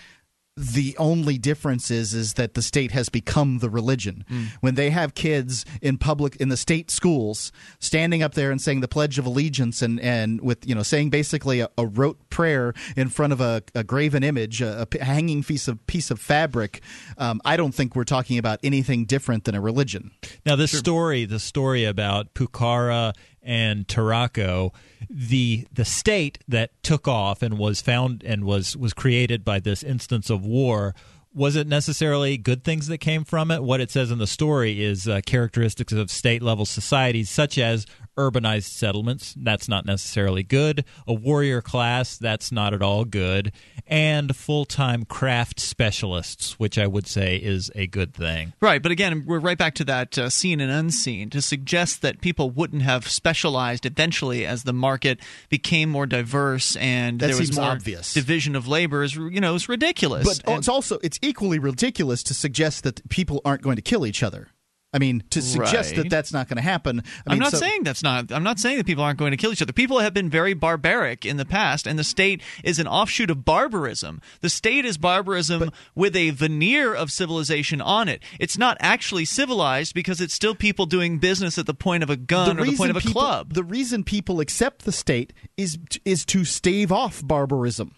the only difference is is that the state has become the religion. Mm. When they have kids in public in the state schools standing up there and saying the Pledge of Allegiance and and with you know saying basically a, a rote prayer in front of a, a graven image, a hanging piece of piece of fabric, um, I don't think we're talking about anything different than a religion. Now, this story, the story about Pucara and Taraco, the the state that took off and was found and was was created by this instance of war. Was it necessarily good things that came from it? What it says in the story is uh, characteristics of state level societies, such as urbanized settlements. That's not necessarily good. A warrior class. That's not at all good. And full time craft specialists, which I would say is a good thing. Right, but again, we're right back to that uh, seen and unseen to suggest that people wouldn't have specialized eventually as the market became more diverse and That there was more obvious. division of labor. Is you know, it's ridiculous. But And- it's also it's equally ridiculous to suggest that people aren't going to kill each other. I mean, to suggest Right. that that's not going to happen. I I'm mean, not so- saying that's not. I'm not saying that people aren't going to kill each other. People have been very barbaric in the past, and the state is an offshoot of barbarism. The state is barbarism with a veneer of civilization on it. It's not actually civilized because it's still people doing business at the point of a gun or the point of a people, club. The reason people accept the state is is to stave off barbarism.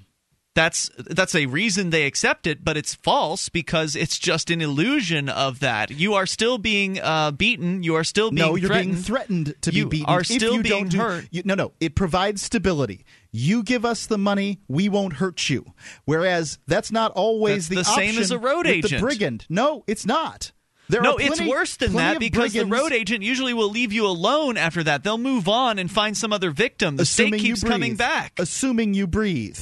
That's that's a reason they accept it, but it's false because it's just an illusion of that. You are still being uh, beaten. You are still being no, you're threatened. being threatened to you be beaten. Are if still you being don't do, hurt. You, no, no, it provides stability. You give us the money, we won't hurt you. Whereas that's not always That's the, the same as a road agent, The brigand. No, it's not. There no, are it's worse than that because the road agent usually will leave you alone after that. They'll move on and find some other victim. The assuming state keeps coming back. Assuming you breathe.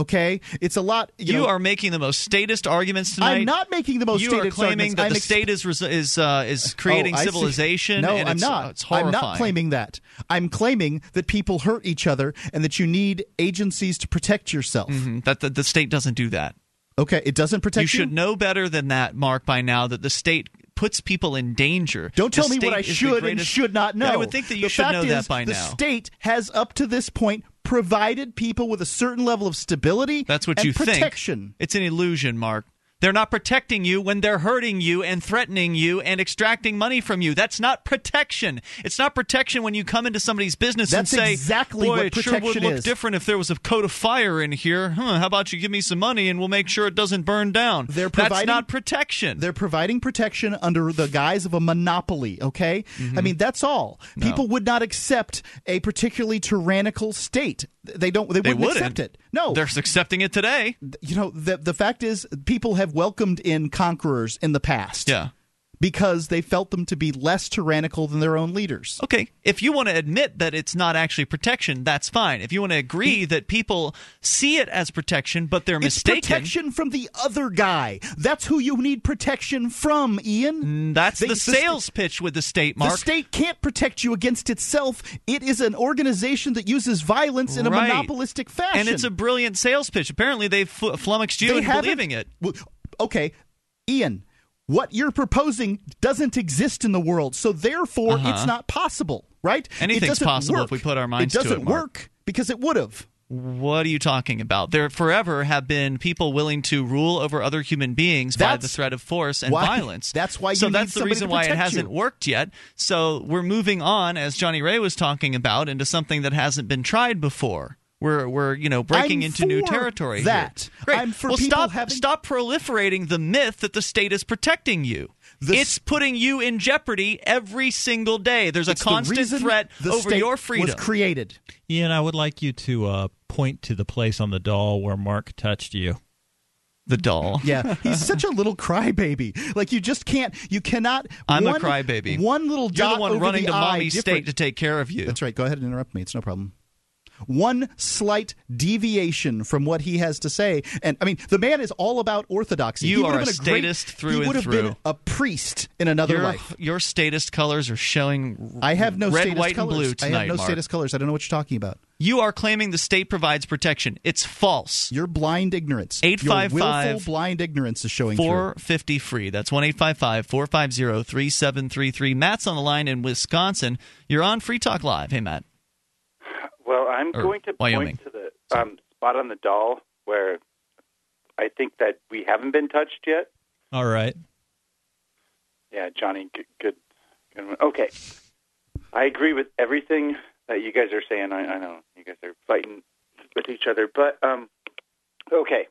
Okay, it's a lot. You, You, know, are making the most statist arguments tonight. I'm not making the most You are claiming arguments. that I'm the ex- state is is uh, is creating Oh, I see. civilization. No, and I'm it's, not. uh, it's I'm not claiming that. I'm claiming that people hurt each other and that you need agencies to protect yourself. Mhm, That the, the state doesn't do that. Okay, it doesn't protect you you. should know better than that, Mark, by now that the state puts people in danger. Don't The tell me what I the should and should not know. I would think that you the should know is, that by the now. state has up to this point provided people with a certain level of stability. That's what and you protection. think. It's an illusion, Mark. They're not protecting you when they're hurting you and threatening you and extracting money from you. That's not protection. It's not protection when you come into somebody's business That's and say, exactly "Boy, what it sure would look is." different if there was a coat of fire in here." Huh, how about you give me some money and we'll make sure it doesn't burn down? They're That's providing- not protection. They're providing protection under the guise of a monopoly, okay? I mean, that's all. Mm-hmm. No. People would not accept a particularly tyrannical state. They don't they They wouldn't, wouldn't. accept it. No. They're accepting it today. you know, the the fact is people have welcomed in conquerors in the past. Yeah. Because they felt them to be less tyrannical than their own leaders. Okay, if you want to admit that it's not actually protection, that's fine. If you want to agree that people see it as protection, but they're It's mistaken, protection from the other guy. That's who you need protection from, Ian. Mm, that's They- the sales pitch with the state, Mark, The state can't protect you against itself. It is an organization that uses violence in a monopolistic fashion. and it's a brilliant sales pitch. Apparently, they've fl- flummoxed you They into believing it. Okay, Ian, what you're proposing doesn't exist in the world, so therefore Uh-huh. it's not possible, right? Anything's possible work. if we put our minds to it, It doesn't work because it would have. What are you talking about? There forever have been people willing to rule over other human beings by the threat of force and why- violence. that's why So that's the reason why it hasn't you. worked yet. So we're moving on, as Johnny Ray was talking about, into something that hasn't been tried before. We're we're you know breaking I'm into new territory. that. Here. Great. I'm for well, people stop having- stop proliferating the myth that the state is protecting you. The it's putting you in jeopardy every single day. There's a It's the constant reason threat the over state your freedom. was created. Ian, I would like you to uh, point to the place on the doll where Mark touched you. the doll. Yeah, he's such a little crybaby. Like you just can't, you cannot. I'm one, a crybaby. One little dot You're the one over running the to eye mommy's different- state to take care of you. That's right. Go ahead and interrupt me. It's no problem. One slight deviation from what he has to say, and I mean, the man is all about orthodoxy. You are have a been great- statist through He would have been a priest in another your, life. Your statist colors are showing. I have no red, white, colors. and blue tonight. I have no Mark. statist colors. I don't know what you're talking about. You are claiming the state provides protection. It's false. Your blind ignorance. Your 855 willful blind ignorance is showing through. 450 free. That's 1 450 3733. Matt's on the line in Wisconsin. You're on Free Talk Live. Hey, Matt. Well, I'm going to Wyoming. point to the um, spot on the doll where I think that we haven't been touched yet. All right. Yeah, Johnny, good, good, good one. Okay, I agree with everything that you guys are saying. I, I know you guys are fighting with each other, but um, okay.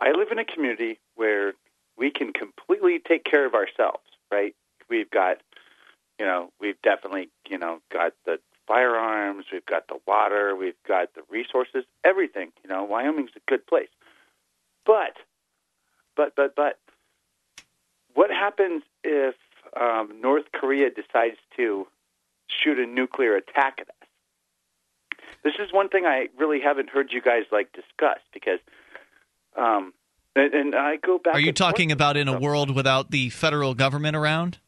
I live in a community where we can completely take care of ourselves. Right? We've got, you know, we've definitely, you know, got the firearms, we've got the water, we've got the resources, everything. You know, Wyoming's a good place. But, but, but, but, what happens if um, North Korea decides to shoot a nuclear attack at us? This is one thing I really haven't heard you guys like discuss because, um, and, and I go back. Are you talking about in a world without the federal government around?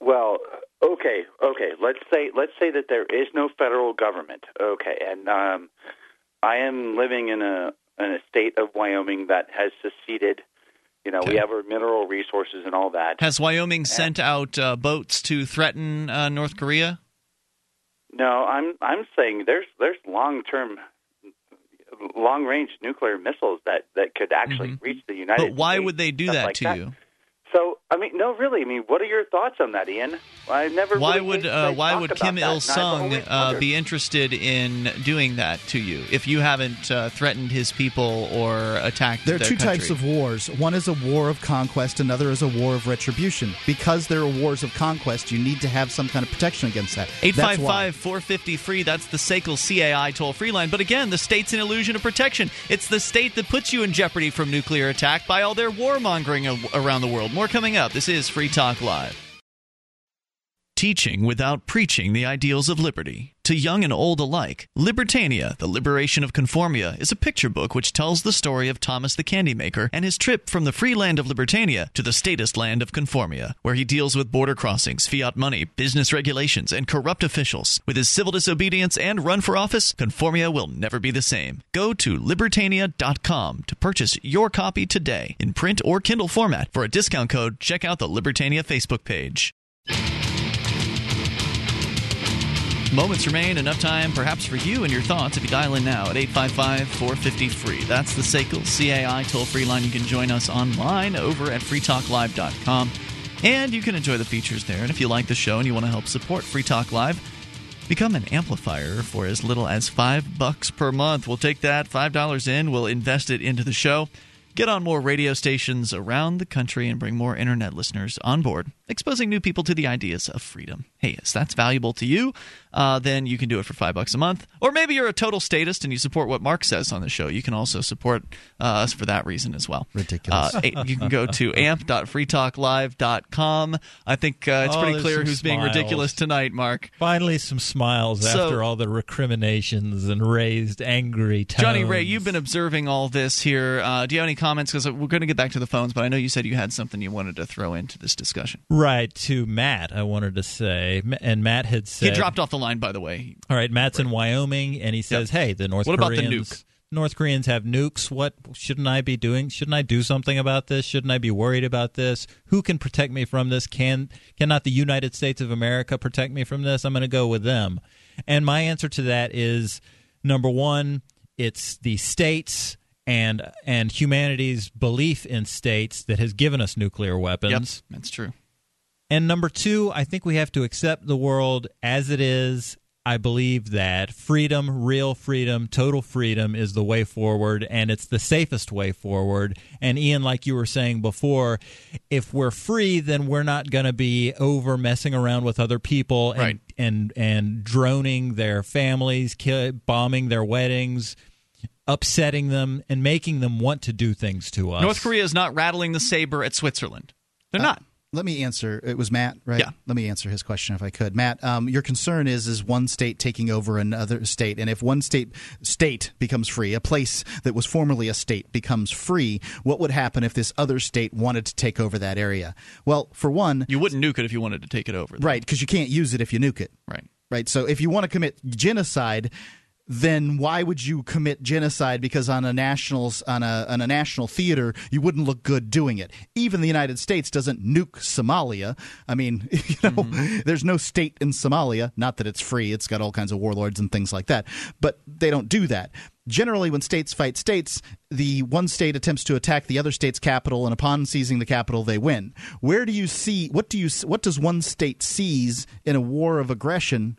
Well, okay, okay. Let's say let's say that there is no federal government. Okay, and um, I am living in a in a state of Wyoming that has seceded. You know, we have our mineral resources and all that. Has Wyoming sent out uh, boats to threaten uh, North Korea? No, I'm I'm saying there's there's long term, long range nuclear missiles that that could actually reach the United. Mm-hmm. But why States, would they do that like to that. you? So I mean, no, really. I mean, what are your thoughts on that, Ian? I never. Why really would uh, why would Kim Il Sung uh, be interested in doing that to you if you haven't uh, threatened his people or attacked? There are their two country? types of wars. One is a war of conquest, another is a war of retribution. Because there are wars of conquest, you need to have some kind of protection against that. That's why. 855 450 free. That's the SACL CAI toll free line. But again, the state's an illusion of protection. It's the state that puts you in jeopardy from nuclear attack by all their warmongering a- around the world. More coming up. This is Free Talk Live. Teaching without preaching the ideals of liberty. To young and old alike, Libertania, The Liberation of Conformia, is a picture book which tells the story of Thomas the Candymaker and his trip from the free land of Libertania to the statist land of Conformia, where he deals with border crossings, fiat money, business regulations, and corrupt officials. With his civil disobedience and run for office, Conformia will never be the same. Go to libertania.com to purchase your copy today in print or Kindle format. For a discount code, check out the Libertania Facebook page. Moments remain, enough time perhaps for you and your thoughts if you dial in now at 855 450 free. That's the SACL CAI toll free line. You can join us online over at freetalklive.com. And you can enjoy the features there. And if you like the show and you want to help support Free Talk Live, become an amplifier for as little as five bucks per month. We'll take that $5 in, we'll invest it into the show. Get on more radio stations around the country and bring more internet listeners on board, exposing new people to the ideas of freedom. Hey, if that's valuable to you, uh, then you can do it for five bucks a month. Or maybe you're a total statist and you support what Mark says on the show. You can also support uh, us for that reason as well. Ridiculous. Uh, you can go to amp.freetalklive.com. I think uh, it's Oh, pretty clear some who's being ridiculous tonight, Mark. Finally, some smiles So- after all the recriminations and raised angry tones. Johnny Ray, you've been observing all this here. Uh, do you have any comments? Because we're going to get back to the phones, but I know you said you had something you wanted to throw into this discussion. Right to Matt, I wanted to say, and Matt had said he dropped off the line, by the way. All right, Matt's in Wyoming, and he says, "Hey, the North What about the Koreans, nuke? North Koreans have nukes. What shouldn't I be doing? Shouldn't I do something about this? Shouldn't I be worried about this? Who can protect me from this? Can cannot the United States of America protect me from this? I'm going to go with them." And my answer to that is number one, it's the states and and humanity's belief in states that has given us nuclear weapons. Yep, that's true. And number two, I think we have to accept the world as it is. I believe that freedom, real freedom, total freedom is the way forward, and it's the safest way forward. And Ian, like you were saying before, if we're free, then we're not going to be over messing around with other people and Right. and, and droning their families, bombing their weddings, upsetting them, and making them want to do things to us. North Korea is not rattling the saber at Switzerland. They're uh, not. Let me answer. It was Matt, right? Yeah. Let me answer his question if I could. Matt, um, your concern is is one state taking over another state, and if one state state becomes free, a place that was formerly a state becomes free, what would happen if this other state wanted to take over that area? Well, for one, You wouldn't nuke it if you wanted to take it over. though. right? Because you can't use it if you nuke it. Right. Right. So if you want to commit genocide, then why would you commit genocide? Because on a national on a on a national theater, you wouldn't look good doing it. Even the United States doesn't nuke Somalia. I mean, you know, mm-hmm. there's no state in Somalia. Not that it's free; it's got all kinds of warlords and things like that. But they don't do that. Generally, when states fight states, the one state attempts to attack the other state's capital, and upon seizing the capital, they win. Where do you see what do you what does one state seize in a war of aggression?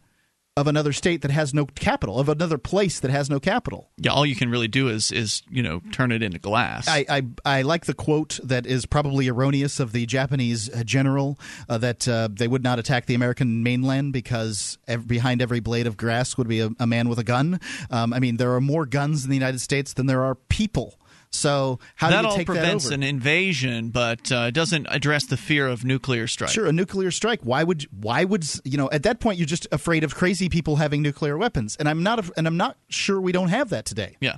Of another state that has no capital, of another place that has no capital. Yeah, all you can really do is is you know turn it into glass. I, I, I like the quote that is probably erroneous of the Japanese uh, general uh, that uh, they would not attack the American mainland because ev- behind every blade of grass would be a, a man with a gun. Um, I mean, there are more guns in the United States than there are people. So how that do you all take that prevents over? an invasion, but uh, doesn't address the fear of nuclear strike. Sure, a nuclear strike. Why would why would you know? At that point, you're just afraid of crazy people having nuclear weapons, and I'm not. And I'm not sure we don't have that today. Yeah,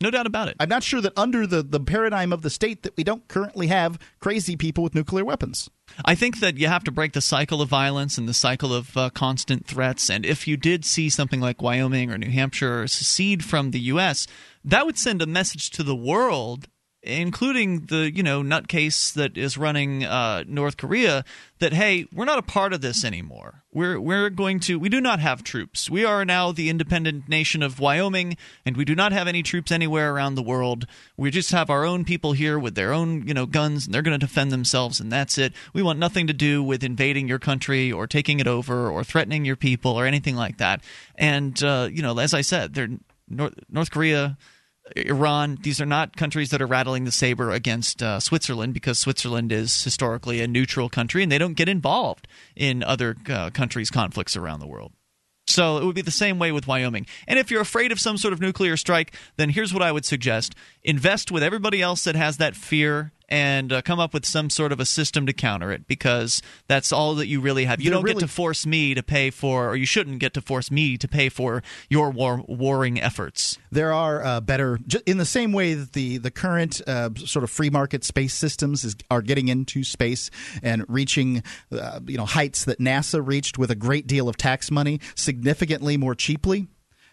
no doubt about it. I'm not sure that under the the paradigm of the state that we don't currently have crazy people with nuclear weapons. I think that you have to break the cycle of violence and the cycle of uh, constant threats. And if you did see something like Wyoming or New Hampshire secede from the U.S., that would send a message to the world including the you know nutcase that is running uh, North Korea, that hey, we're not a part of this anymore. We're we're going to we do not have troops. We are now the independent nation of Wyoming, and we do not have any troops anywhere around the world. We just have our own people here with their own you know guns, and they're going to defend themselves, and that's it. We want nothing to do with invading your country or taking it over or threatening your people or anything like that. And uh, you know, as I said, they're North, North Korea. Iran, these are not countries that are rattling the saber against uh, Switzerland because Switzerland is historically a neutral country and they don't get involved in other uh, countries' conflicts around the world. So it would be the same way with Wyoming. And if you're afraid of some sort of nuclear strike, then here's what I would suggest invest with everybody else that has that fear and uh, come up with some sort of a system to counter it because that's all that you really have. You They're don't really- get to force me to pay for, or you shouldn't get to force me to pay for your war- warring efforts. There are uh, better, in the same way that the the current uh, sort of free market space systems is, are getting into space and reaching, uh, you know, heights that NASA reached with a great deal of tax money, significantly more cheaply.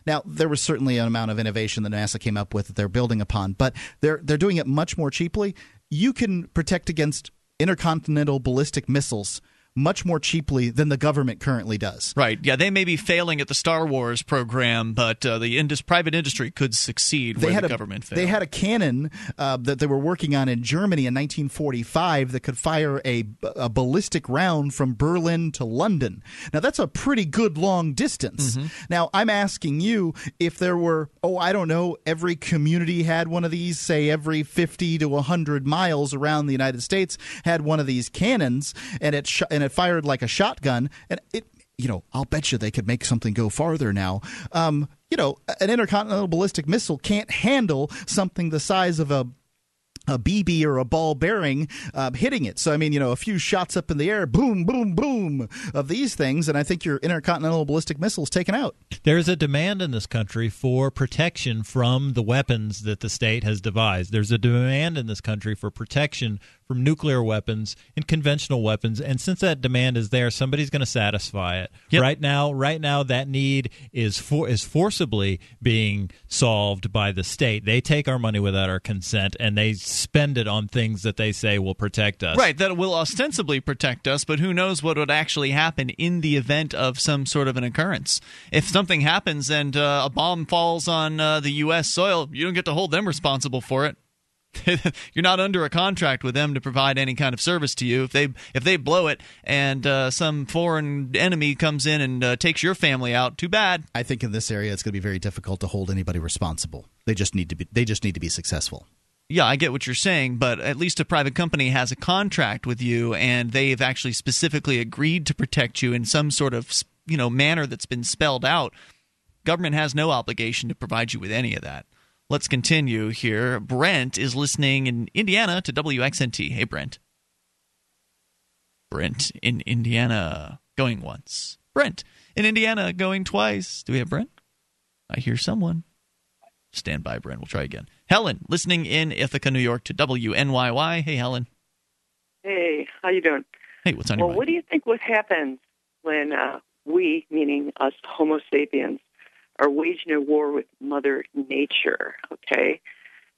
Now, there was certainly an amount of innovation that NASA came up with that they're building upon, but they're they're doing it much more cheaply. You can protect against intercontinental ballistic missiles much more cheaply than the government currently does. Right. Yeah, they may be failing at the Star Wars program, but uh, the indus- private industry could succeed where the a, government failed. They had a cannon uh, that they were working on in Germany in 1945 that could fire a, a ballistic round from Berlin to London. Now, that's a pretty good long distance. Mm-hmm. Now, I'm asking you if there were, oh, I don't know, every community had one of these, say every 50 to 100 miles around the United States had one of these cannons, and it, sh- and it fired like a shotgun, and it you know, I'll bet you they could make something go farther now. Um, you know, an intercontinental ballistic missile can't handle something the size of a a BB or a ball bearing uh, hitting it. So I mean, you know, a few shots up in the air, boom, boom, boom, of these things, and I think your intercontinental ballistic missile's taken out. There's a demand in this country for protection from the weapons that the state has devised. There's a demand in this country for protection from nuclear weapons and conventional weapons. And since that demand is there, somebody's going to satisfy it. Right now, right now, that need is for is forcibly being solved by the state. They take our money without our consent, and they spend it on things that they say will protect us. Right, that will ostensibly protect us, but who knows what would actually happen in the event of some sort of an occurrence. If something happens and uh, a bomb falls on uh, the U.S. soil, you don't get to hold them responsible for it. You're not under a contract with them to provide any kind of service to you. If they if they blow it and uh, some foreign enemy comes in and uh, takes your family out, too bad. I think in this area it's going to be very difficult to hold anybody responsible. They just need to be they just need to be successful. Yeah, I get what you're saying, but at least a private company has a contract with you, and they've actually specifically agreed to protect you in some sort of you know manner that's been spelled out. Government has no obligation to provide you with any of that. Let's continue here. Brent is listening in Indiana to WXNT. Hey, Brent. Brent in Indiana going once. Brent in Indiana going twice. Do we have Brent? I hear someone. Stand by, Brent. We'll try again. Helen, listening in Ithaca, New York to WNYY. Hey, Helen. Hey, how you doing? Hey, what's on well, your mind? Well, what do you think would happen when uh, we, meaning us Homo sapiens, are waging a war with Mother Nature? Okay,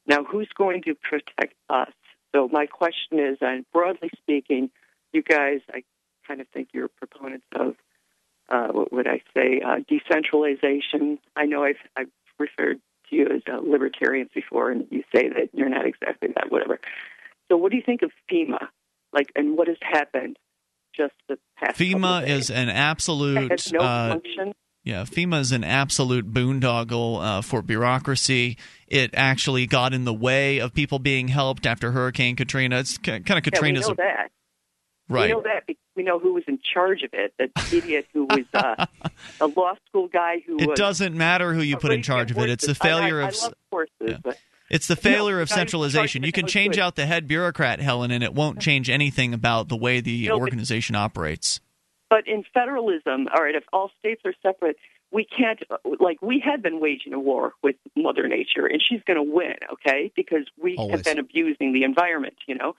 now who's going to protect us? So my question is, and broadly speaking, you guys, I kind of think you're proponents of uh, what would I say, uh, decentralization. I know I've, I've referred to you as uh, libertarians before, and you say that you're not exactly that, whatever. So, what do you think of FEMA? Like, and what has happened just the past? FEMA is an absolute. has no uh, function. Yeah, FEMA is an absolute boondoggle uh, for bureaucracy. It actually got in the way of people being helped after Hurricane Katrina. It's kind of Yeah, we know that. right. We know that because we know who was in charge of it. That idiot who was uh, a law school guy who It doesn't matter who you put in charge of it. It's the failure I, I, of I love horses, but It's the No, failure of the guy who's in charge centralization. You can change out the head bureaucrat, Helen, and it won't change anything about the way the No, organization operates. But in federalism, all right, if all states are separate, we can't, like, we had been waging a war with Mother Nature, and she's going to win, okay? Because we Always. have been abusing the environment, you know?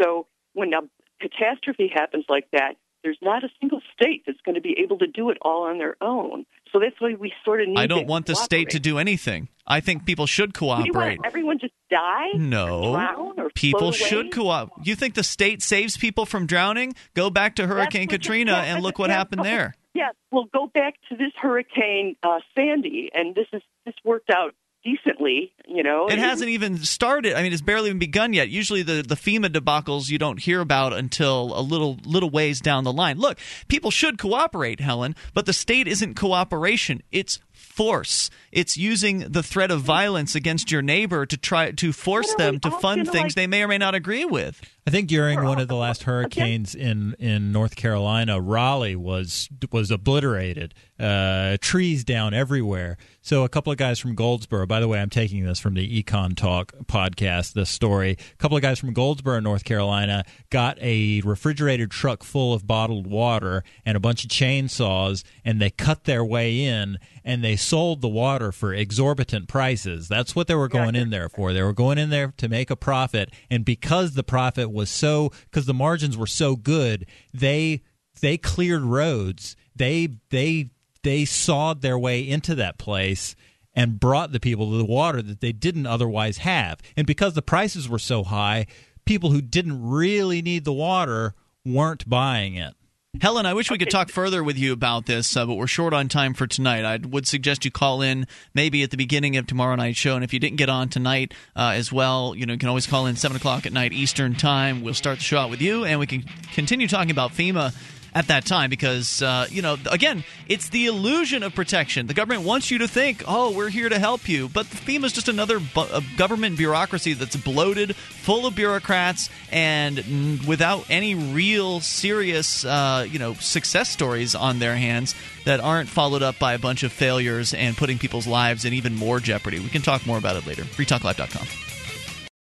So when a catastrophe happens like that, there's not a single state that's going to be able to do it all on their own. So that's why we sort of need I don't want the state to do anything. I think people should cooperate. everyone just die? No. drown or People should cooperate. You think the state saves people from drowning? Go back to Hurricane Katrina yeah, and look what yeah, happened there. Yeah, well, go back to this Hurricane uh, Sandy, and this is this worked out decently. You know, It hasn't even started. I mean, it's barely even begun yet. Usually, the, the FEMA debacles you don't hear about until a little little ways down the line. Look, people should cooperate, Helen, but the state isn't cooperation. It's force. It's using the threat of violence against your neighbor to try to force them to fund things they may or may not agree with. I think during one of the last hurricanes in, in North Carolina, Raleigh was was obliterated, uh, trees down everywhere. So a couple of guys from Goldsboro. By the way, I'm taking this from the Econ Talk podcast. This story. A couple of guys from Goldsboro, North Carolina, got a refrigerated truck full of bottled water and a bunch of chainsaws, and they cut their way in and they sold the water for exorbitant prices. That's what they were going in there for. They were going in there to make a profit, and because the profit was so, because the margins were so good, they they cleared roads. They they they sawed their way into that place and brought the people to the water that they didn't otherwise have. And because the prices were so high, people who didn't really need the water weren't buying it. Helen, I wish we could talk further with you about this, uh, but we're short on time for tonight. I would suggest you call in maybe at the beginning of tomorrow night's show, and if you didn't get on tonight uh, as well, you know you can always call in seven o'clock at night Eastern time. We'll start the show out with you, and we can continue talking about FEMA at that time because uh, you know again it's the illusion of protection. The government wants you to think oh we're here to help you. But FEMA is just another bu- government bureaucracy that's bloated full of bureaucrats and without any real serious uh, you know success stories on their hands that aren't followed up by a bunch of failures and putting people's lives in even more jeopardy. We can talk more about it later. Freetalklive.com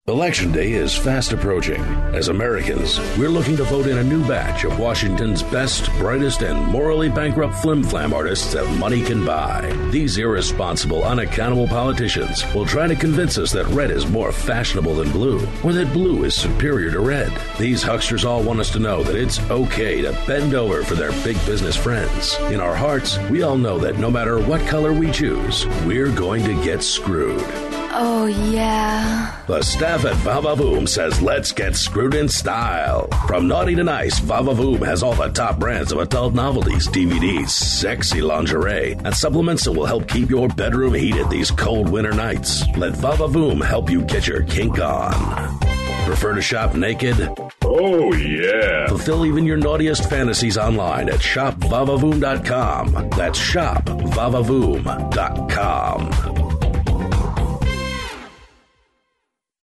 Election day is fast approaching. As Americans, we're looking to vote in a new batch of Washington's best, brightest, and morally bankrupt flim flam artists that money can buy. These irresponsible, unaccountable politicians will try to convince us that red is more fashionable than blue, or that blue is superior to red. These hucksters all want us to know that it's okay to bend over for their big business friends. In our hearts, we all know that no matter what color we choose, we're going to get screwed. Oh, yeah. The staff at Vavavoom says let's get screwed in style. From naughty to nice, Vavavoom has all the top brands of adult novelties, DVDs, sexy lingerie, and supplements that will help keep your bedroom heated these cold winter nights. Let Vavavoom help you get your kink on. Prefer to shop naked? Oh, yeah. Fulfill even your naughtiest fantasies online at shopvavavoom.com. That's shopvavavoom.com.